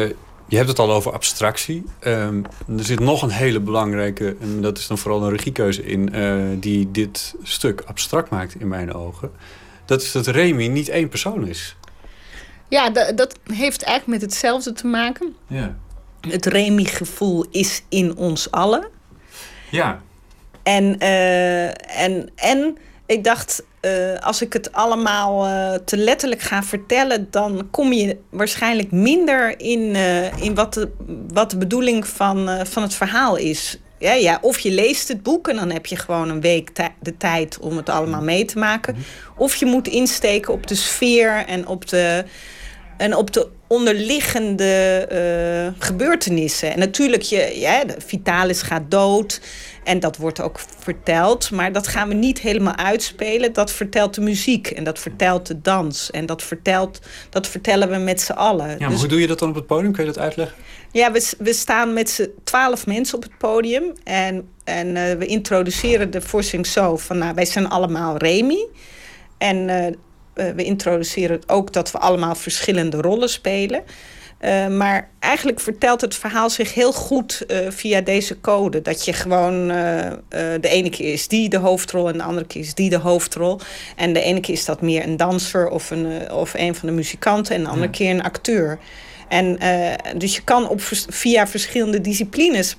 je hebt het al over abstractie. Ehm, er zit nog een hele belangrijke, en dat is dan vooral een regiekeuze in, eh, die dit stuk abstract maakt in mijn ogen. Dat is dat Remy niet één persoon is. Ja, da- dat heeft eigenlijk met hetzelfde te maken. Ja. Het Remy-gevoel is in ons allen. Ja. En, eh, en, en ik dacht, eh, als ik het allemaal eh, te letterlijk ga vertellen, dan kom je waarschijnlijk minder in, in wat, de, wat de bedoeling van, van het verhaal is. Ja, ja, of je leest het boek en dan heb je gewoon een week de tijd om het allemaal mee te maken. Of je moet insteken op de sfeer en op de, en op de onderliggende eh, gebeurtenissen. En natuurlijk, je, ja, Vitalis gaat dood. En dat wordt ook verteld. Maar dat gaan we niet helemaal uitspelen. Dat vertelt de muziek. En dat vertelt de dans. En dat, vertelt, dat vertellen we met z'n allen. Ja, maar Dus- hoe doe je dat dan op het podium? Kun je dat uitleggen? ja, we, we staan met z'n twaalf mensen op het podium. En, en eh, we introduceren de voorstelling zo van... Nou, wij zijn allemaal Remy. En eh, we introduceren ook dat we allemaal verschillende rollen spelen. Eh, maar eigenlijk vertelt het verhaal zich heel goed eh, via deze code. Dat je gewoon eh, eh, de ene keer is die de hoofdrol en de andere keer is die de hoofdrol. En de ene keer is dat meer een danser of een, eh, of een van de muzikanten en de andere Ja. keer een acteur. En eh, dus je kan op, via verschillende disciplines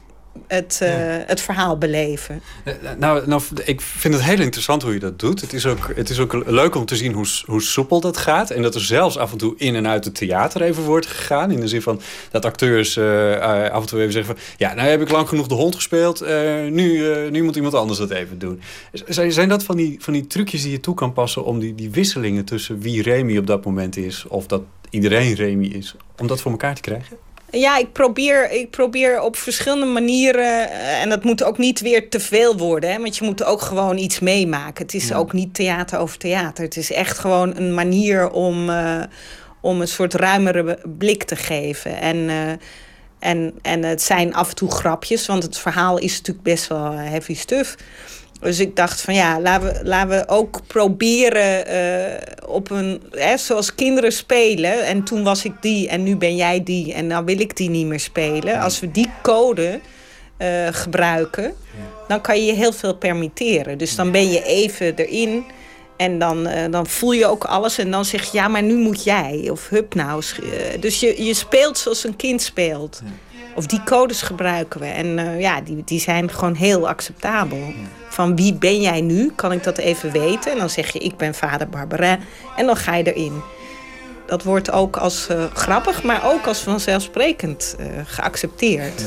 het, eh, het verhaal beleven. Eh, Nou, nou, ik vind het heel interessant hoe je dat doet. Het is ook, het is ook leuk om te zien hoe, hoe soepel dat gaat. En dat er zelfs af en toe in en uit het theater even wordt gegaan. In de zin van dat acteurs eh, eh, af en toe even zeggen van... ja, nou heb ik lang genoeg de hond gespeeld. eh, nu, eh, nu moet iemand anders dat even doen. Zijn, zijn dat van die, van die trucjes die je toe kan passen... om die, die wisselingen tussen wie Remy op dat moment is... of dat iedereen Remy is, om dat voor elkaar te krijgen? Ja, ik probeer, ik probeer op verschillende manieren. eh, En dat moet ook niet weer te veel worden. Hè, want je moet ook gewoon iets meemaken. Het is ook niet theater over theater. Het is echt gewoon een manier om, eh, om een soort ruimere blik te geven. En, eh, en, en het zijn af en toe grapjes. Want het verhaal is natuurlijk best wel heavy stuff. Dus ik dacht van ja, laten we, laten we ook proberen eh, op een, hè, zoals kinderen spelen. En toen was ik die en nu ben jij die en nou wil ik die niet meer spelen. Als we die code eh, gebruiken, dan kan je je heel veel permitteren. Dus dan ben je even erin en dan, eh, dan voel je ook alles. En dan zeg je ja, maar nu moet jij. Of hup nou. dus je, je speelt zoals een kind speelt. Of die codes gebruiken we. En eh, ja, die, die zijn gewoon heel acceptabel. Van wie ben jij nu? Kan ik dat even weten? En dan zeg je, ik ben vader Barbara. En dan ga je erin. Dat wordt ook als eh, grappig, maar ook als vanzelfsprekend eh, geaccepteerd.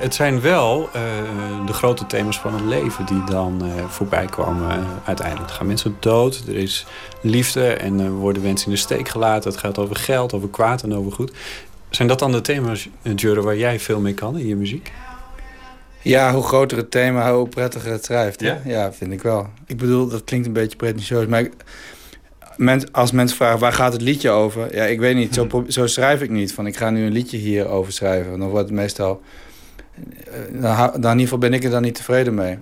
het zijn wel de grote thema's van het leven die dan eh, voorbij komen. eh, uiteindelijk Er gaan mensen dood, er is liefde en er worden mensen in de steek gelaten. Het gaat over geld, over kwaad en over goed. Zijn dat dan de thema's, eh, Jure, waar jij veel mee kan in je muziek? Ja, hoe groter het thema, hoe prettiger het schrijft. Ja? Ja? vind ik wel. Ik bedoel, dat klinkt een beetje pretentieus, maar ik- als mensen vragen waar gaat het liedje over, ja, ik weet niet. Zo, pro- zo schrijf ik niet. Van ik ga nu een liedje hierover schrijven. Dan wordt het meestal. Eh, dan in ieder geval ben ik er dan niet tevreden mee.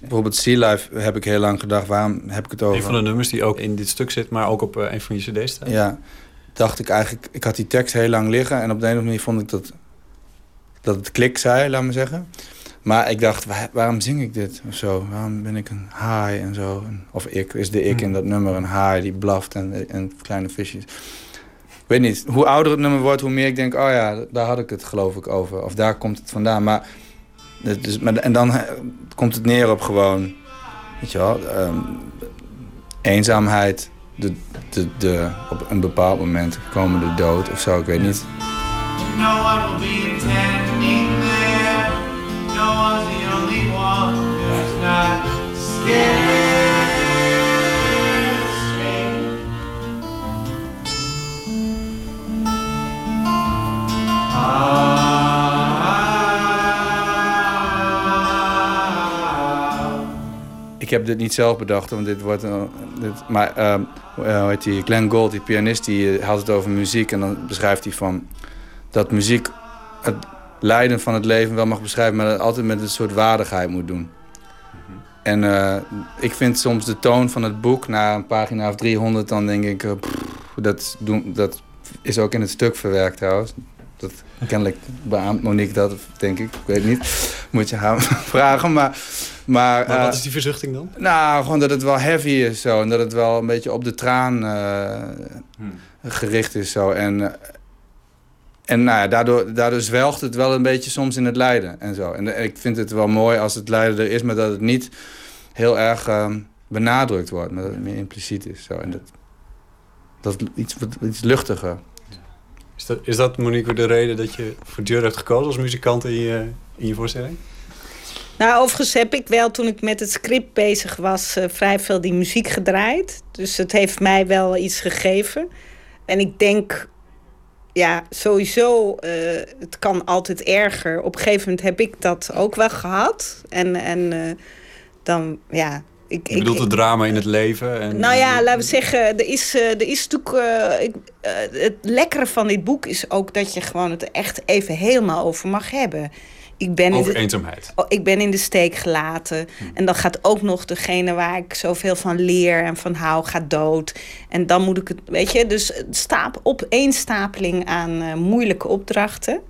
Bijvoorbeeld Sea Life heb ik heel lang gedacht, waarom heb ik het over? Een van de nummers die ook in dit stuk zit, maar ook op eh, een van je cd's staat. Ja, dacht ik eigenlijk, ik had die tekst heel lang liggen en op de een of andere manier vond ik dat, dat het klik zei, laat me zeggen. Maar ik dacht, waar- waarom zing ik dit of zo? Waarom ben ik een haai en zo? Of ik, is de ik in dat nummer een haai die blaft en, en kleine visjes. Weet niet, hoe ouder het nummer wordt, hoe meer ik denk, oh ja, daar had ik het geloof ik over. Of daar komt het vandaan. Maar, is, maar en dan eh, komt het neer op gewoon, weet je wel, ehm, eenzaamheid, de, de, op een bepaald moment komen de dood of zo, ik weet niet. No one will be. No one's the only one who's not scared. Ik heb dit niet zelf bedacht, want dit wordt een, dit, maar ehm, hoe eh, hoe heet die? Glenn Gould, die pianist, die eh, had het over muziek en dan beschrijft hij van dat muziek het lijden van het leven wel mag beschrijven, maar dat het altijd met een soort waardigheid moet doen. En eh, ik vind soms de toon van het boek na een pagina of 300, dan denk ik, pff, dat, doen, dat is ook in het stuk verwerkt trouwens. Kennelijk beaamt Monique dat, denk ik. Ik weet niet. Moet je haar vragen. Maar, maar, Maar wat eh, is die verzuchting dan? nou, gewoon dat het wel heavy is zo. En dat het wel een beetje op de traan eh, gericht is zo. En, eh, en nou ja, daardoor, daardoor zwelgt het wel een beetje soms in het lijden en zo. En ik vind het wel mooi als het lijden er is, maar dat het niet heel erg eh, benadrukt wordt. Maar dat het meer impliciet is. Zo. En dat, dat iets, wat- iets luchtiger. Is dat, is Monique, de reden dat je voor Jure hebt gekozen als muzikant in je, in je voorstelling? Nou, overigens heb ik wel, toen ik met het script bezig was, eh, vrij veel die muziek gedraaid. Dus het heeft mij wel iets gegeven. En ik denk, ja, sowieso, eh, het kan altijd erger. Op een gegeven moment heb ik dat ook wel gehad. En, en eh, dan, ja... Ik, Je bedoelt het drama in het leven? En, nou ja, laten we zeggen, er is, eh, er is natuurlijk. eh, ik, eh, het lekkere van dit boek is ook dat je gewoon het echt even helemaal over mag hebben. Ik ben Over in de, eenzaamheid. Oh, ik ben in de steek gelaten. En dan gaat ook nog degene waar ik zoveel van leer en van hou, gaat dood. En dan moet ik het, weet je, dus stap, opeenstapeling aan eh, moeilijke opdrachten.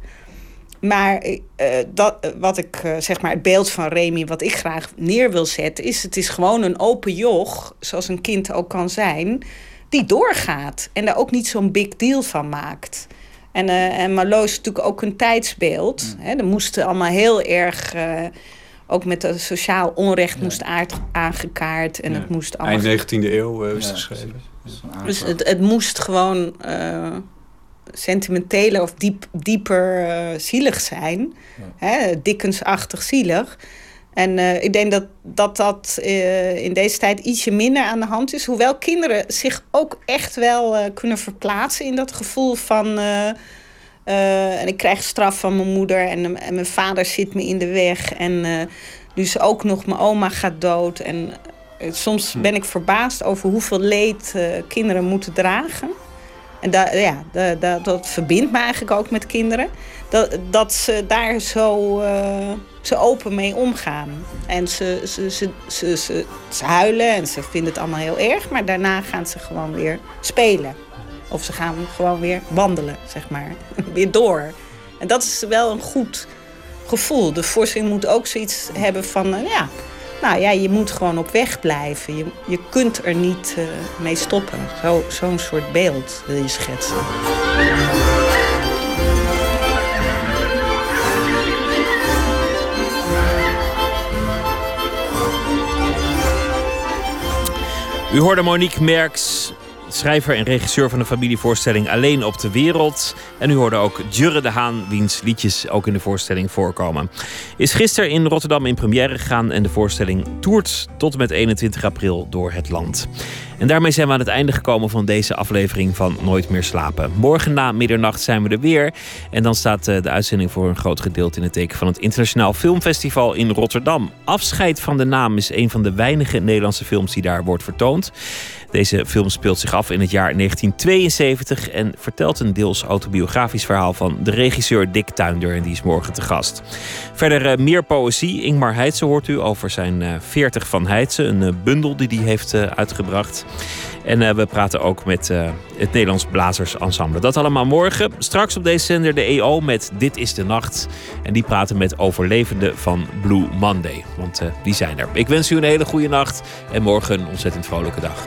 Maar eh, dat, eh, wat ik, eh, zeg maar, het beeld van Remy, wat ik graag neer wil zetten, is: het is gewoon een open joch, zoals een kind ook kan zijn, die doorgaat. En daar ook niet zo'n big deal van maakt. En, eh en Marlowe is natuurlijk ook een tijdsbeeld. Hè, er moesten allemaal heel erg. ook met de sociaal onrecht moest aard, aangekaart. En het moest allemaal. Eind 19e eeuw eh, is het geschreven. Dus het, het moest gewoon sentimenteler of diep, dieper eh, zielig zijn. Hè, Dickens-achtig zielig. En eh, ik denk dat dat, dat eh, in deze tijd ietsje minder aan de hand is. Hoewel kinderen zich ook echt wel kunnen verplaatsen in dat gevoel van... en ik krijg straf van mijn moeder en, en mijn vader zit me in de weg. En dus ook nog mijn oma gaat dood. En soms ben ik verbaasd over hoeveel leed kinderen moeten dragen. En da, ja, da, da- dat verbindt me eigenlijk ook met kinderen. Dat, dat ze daar zo, eh, zo open mee omgaan. En ze, ze, ze, ze, ze, huilen en ze vinden het allemaal heel erg. Maar daarna gaan ze gewoon weer spelen. Of ze gaan gewoon weer wandelen, zeg maar. weer door. En dat is wel een goed gevoel. De voorstelling moet ook zoiets hebben van... eh, ja, nou ja, je moet gewoon op weg blijven. Je, je kunt er niet eh, mee stoppen. Zo- Zo'n soort beeld wil je schetsen. U hoorde Monique Merks schrijver en regisseur van de familievoorstelling Alleen op de Wereld. En u hoorde ook Jurre de Haan, wiens liedjes ook in de voorstelling voorkomen. Is gisteren in Rotterdam in première gegaan en de voorstelling toert tot en met 21 april door het land. En daarmee zijn we aan het einde gekomen van deze aflevering van Nooit meer slapen. Morgen na middernacht zijn we er weer. En dan staat eh, de uitzending voor een groot gedeelte in het teken van het Internationaal Filmfestival in Rotterdam. Afscheid van de naam is een van de weinige Nederlandse films die daar wordt vertoond. Deze film speelt zich af in het jaar 1972 en vertelt een deels autobiografisch verhaal van de regisseur Dick Tuinder. En die is morgen te gast. Verder eh, meer poëzie. Ingmar Heitse hoort u over zijn eh, 40 van Heitse, een eh, bundel die hij heeft eh, uitgebracht. En eh, we praten ook met eh, het Nederlands Blazers Ensemble. Dat allemaal morgen. Straks op deze zender de EO met Dit is de Nacht. En die praten met overlevenden van Blue Monday. Want eh, die zijn er. Ik wens u een hele goede nacht. En morgen een ontzettend vrolijke dag.